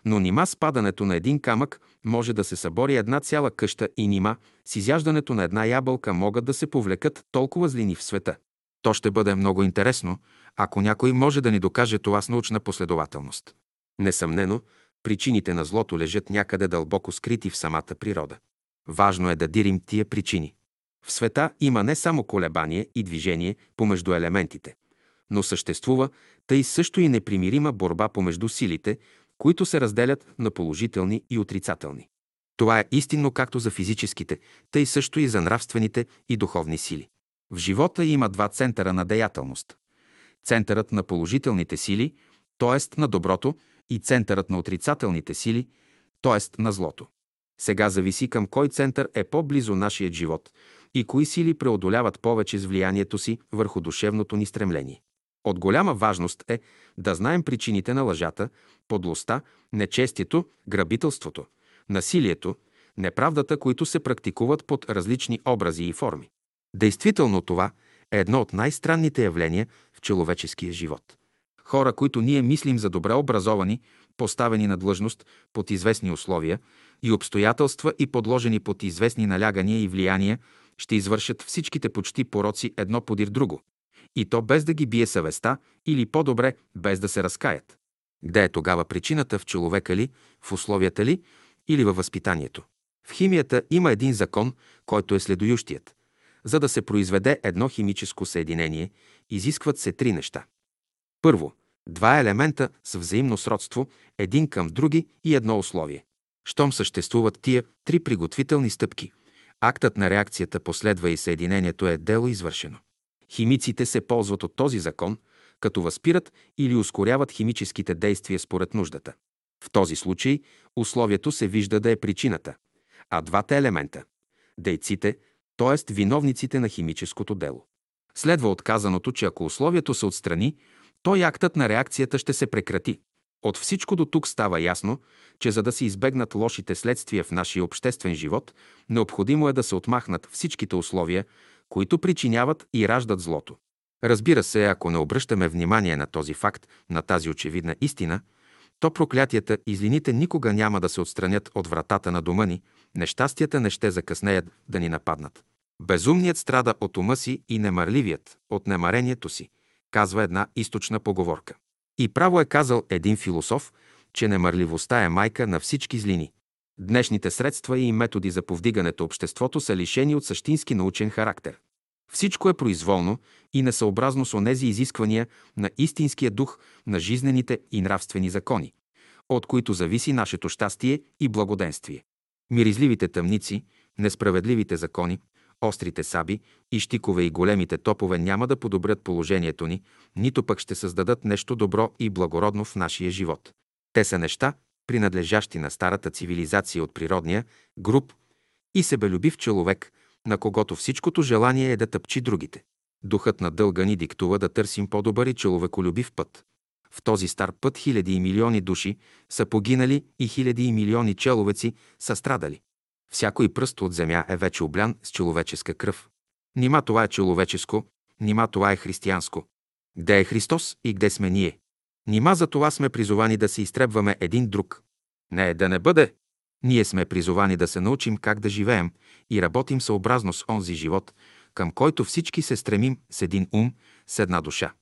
Но нима с падането на един камък може да се събори една цяла къща и нима с изяждането на една ябълка могат да се повлекат толкова злини в света. То ще бъде много интересно, ако някой може да ни докаже това с научна последователност. Несъмнено, причините на злото лежат някъде дълбоко скрити в самата природа. Важно е да дирим тия причини. В света има не само колебание и движение помежду елементите, но съществува тъй също и непримирима борба помежду силите, които се разделят на положителни и отрицателни. Това е истинно както за физическите, тъй също и за нравствените и духовни сили. В живота има два центъра на деятелност. Центърът на положителните сили, т.е. на доброто, и центърът на отрицателните сили, т.е. на злото. Сега зависи към кой център е по-близо нашият живот и кои сили преодоляват повече с влиянието си върху душевното ни стремление. От голяма важност е да знаем причините на лъжата, подлостта, нечестието, грабителството, насилието, неправдата, които се практикуват под различни образи и форми. Действително това е едно от най-странните явления в човеческия живот. Хора, които ние мислим за добре образовани, поставени на длъжност под известни условия и обстоятелства и подложени под известни налягания и влияния, ще извършат всичките почти пороци едно подир друго. И то без да ги бие съвестта или по-добре без да се разкаят. Где е тогава причината в човека ли, в условията ли или във възпитанието? В химията има един закон, който е следующият. За да се произведе едно химическо съединение, изискват се три неща. Първо, два елемента с взаимно сродство, един към други и едно условие. Щом съществуват тия три приготвителни стъпки, актът на реакцията последва и съединението е дело извършено. Химиците се ползват от този закон, като възпират или ускоряват химическите действия според нуждата. В този случай условието се вижда да е причината, а двата елемента – дейците, т.е. виновниците на химическото дело. Следва отказаното, че ако условието се отстрани, то и актът на реакцията ще се прекрати. От всичко до тук става ясно, че за да се избегнат лошите следствия в нашия обществен живот, необходимо е да се отмахнат всичките условия, които причиняват и раждат злото. Разбира се, ако не обръщаме внимание на този факт, на тази очевидна истина, то проклятията и злините никога няма да се отстранят от вратата на дома ни, нещастията не ще закъснеят да ни нападнат. Безумният страда от ума си и немарливият от немарението си, казва една източна поговорка. И право е казал един философ, че немърливостта е майка на всички злини. Днешните средства и методи за повдигането обществото са лишени от същински научен характер. Всичко е произволно и несъобразно с онези изисквания на истинския дух на жизнените и нравствени закони, от които зависи нашето щастие и благоденствие. Миризливите тъмници, несправедливите закони, Острите саби, и щикове и големите топове няма да подобрят положението ни, нито пък ще създадат нещо добро и благородно в нашия живот. Те са неща, принадлежащи на старата цивилизация от природния, груб и себелюбив човек, на когото всичкото желание е да тъпчи другите. Духът на дълга ни диктува да търсим по-добър и човеколюбив път. В този стар път хиляди и милиони души са погинали и хиляди и милиони человеци са страдали. Всякой пръст от земя е вече облян с човеческа кръв. Нима това е човеческо, нима това е християнско. Где е Христос и где сме ние? Нима за това сме призовани да се изтребваме един друг. Не, да не бъде. Ние сме призовани да се научим как да живеем и работим съобразно с онзи живот, към който всички се стремим с един ум, с една душа.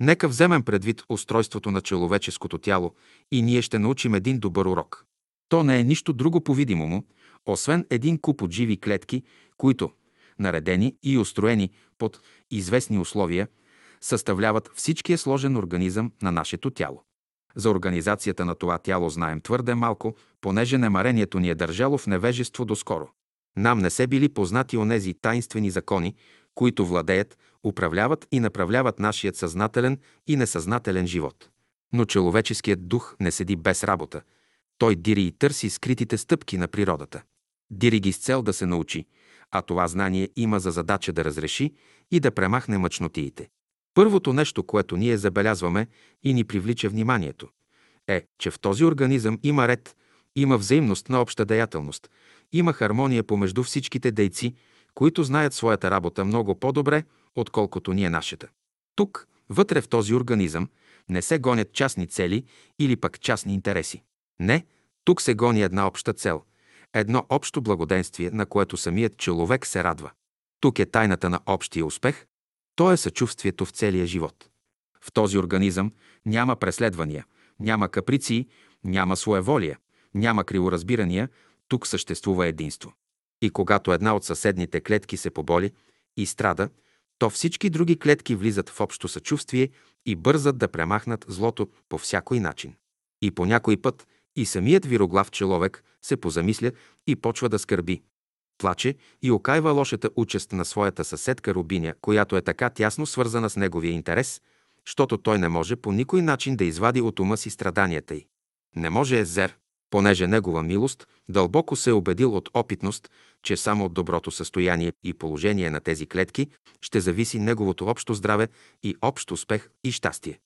Нека вземем предвид устройството на човеческото тяло и ние ще научим един добър урок. То не е нищо друго по-видимому, освен един куп от живи клетки, които, наредени и устроени под известни условия, съставляват всичкия сложен организъм на нашето тяло. За организацията на това тяло знаем твърде малко, понеже немарението ни е държало в невежество доскоро. Нам не се били познати онези таинствени закони, които владеят, управляват и направляват нашият съзнателен и несъзнателен живот. Но човеческият дух не седи без работа. Той дири и търси скритите стъпки на природата. Дири ги с цел да се научи, а това знание има за задача да разреши и да премахне мъчнотиите. Първото нещо, което ние забелязваме и ни привлича вниманието, е, че в този организъм има ред, има взаимност на обща деятелност, има хармония помежду всичките дейци, които знаят своята работа много по-добре, отколкото ние нашата. Тук, вътре в този организъм, не се гонят частни цели или пък частни интереси. Не, тук се гони една обща цел, едно общо благоденствие, на което самият човек се радва. Тук е тайната на общия успех, то е съчувствието в целия живот. В този организъм няма преследвания, няма каприци, няма своеволие, няма криворазбирания, тук съществува единство. И когато една от съседните клетки се поболи и страда, то всички други клетки влизат в общо съчувствие и бързат да премахнат злото по всякой начин. И по някой път и самият вироглав човек се позамисля и почва да скърби. Плаче и окайва лошата участ на своята съседка Рубиня, която е така тясно свързана с неговия интерес, защото той не може по никой начин да извади от ума си страданията й. Не може Езер, понеже негова милост дълбоко се е убедил от опитност, че само от доброто състояние и положение на тези клетки ще зависи неговото общо здраве и общ успех и щастие.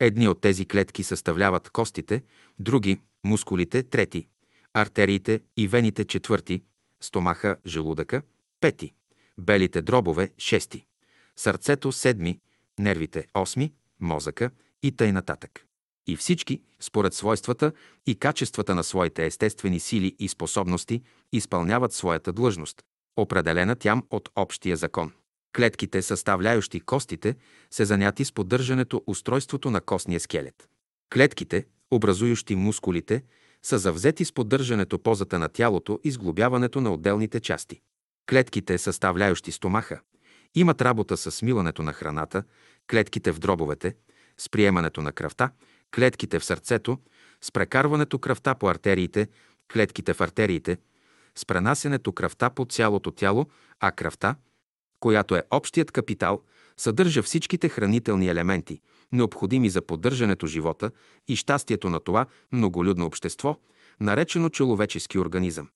Едни от тези клетки съставляват костите, други – мускулите, трети – артериите и вените, четвърти – стомаха, желудъка, пети – белите дробове, шести – сърцето, седми – нервите, осми – мозъка и тъй нататък. И всички, според свойствата и качествата на своите естествени сили и способности, изпълняват своята длъжност, определена тям от общия закон. Клетките, съставляющи костите, се заняти с поддържането устройството на костния скелет. Клетките, образующи мускулите, са завзети с поддържането позата на тялото и сглобяването на отделните части. Клетките, съставляющи стомаха, имат работа с смилането на храната, клетките в дробовете, с приемането на кръвта, клетките в сърцето, с прекарването кръвта по артериите, клетките в артериите, с пренасенето кръвта по цялото тяло, а кръвта, която е общият капитал, съдържа всичките хранителни елементи, необходими за поддържането живота и щастието на това многолюдно общество, наречено човечески организъм.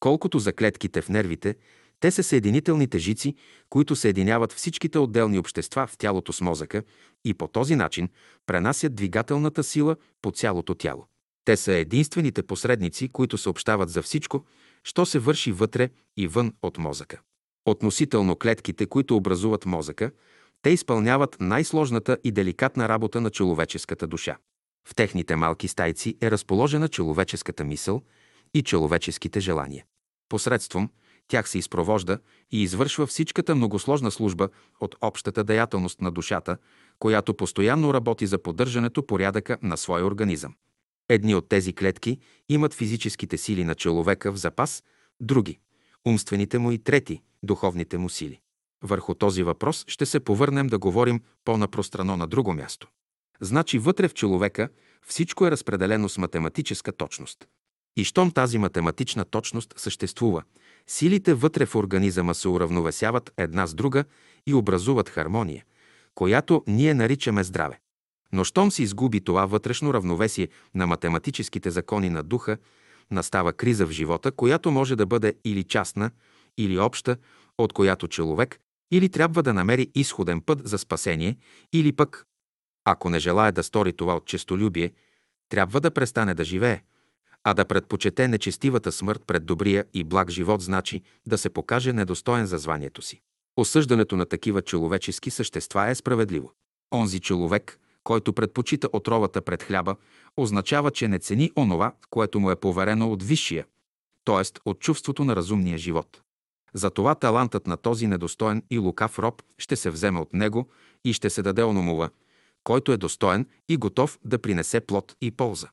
Колкото за клетките в нервите, те са съединителните жици, които съединяват всичките отделни общества в тялото с мозъка и по този начин пренасят двигателната сила по цялото тяло. Те са единствените посредници, които съобщават за всичко, що се върши вътре и вън от мозъка. Относително клетките, които образуват мозъка, те изпълняват най-сложната и деликатна работа на човеческата душа. В техните малки стайци е разположена човеческата мисъл и човеческите желания. Посредством тях се изпровожда и извършва всичката многосложна служба от общата деятелност на душата, която постоянно работи за поддържането порядъка на своя организъм. Едни от тези клетки имат физическите сили на човека в запас, други – умствените му и трети – духовните му сили. Върху този въпрос ще се повърнем да говорим по-напространо на друго място. Значи вътре в човека всичко е разпределено с математическа точност. И щом тази математична точност съществува, Силите вътре в организъма се уравновесяват една с друга и образуват хармония, която ние наричаме здраве. Но щом се изгуби това вътрешно равновесие на математическите закони на духа, настава криза в живота, която може да бъде или частна, или обща, от която човек или трябва да намери изходен път за спасение, или пък, ако не желая да стори това от честолюбие, трябва да престане да живее, а да предпочете нечестивата смърт пред добрия и благ живот значи да се покаже недостоен за званието си. Осъждането на такива човечески същества е справедливо. Онзи човек, който предпочита отровата пред хляба, означава, че не цени онова, което му е поверено от висшия, т.е. от чувството на разумния живот. Затова талантът на този недостоен и лукав роб ще се вземе от него и ще се даде ономува, който е достоен и готов да принесе плод и полза.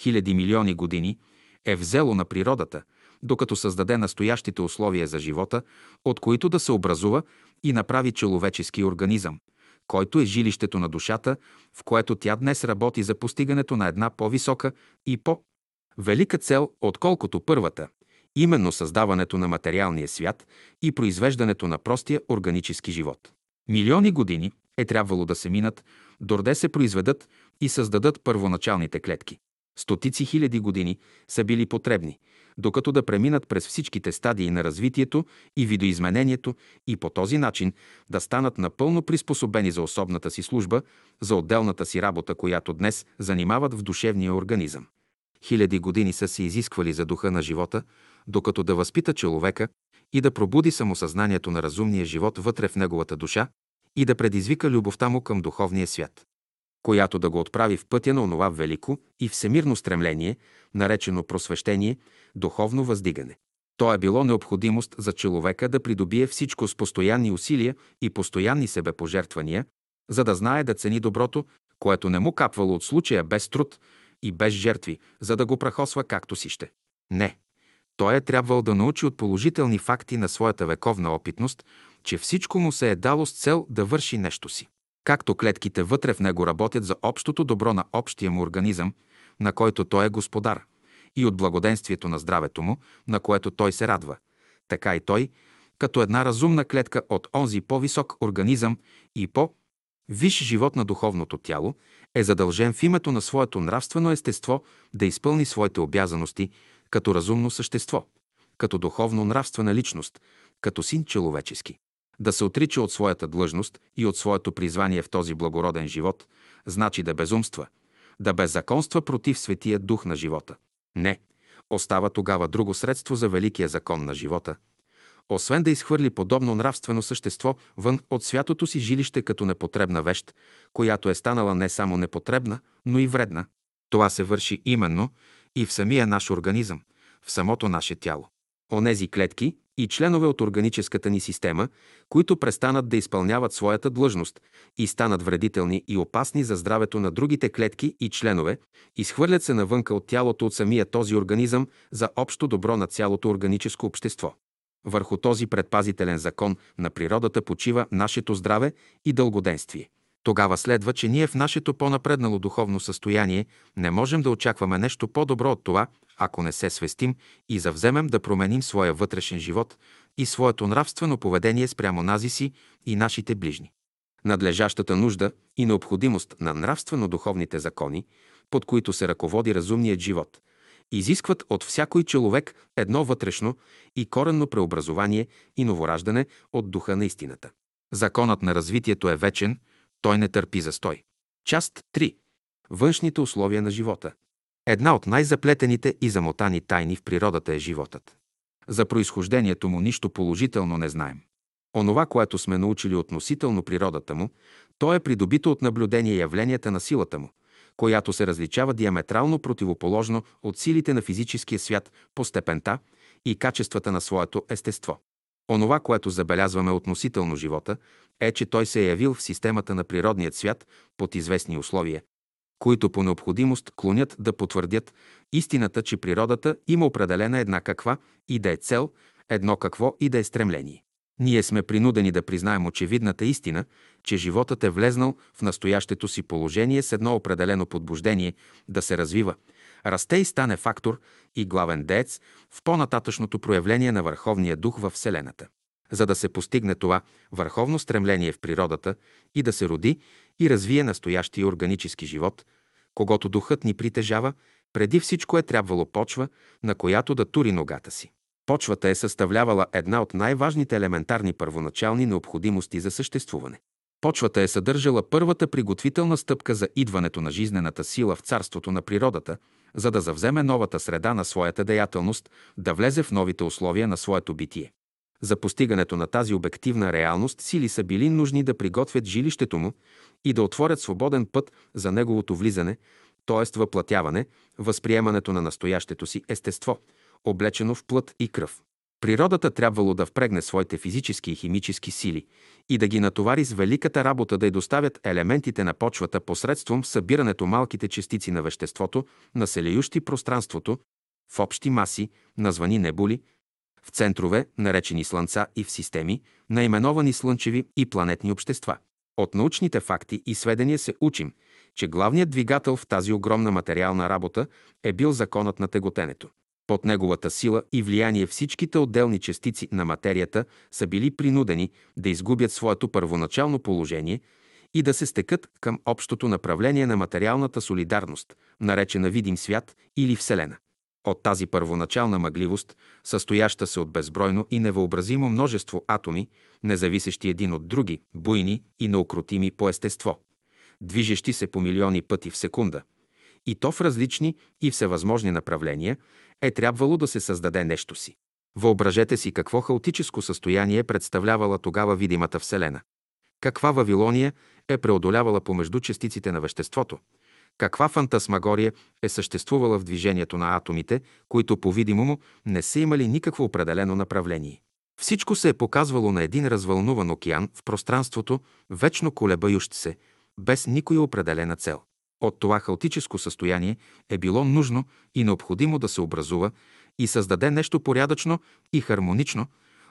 Хиляди милиони години е взело на природата, докато създаде настоящите условия за живота, от които да се образува и направи човечески организъм, който е жилището на душата, в което тя днес работи за постигането на една по-висока и по-велика цел, отколкото първата, именно създаването на материалния свят и произвеждането на простия органически живот. Милиони години е трябвало да се минат, дорде се произведат и създадат първоначалните клетки. Стотици хиляди години са били потребни, докато да преминат през всичките стадии на развитието и видоизменението и по този начин да станат напълно приспособени за особната си служба, за отделната си работа, която днес занимават в душевния организъм. Хиляди години са се изисквали за духа на живота, докато да възпита човека и да пробуди самосъзнанието на разумния живот вътре в неговата душа и да предизвика любовта му към духовния свят, която да го отправи в пътя на онова велико и всемирно стремление, наречено просвещение, духовно въздигане. То е било необходимост за човека да придобие всичко с постоянни усилия и постоянни себепожертвания, за да знае да цени доброто, което не му капвало от случая без труд и без жертви, за да го прахосва както си ще. Не, той е трябвал да научи от положителни факти на своята вековна опитност, че всичко му се е дало с цел да върши нещо си. Както клетките вътре в него работят за общото добро на общия му организъм, на който той е господар, и от благоденствието на здравето му, на което той се радва, така и той, като една разумна клетка от онзи по-висок организъм и по виш живот на духовното тяло, е задължен в името на своето нравствено естество да изпълни своите обязаности, като разумно същество, като духовно-нравствена личност, като син човечески. Да се отрича от своята длъжност и от своето призвание в този благороден живот, значи да безумства, да беззаконства против светия дух на живота. Не, остава тогава друго средство за великия закон на живота, освен да изхвърли подобно нравствено същество вън от святото си жилище като непотребна вещ, която е станала не само непотребна, но и вредна. Това се върши именно и в самия наш организъм, в самото наше тяло. Онези клетки и членове от органическата ни система, които престанат да изпълняват своята длъжност и станат вредителни и опасни за здравето на другите клетки и членове, изхвърлят се навънка от тялото от самия този организъм за общо добро на цялото органическо общество. Върху този предпазителен закон на природата почива нашето здраве и дългоденствие. Тогава следва, че ние в нашето по-напреднало духовно състояние не можем да очакваме нещо по-добро от това, ако не се свестим и завземем да променим своя вътрешен живот и своето нравствено поведение спрямо нази си и нашите ближни. Надлежащата нужда и необходимост на нравствено-духовните закони, под които се ръководи разумният живот, изискват от всякой човек едно вътрешно и коренно преобразование и новораждане от духа на истината. Законът на развитието е вечен – той не търпи застой. Част 3. Външните условия на живота. Една от най-заплетените и замотани тайни в природата е животът. За произхождението му нищо положително не знаем. Онова, което сме научили относително природата му, то е придобито от наблюдение явленията на силата му, която се различава диаметрално противоположно от силите на физическия свят по степента и качествата на своето естество. Онова, което забелязваме относително живота, е, че той се е явил в системата на природният свят под известни условия, които по необходимост клонят да потвърдят истината, че природата има определена една каква и да е цел, едно какво и да е стремление. Ние сме принудени да признаем очевидната истина, че животът е влезнал в настоящето си положение с едно определено подбуждение да се развива, расте и стане фактор и главен деец в по-нататъчното проявление на Върховния дух във Вселената. За да се постигне това върховно стремление в природата и да се роди и развие настоящия органически живот, когато духът ни притежава, преди всичко е трябвало почва, на която да тури ногата си. Почвата е съставлявала една от най-важните елементарни първоначални необходимости за съществуване. Почвата е съдържала първата приготвителна стъпка за идването на жизнената сила в царството на природата, за да завземе новата среда на своята деятелност, да влезе в новите условия на своето битие. За постигането на тази обективна реалност сили са били нужни да приготвят жилището му и да отворят свободен път за неговото влизане, т.е. въплатяване, възприемането на настоящето си естество, облечено в плът и кръв. Природата трябвало да впрегне своите физически и химически сили и да ги натовари с великата работа да й доставят елементите на почвата посредством събирането малките частици на веществото, населяющи пространството, в общи маси, названи небули, в центрове, наречени слънца и в системи, наименовани слънчеви и планетни общества. От научните факти и сведения се учим, че главният двигател в тази огромна материална работа е бил законът на теготенето. Под неговата сила и влияние всичките отделни частици на материята са били принудени да изгубят своето първоначално положение и да се стекат към общото направление на материалната солидарност, наречена видим свят или Вселена. От тази първоначална мъгливост, състояща се от безбройно и невъобразимо множество атоми, независещи един от други, буйни и неукротими по естество, движещи се по милиони пъти в секунда, и то в различни и всевъзможни направления, е трябвало да се създаде нещо си. Въображете си какво хаотическо състояние представлявала тогава видимата Вселена. Каква Вавилония е преодолявала помежду частиците на веществото, каква фантасмагория е съществувала в движението на атомите, които по-видимому не са имали никакво определено направление. Всичко се е показвало на един развълнуван океан в пространството, вечно колебающ се, без никоя определена цел. От това хаотическо състояние е било нужно и необходимо да се образува и създаде нещо порядъчно и хармонично,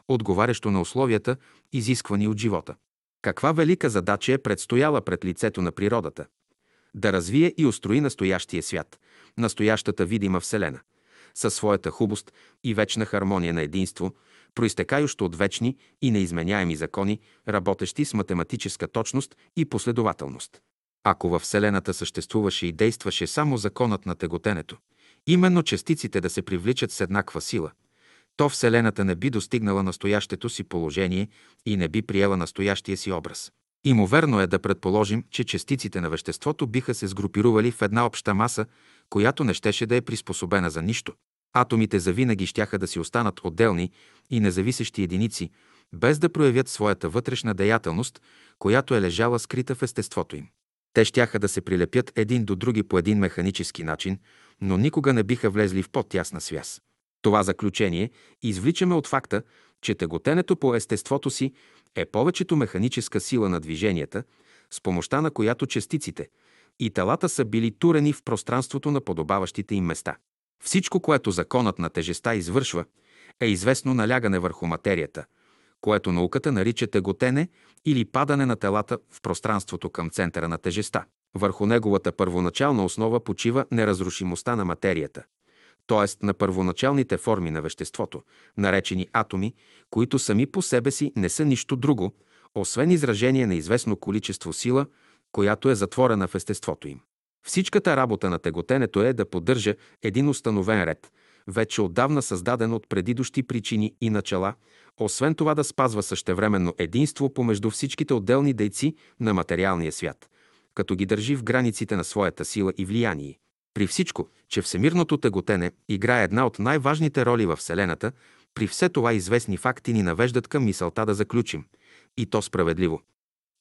отговарящо на условията, изисквани от живота. Каква велика задача е предстояла пред лицето на природата? Да развие и устрои настоящия свят, настоящата видима Вселена, със своята хубост и вечна хармония на единство, проистекающа от вечни и неизменяеми закони, работещи с математическа точност и последователност. Ако във Вселената съществуваше и действаше само законът на теготенето, именно частиците да се привличат с еднаква сила, то Вселената не би достигнала настоящето си положение и не би приела настоящия си образ. Имоверно е да предположим, че частиците на веществото биха се сгрупирували в една обща маса, която не щеше да е приспособена за нищо. Атомите завинаги щяха да си останат отделни и независещи единици, без да проявят своята вътрешна деятелност, която е лежала скрита в естеството им. Те щяха да се прилепят един до други по един механически начин, но никога не биха влезли в по-тясна связ. Това заключение извличаме от факта, че теготенето по естеството си е повечето механическа сила на движенията, с помощта на която частиците и телата са били турени в пространството на подобаващите им места. Всичко, което законът на тежеста извършва, е известно налягане върху материята – което науката нарича теготене или падане на телата в пространството към центъра на тежеста. Върху неговата първоначална основа почива неразрушимостта на материята, т.е. на първоначалните форми на веществото, наречени атоми, които сами по себе си не са нищо друго, освен изражение на известно количество сила, която е затворена в естеството им. Всичката работа на теготенето е да поддържа един установен ред, вече отдавна създаден от предидущи причини и начала, освен това да спазва същевременно единство помежду всичките отделни дейци на материалния свят, като ги държи в границите на своята сила и влияние. При всичко, че всемирното теготене играе една от най-важните роли в Вселената, при все това известни факти ни навеждат към мисълта да заключим, и то справедливо,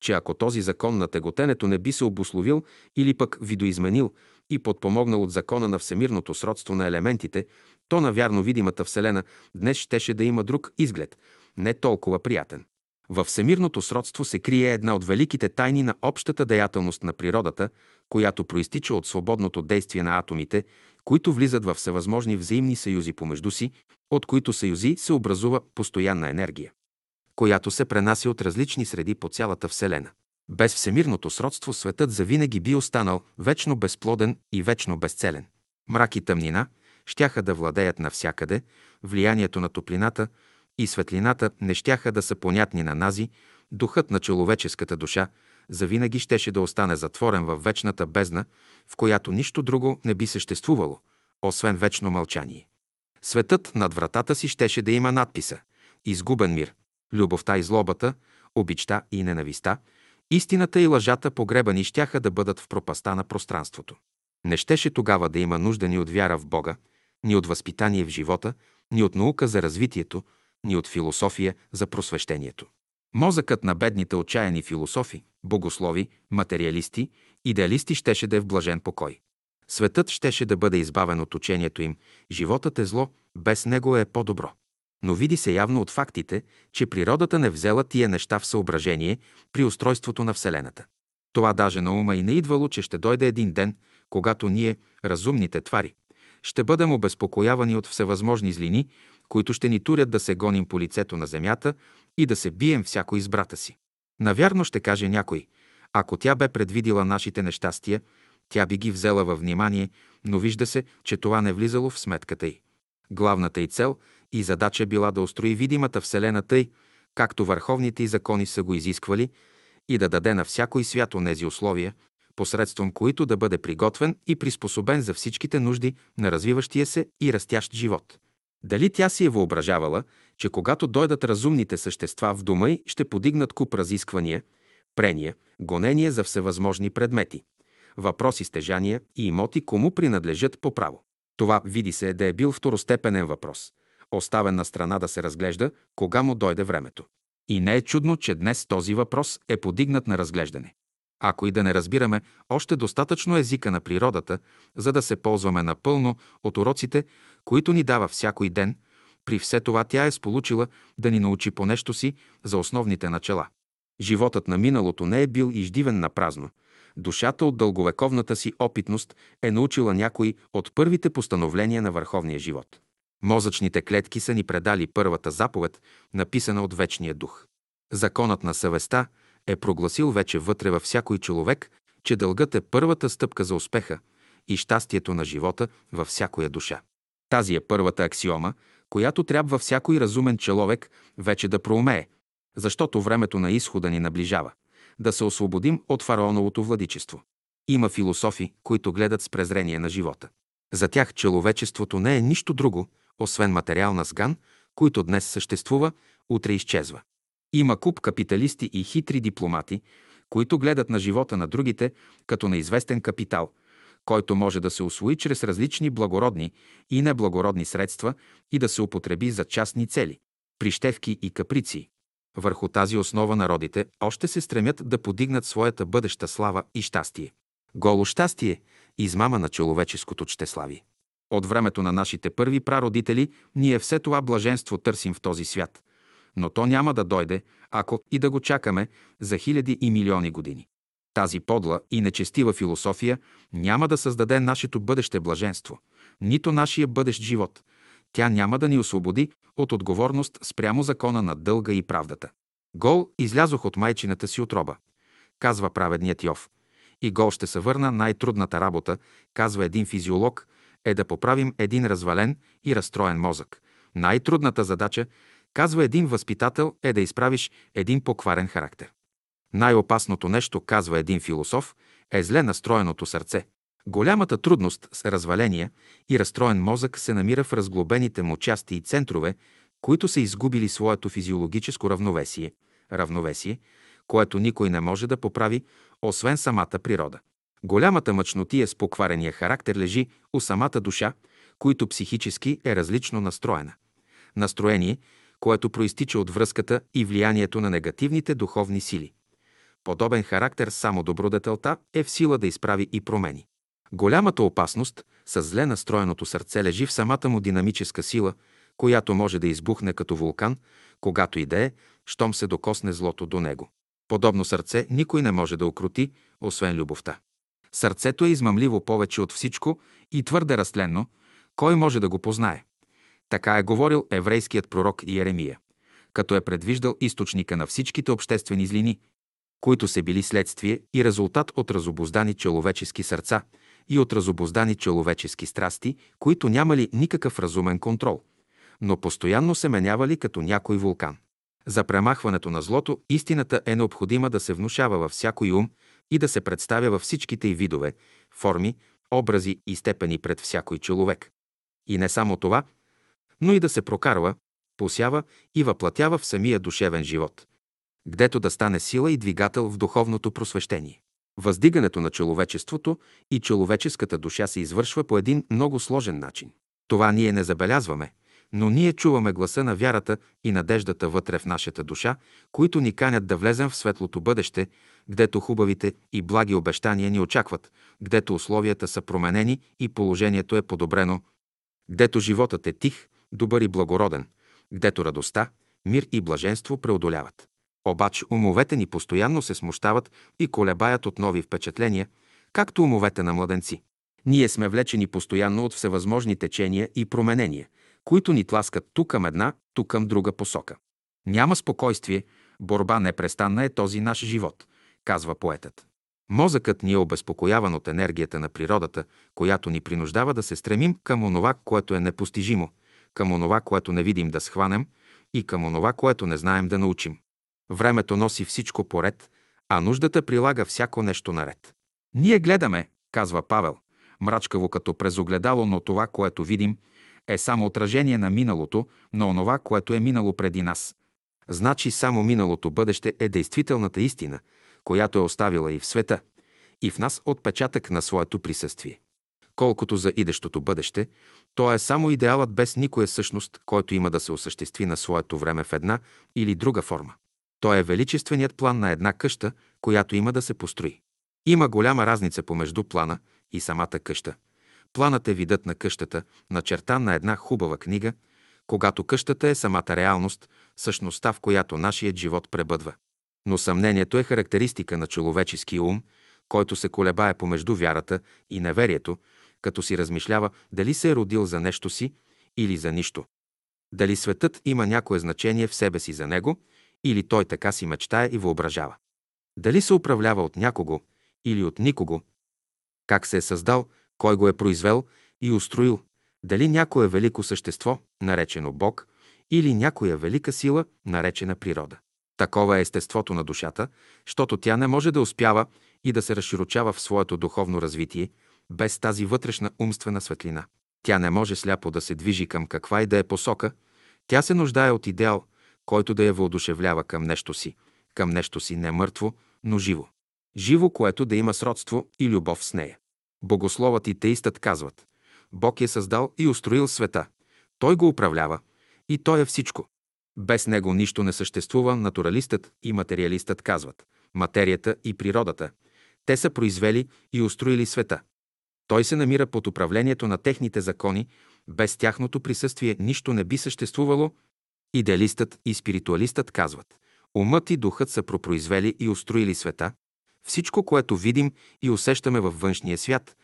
че ако този закон на теготенето не би се обословил или пък видоизменил и подпомогнал от закона на всемирното сродство на елементите, то навярно видимата Вселена днес щеше да има друг изглед, не толкова приятен. Във всемирното сродство се крие една от великите тайни на общата деятелност на природата, която проистича от свободното действие на атомите, които влизат в всевъзможни взаимни съюзи помежду си, от които съюзи се образува постоянна енергия, която се пренася от различни среди по цялата Вселена. Без всемирното сродство светът завинаги би останал вечно безплоден и вечно безцелен. Мрак и тъмнина щяха да владеят навсякъде, влиянието на топлината и светлината не щяха да са понятни на нази, духът на човеческата душа завинаги щеше да остане затворен в вечната бездна, в която нищо друго не би съществувало, освен вечно мълчание. Светът над вратата си щеше да има надписа «Изгубен мир», любовта и злобата, обичта и ненависта, истината и лъжата погребани щяха да бъдат в пропаста на пространството. Не щеше тогава да има нужда ни от вяра в Бога, ни от възпитание в живота, ни от наука за развитието, ни от философия за просвещението. Мозъкът на бедните отчаяни философи, богослови, материалисти, идеалисти щеше да е в блажен покой. Светът щеше да бъде избавен от учението им. Животът е зло, без него е по-добро. Но види се явно от фактите, че природата не взела тия неща в съображение при устройството на Вселената. Това даже на ума и не идвало, че ще дойде един ден, когато ние, разумните твари, ще бъдем обезпокоявани от всевъзможни злини, които ще ни турят да се гоним по лицето на земята и да се бием всяко из брата си. Навярно ще каже някой, ако тя бе предвидила нашите нещастия, тя би ги взела във внимание, но вижда се, че това не влизало в сметката й. Главната й цел и задача била да устрои видимата Вселена тъй, както върховните й закони са го изисквали, и да даде на всяко и свято нези условия, посредством които да бъде приготвен и приспособен за всичките нужди на развиващия се и растящ живот. Дали тя си е въображавала, че когато дойдат разумните същества в дома й, ще подигнат куп разисквания, прения, гонения за всевъзможни предмети, въпроси, стежания и имоти, кому принадлежат по право. Това види се да е бил второстепенен въпрос, оставен на страна да се разглежда, кога му дойде времето. И не е чудно, че днес този въпрос е подигнат на разглеждане. Ако и да не разбираме още достатъчно езика на природата, за да се ползваме напълно от уроците, които ни дава всякой ден, при все това тя е сполучила да ни научи по нещо си за основните начала. Животът на миналото не е бил издивен на празно. Душата от дълговековната си опитност е научила някои от първите постановления на върховния живот. Мозъчните клетки са ни предали първата заповед, написана от Вечния дух. Законът на съвестта е прогласил вече вътре във всякой човек, че дългът е първата стъпка за успеха и щастието на живота във всякоя душа. Тази е първата аксиома, която трябва всякой разумен човек вече да проумее, защото времето на изхода ни наближава, да се освободим от фараоновото владичество. Има философи, които гледат с презрение на живота. За тях човечеството не е нищо друго, освен материална сган, който днес съществува, утре изчезва. Има куп капиталисти и хитри дипломати, които гледат на живота на другите като на известен капитал, който може да се освои чрез различни благородни и неблагородни средства и да се употреби за частни цели, прищевки и каприци. Върху тази основа народите още се стремят да подигнат своята бъдеща слава и щастие. Голо щастие – измама на човеческото чтеслави. От времето на нашите първи прародители ние все това блаженство търсим в този свят, но то няма да дойде, ако и да го чакаме за хиляди и милиони години. Тази подла и нечестива философия няма да създаде нашето бъдеще блаженство, нито нашия бъдещ живот. Тя няма да ни освободи от отговорност спрямо закона на дълга и правдата. Гол излязох от майчината си отроба, казва праведният Йов. И гол ще се върна най-трудната работа, казва един физиолог, е да поправим един развален и разстроен мозък. Най-трудната задача, казва един възпитател, е да изправиш един покварен характер. Най-опасното нещо, казва един философ, е зле настроеното сърце. Голямата трудност с разваления и разстроен мозък се намира в разглобените му части и центрове, които са изгубили своето физиологическо равновесие, равновесие, което никой не може да поправи, освен самата природа. Голямата мъчнотия с покварения характер лежи у самата душа, които психически е различно настроена. Настроение, което проистича от връзката и влиянието на негативните духовни сили. Подобен характер само добродетелта е в сила да изправи и промени. Голямата опасност с зле настроеното сърце лежи в самата му динамическа сила, която може да избухне като вулкан, когато идее, щом се докосне злото до него. Подобно сърце никой не може да окрути, освен любовта. Сърцето е измамливо повече от всичко и твърде растленно, кой може да го познае? Така е говорил еврейският пророк Иеремия, като е предвиждал източника на всичките обществени злини, които са били следствие и резултат от разобоздани човечески сърца и от разобоздани човечески страсти, които нямали никакъв разумен контрол, но постоянно се менявали като някой вулкан. За премахването на злото истината е необходима да се внушава във всякой ум и да се представя във всичките й видове, форми, образи и степени пред всякой човек. И не само това, но и да се прокарва, посява и въплатява в самия душевен живот, гдето да стане сила и двигател в духовното просвещение. Въздигането на човечеството и човеческата душа се извършва по един много сложен начин. Това ние не забелязваме, но ние чуваме гласа на вярата и надеждата вътре в нашата душа, които ни канят да влезем в светлото бъдеще, гдето хубавите и благи обещания ни очакват, гдето условията са променени и положението е подобрено, гдето животът е тих, добър и благороден, гдето радостта, мир и блаженство преодоляват. Обаче умовете ни постоянно се смущават и колебаят от нови впечатления, както умовете на младенци. Ние сме влечени постоянно от всевъзможни течения и променения, които ни тласкат ту към една, ту към друга посока. Няма спокойствие, борба непрестанна е този наш живот, казва поетът. Мозъкът ни е обезпокояван от енергията на природата, която ни принуждава да се стремим към онова, което е непостижимо, към онова, което не видим да схванем и към онова, което не знаем да научим. Времето носи всичко поред, а нуждата прилага всяко нещо наред. Ние гледаме, казва Павел, мрачкаво като през огледало, но това, което видим, е само отражение на миналото, на онова, което е минало преди нас. Значи само миналото бъдеще е действителната истина, която е оставила и в света, и в нас отпечатък на своето присъствие. Колкото за идещото бъдеще, то е само идеалът без никоя същност, който има да се осъществи на своето време в една или друга форма. То е величественият план на една къща, която има да се построи. Има голяма разница помежду плана и самата къща. Планът е видът на къщата, начертан на една хубава книга, когато къщата е самата реалност, същността, в която нашият живот пребъдва. Но съмнението е характеристика на човеческия ум, който се колебае помежду вярата и неверието, като си размишлява дали се е родил за нещо си или за нищо. Дали светът има някое значение в себе си за него, или той така си мечтае и въображава. Дали се управлява от някого или от никого, как се е създал, кой го е произвел и устроил, дали някое велико същество, наречено Бог, или някоя велика сила, наречена природа. Такова е естеството на душата, защото тя не може да успява и да се разширочава в своето духовно развитие без тази вътрешна умствена светлина. Тя не може сляпо да се движи към каква и да е посока, тя се нуждае от идеал, който да я въодушевлява към нещо си, към нещо си не мъртво, но живо. Живо, което да има сродство и любов с нея. Богословът и теистът казват Бог е създал и устроил света. Той го управлява и той е всичко. Без него нищо не съществува, натуралистът и материалистът казват. Материята и природата. Те са произвели и устроили света. Той се намира под управлението на техните закони, без тяхното присъствие нищо не би съществувало. Идеалистът и спиритуалистът казват. Умът и духът са пропроизвели и устроили света. Всичко, което видим и усещаме във външния свят,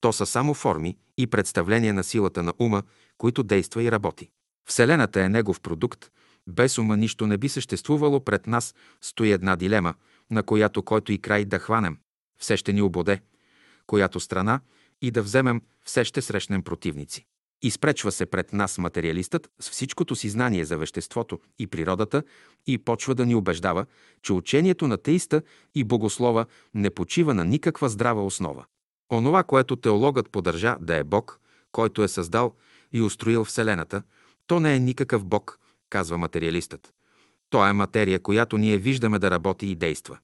то са само форми и представления на силата на ума, които действа и работи. Вселената е негов продукт, без ума нищо не би съществувало пред нас, стои една дилема, на която който и край да хванем, все ще ни ободе, която страна и да вземем, все ще срещнем противници. Изпречва се пред нас материалистът с всичкото си знание за веществото и природата и почва да ни убеждава, че учението на теиста и богослова не почива на никаква здрава основа. Онова, което теологът поддържа да е Бог, който е създал и устроил Вселената, то не е никакъв Бог, казва материалистът. То е материя, която ние виждаме да работи и действа.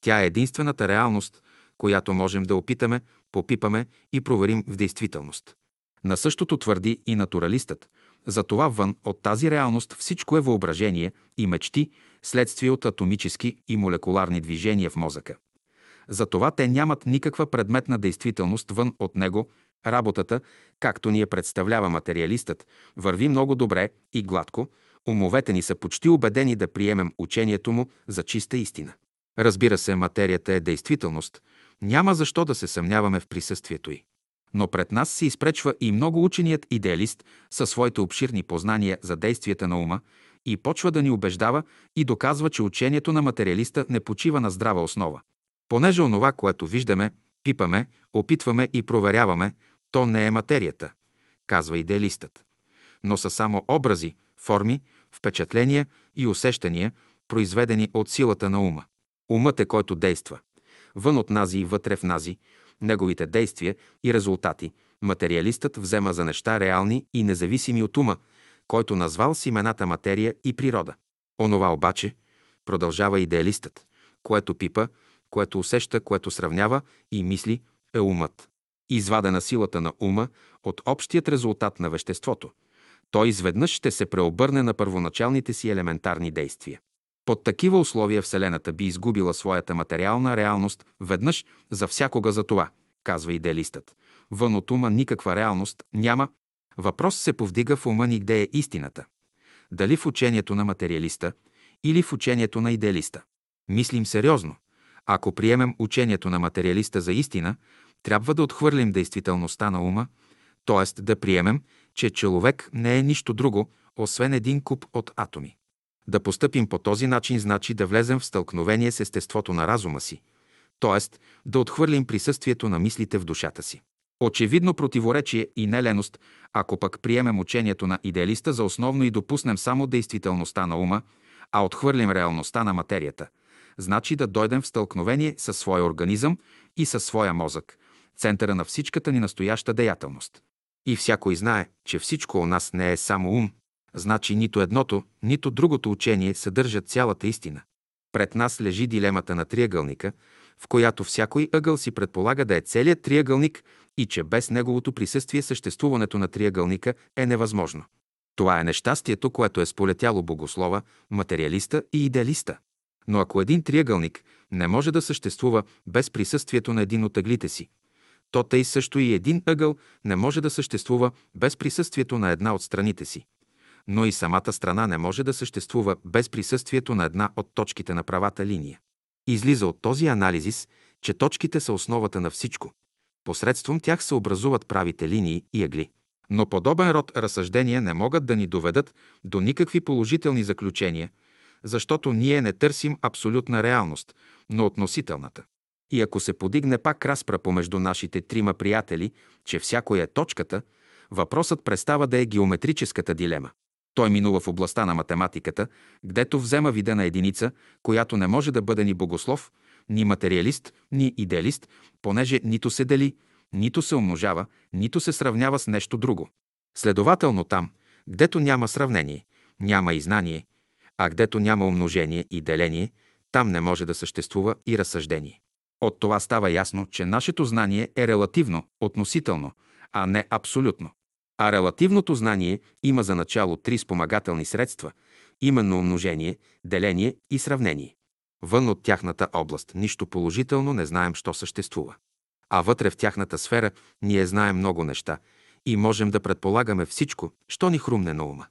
Тя е единствената реалност, която можем да опитаме, попипаме и проверим в действителност. На същото твърди и натуралистът. Затова вън от тази реалност всичко е въображение и мечти, следствие от атомически и молекуларни движения в мозъка. Затова те нямат никаква предметна действителност вън от него. Работата, както ни я представлява материалистът, върви много добре и гладко. Умовете ни са почти убедени да приемем учението му за чиста истина. Разбира се, материята е действителност. Няма защо да се съмняваме в присъствието й. Но пред нас се изпречва и много ученият идеалист със своите обширни познания за действията на ума и почва да ни убеждава и доказва, че учението на материалиста не почива на здрава основа. Понеже онова, което виждаме, Пипаме, опитваме и проверяваме, то не е материята, казва идеалистът, но са само образи, форми, впечатления и усещания, произведени от силата на ума. Умът е който действа. Вън от нази и вътре в нази, неговите действия и резултати, материалистът взема за неща реални и независими от ума, който назвал с имената материя и природа. Онова обаче, продължава идеалистът, което пипа, което усеща, което сравнява и мисли, е умът. Извадена силата на ума от общият резултат на веществото, той изведнъж ще се преобърне на първоначалните си елементарни действия. Под такива условия Вселената би изгубила своята материална реалност веднъж за всякога за това, казва идеалистът. Вън от ума никаква реалност няма. Въпрос се повдига в ума ни где е истината. Дали в учението на материалиста или в учението на идеалиста. Мислим сериозно. Ако приемем учението на материалиста за истина, трябва да отхвърлим действителността на ума, т.е. да приемем, че човек не е нищо друго, освен един куп от атоми. Да постъпим по този начин значи да влезем в стълкновение с естеството на разума си, т.е. да отхвърлим присъствието на мислите в душата си. Очевидно противоречие и неленост, ако пък приемем учението на идеалиста за основно и допуснем само действителността на ума, а отхвърлим реалността на материята, значи да дойдем в стълкновение със своя организъм и със своя мозък, центъра на всичката ни настояща деятелност. И всякой знае, че всичко у нас не е само ум, значи нито едното, нито другото учение съдържат цялата истина. Пред нас лежи дилемата на триъгълника, в която всякой ъгъл си предполага да е целият триъгълник и че без неговото присъствие съществуването на триъгълника е невъзможно. Това е нещастието, което е сполетяло богослова, материалиста и идеалиста. Но ако един триъгълник не може да съществува без присъствието на един от ъглите си, то тъй също и един ъгъл не може да съществува без присъствието на една от страните си. Но и самата страна не може да съществува без присъствието на една от точките на правата линия. Излиза от този анализис, че точките са основата на всичко. Посредством тях се образуват правите линии и ъгли. Но подобен род разсъждения не могат да ни доведат до никакви положителни заключения, защото ние не търсим абсолютна реалност, но относителната. И ако се подигне пак разпра помежду нашите трима приятели, че всяко е точката, въпросът престава да е геометрическата дилема. Той минува в областта на математиката, гдето взема вида на единица, която не може да бъде ни богослов, ни материалист, ни идеалист, понеже нито се дели, нито се умножава, нито се сравнява с нещо друго. Следователно там, гдето няма сравнение, няма и знание, а гдето няма умножение и деление, там не може да съществува и разсъждение. От това става ясно, че нашето знание е релативно, относително, а не абсолютно. А релативното знание има за начало три спомагателни средства, именно умножение, деление и сравнение. Вън от тяхната област нищо положително не знаем, що съществува. А вътре в тяхната сфера ние знаем много неща и можем да предполагаме всичко, що ни хрумне на ума.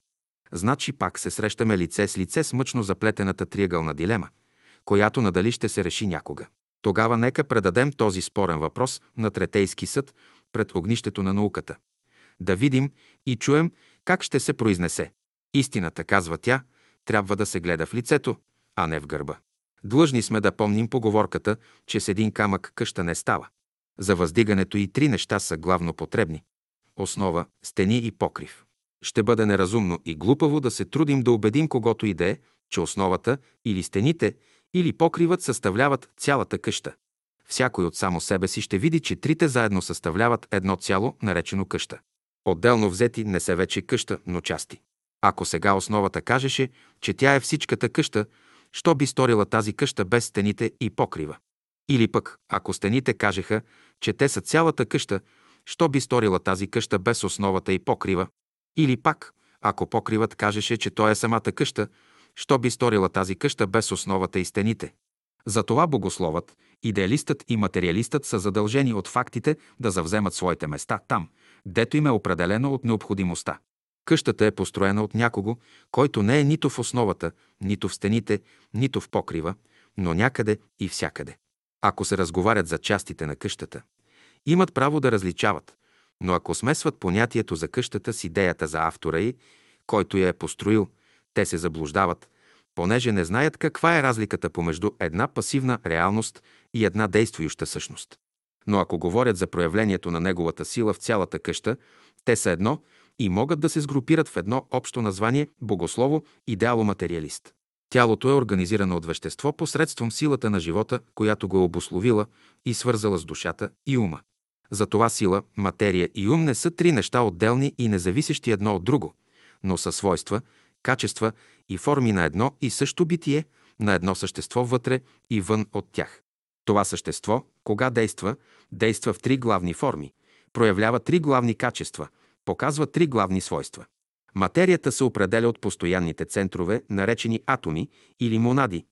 Значи пак се срещаме лице с лице с мъчно заплетената триъгълна дилема, която надали ще се реши някога. Тогава нека предадем този спорен въпрос на Третейски съд пред огнището на науката. Да видим и чуем как ще се произнесе. Истината, казва тя, трябва да се гледа в лицето, а не в гърба. Длъжни сме да помним поговорката, че с един камък къща не става. За въздигането и три неща са главно потребни – основа, стени и покрив. Ще бъде неразумно и глупаво да се трудим да убедим когото и да е, че основата или стените или покривът съставляват цялата къща. Всякой от само себе си ще види, че трите заедно съставляват едно цяло, наречено къща. Отделно взети не са вече къща, но части. Ако сега основата кажеше, че тя е всичката къща, що би сторила тази къща без стените и покрива? Или пък, ако стените кажеха, че те са цялата къща, що би сторила тази къща без основата и покрива? Или пак, ако покривът кажеше, че той е самата къща, що би сторила тази къща без основата и стените? Затова богословът, идеалистът и материалистът са задължени от фактите да завземат своите места там, дето им е определено от необходимостта. Къщата е построена от някого, който не е нито в основата, нито в стените, нито в покрива, но някъде и всякъде. Ако се разговарят за частите на къщата, имат право да различават, но ако смесват понятието за къщата с идеята за автора й, който я е построил, те се заблуждават, понеже не знаят каква е разликата помежду една пасивна реалност и една действующа същност. Но ако говорят за проявлението на неговата сила в цялата къща, те са едно и могат да се сгрупират в едно общо название богослово идеало-материалист. Тялото е организирано от вещество посредством силата на живота, която го е обословила и свързала с душата и ума. Затова сила, материя и ум не са три неща отделни и независещи едно от друго, но са свойства, качества и форми на едно и също битие, на едно същество вътре и вън от тях. Това същество, кога действа, действа в три главни форми, проявлява три главни качества, показва три главни свойства. Материята се определя от постоянните центрове, наречени атоми или монади.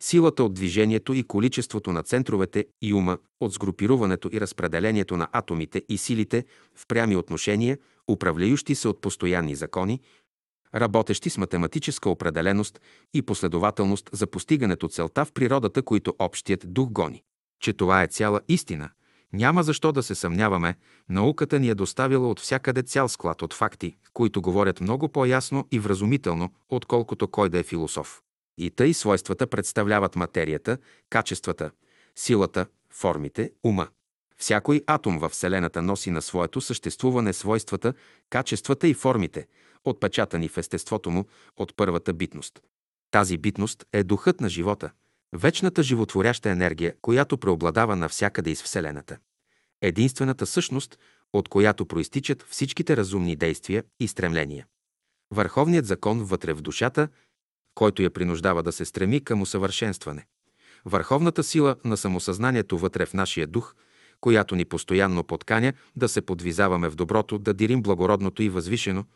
Силата от движението и количеството на центровете и ума, от сгрупируването и разпределението на атомите и силите в прями отношения, управляющи се от постоянни закони, работещи с математическа определеност и последователност за постигането целта в природата, които общият дух гони. Че това е цяла истина, няма защо да се съмняваме, науката ни е доставила от всякъде цял склад от факти, които говорят много по-ясно и вразумително, отколкото кой да е философ. И тъй свойствата представляват материята, качествата, силата, формите, ума. Всякой атом във Вселената носи на своето съществуване свойствата, качествата и формите, отпечатани в естеството му от първата битност. Тази битност е духът на живота, вечната животворяща енергия, която преобладава навсякъде из Вселената. Единствената същност, от която проистичат всичките разумни действия и стремления. Върховният закон вътре в душата, който я принуждава да се стреми към усъвършенстване. Върховната сила на самосъзнанието вътре в нашия дух, която ни постоянно подканя да се подвизаваме в доброто, да дирим благородното и възвишено –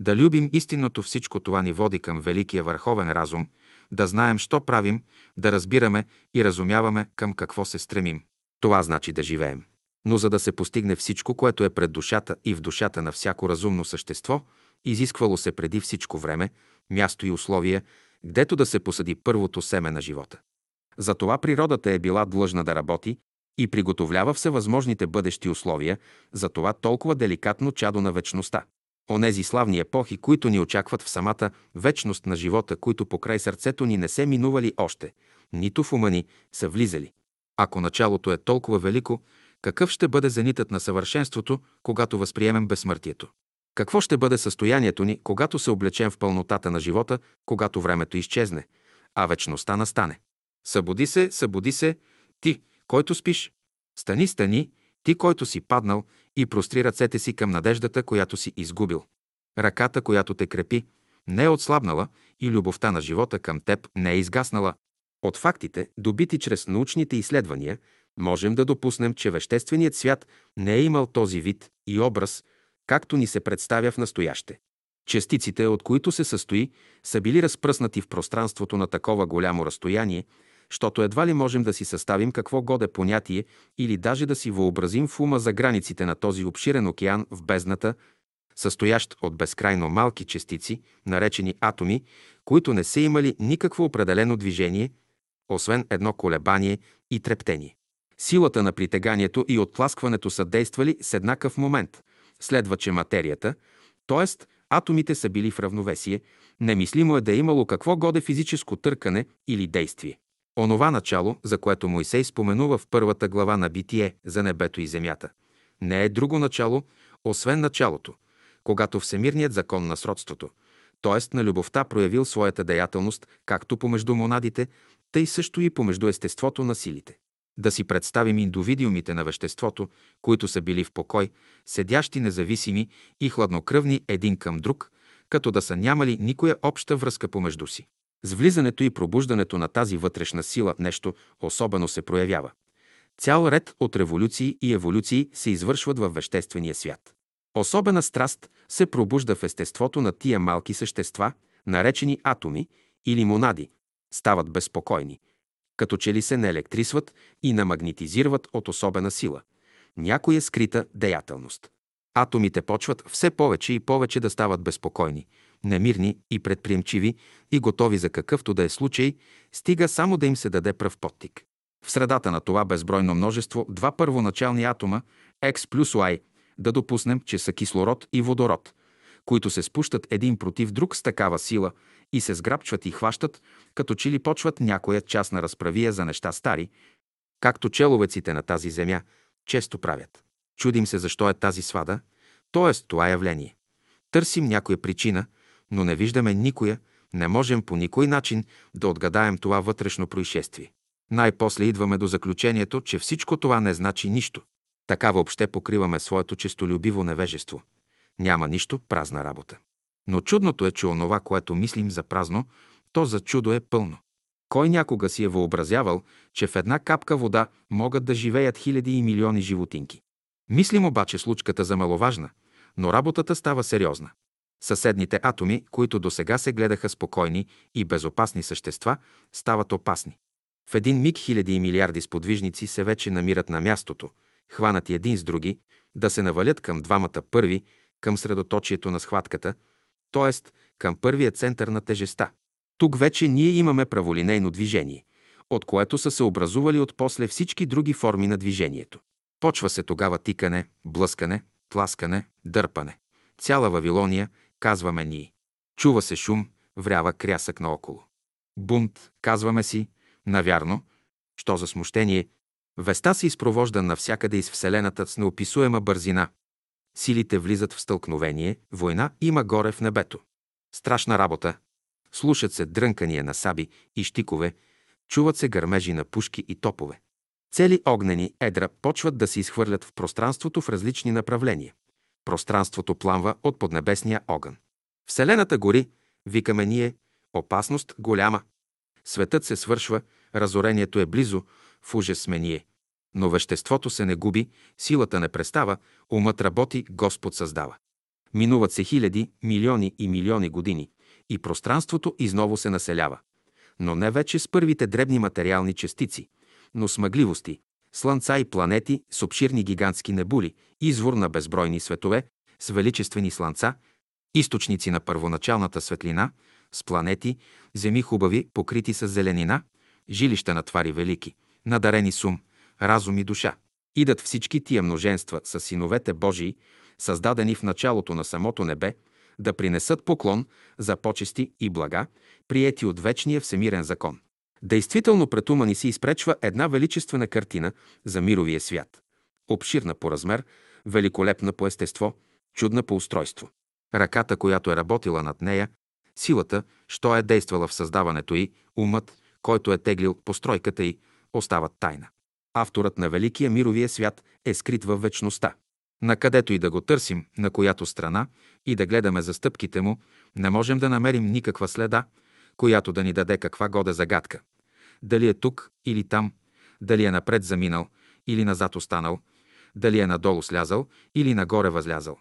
да любим истинното всичко това ни води към великия върховен разум, да знаем, що правим, да разбираме и разумяваме към какво се стремим. Това значи да живеем. Но за да се постигне всичко, което е пред душата и в душата на всяко разумно същество, изисквало се преди всичко време, място и условия, гдето да се посади първото семе на живота. Затова природата е била длъжна да работи и приготовлява всевъзможните бъдещи условия, за това толкова деликатно чадо на вечността. Онези славни епохи, които ни очакват в самата вечност на живота, които покрай сърцето ни не се минували още, нито в ума ни са влизали. Ако началото е толкова велико, какъв ще бъде зенитът на съвършенството, когато възприемем безсмъртието? Какво ще бъде състоянието ни, когато се облечем в пълнотата на живота, когато времето изчезне, а вечността настане? Събуди се, събуди се, ти, който спиш. Стани, стани, ти, който си паднал и простри ръцете си към надеждата, която си изгубил. Ръката, която те крепи, не е отслабнала и любовта на живота към теб не е изгаснала. От фактите, добити чрез научните изследвания, можем да допуснем, че вещественият свят не е имал този вид и образ, както ни се представя в настояще. Частиците, от които се състои, са били разпръснати в пространството на такова голямо разстояние, щото едва ли можем да си съставим какво годе понятие или даже да си въобразим в ума за границите на този обширен океан в бездната, състоящ от безкрайно малки частици, наречени атоми, които не са имали никакво определено движение, освен едно колебание и трептение. Силата на притеганието и отпласкването са действали с еднакъв момент. Следва, че материята, т.е. атомите са били в равновесие, немислимо е да е имало какво годе физическо търкане или действие. Онова начало, за което Моисей споменува в първата глава на Битие за небето и земята, не е друго начало, освен началото, когато всемирният закон на сродството, т.е. на любовта проявил своята деятелност както помежду монадите, тъй също и помежду естеството на силите. Да си представим индивидиумите на веществото, които са били в покой, седящи независими и хладнокръвни един към друг, като да са нямали никоя обща връзка помежду си. С влизането и пробуждането на тази вътрешна сила нещо особено се проявява. Цял ред от революции и еволюции се извършват във веществения свят. Особена страст се пробужда в естеството на тия малки същества, наречени атоми или монади, стават безпокойни, като че ли се наелектрисват и намагнетизират от особена сила, някоя скрита деятелност. Атомите почват все повече и повече да стават безпокойни, немирни и предприемчиви и готови за какъвто да е случай, стига само да им се даде пръв подтик. В средата на това безбройно множество два първоначални атома, X плюс Y, да допуснем, че са кислород и водород, които се спущат един против друг с такава сила и се сграбчват и хващат, като че ли почват някоя част на разправия за неща стари, както человеците на тази земя, Често правят. Чудим се защо е тази свада, т.е. това явление. Търсим някоя причина, но не виждаме никоя, не можем по никой начин да отгадаем това вътрешно происшествие. Най-после идваме до заключението, че всичко това не значи нищо. Така въобще покриваме своето честолюбиво невежество. Няма нищо, празна работа. Но чудното е, че онова, което мислим за празно, то за чудо е пълно. Кой някога си е въобразявал, че в една капка вода могат да живеят хиляди и милиони животинки? Мислим обаче случката за маловажна, но работата става сериозна. Съседните атоми, които до сега се гледаха спокойни и безопасни същества, стават опасни. В един миг хиляди и милиарди сподвижници се вече намират на мястото, хванати един с други, да се навалят към двамата първи, към средоточието на схватката, т.е. към първия център на тежеста. Тук вече ние имаме праволинейно движение, от което са се образували от после всички други форми на движението. Почва се тогава тикане, блъскане, тласкане, дърпане. Цяла Вавилония, казваме ние. Чува се шум, врява крясък наоколо. Бунт, казваме си, навярно, що за смущение, веста се изпровожда навсякъде из Вселената с неописуема бързина. Силите влизат в стълкновение, война има горе в небето. Страшна работа. Слушат се дрънкания на саби и щикове, чуват се гърмежи на пушки и топове. Цели огнени едра почват да се изхвърлят в пространството в различни направления. Пространството пламва от поднебесния огън. Вселената гори, викаме ние, опасност голяма. Светът се свършва, разорението е близо, в ужас сме ние. Но веществото се не губи, силата не престава, умът работи, Господ създава. Минуват се хиляди, милиони и милиони години и пространството изново се населява. Но не вече с първите дребни материални частици, но с мъгливости, слънца и планети с обширни гигантски небули, извор на безбройни светове, с величествени слънца, източници на първоначалната светлина, с планети, земи хубави, покрити с зеленина, жилища на твари велики, надарени с ум, разум и душа. Идат всички тия множенства с синовете Божии, създадени в началото на самото небе, да принесат поклон за почести и блага, приети от вечния всемирен закон. Действително пред ума ни се изпречва една величествена картина за мировия свят. Обширна по размер, великолепна по естество, чудна по устройство. Ръката, която е работила над нея, силата, що е действала в създаването й, умът, който е теглил постройката й, остават тайна. Авторът на Великия мировия свят е скрит във вечността. Накъдето и да го търсим, на която страна, и да гледаме за стъпките му, не можем да намерим никаква следа, която да ни даде каква года загадка. Дали е тук или там, дали е напред заминал или назад останал, дали е надолу слязал или нагоре възлязал.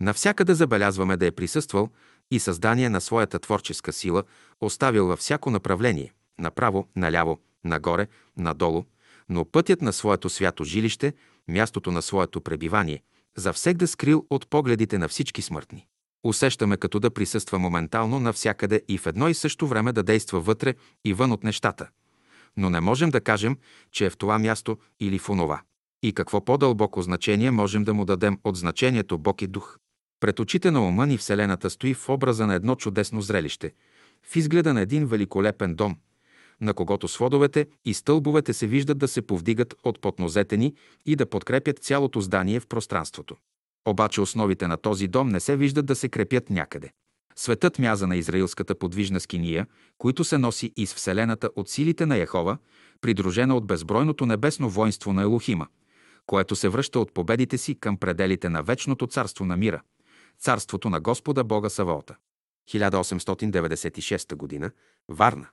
Навсякъде забелязваме да е присъствал и създание на своята творческа сила, оставил във всяко направление – направо, наляво, нагоре, надолу, но пътят на своето свято жилище, мястото на своето пребивание, за всек да скрил от погледите на всички смъртни. Усещаме като да присъства моментално навсякъде и в едно и също време да действа вътре и вън от нещата. Но не можем да кажем, че е в това място или в онова. И какво по-дълбоко значение можем да му дадем от значението Бог и Дух. Пред очите на ума ни Вселената стои в образа на едно чудесно зрелище, в изгледа на един великолепен дом, на когото сводовете и стълбовете се виждат да се повдигат от поднозете ни и да подкрепят цялото здание в пространството. Обаче основите на този дом не се виждат да се крепят някъде. Светът мяза на израилската подвижна скиния, които се носи из Вселената от силите на Яхова, придружена от безбройното небесно воинство на Елохима, което се връща от победите си към пределите на вечното царство на мира, царството на Господа Бога Саваота. 1896 г. Варна.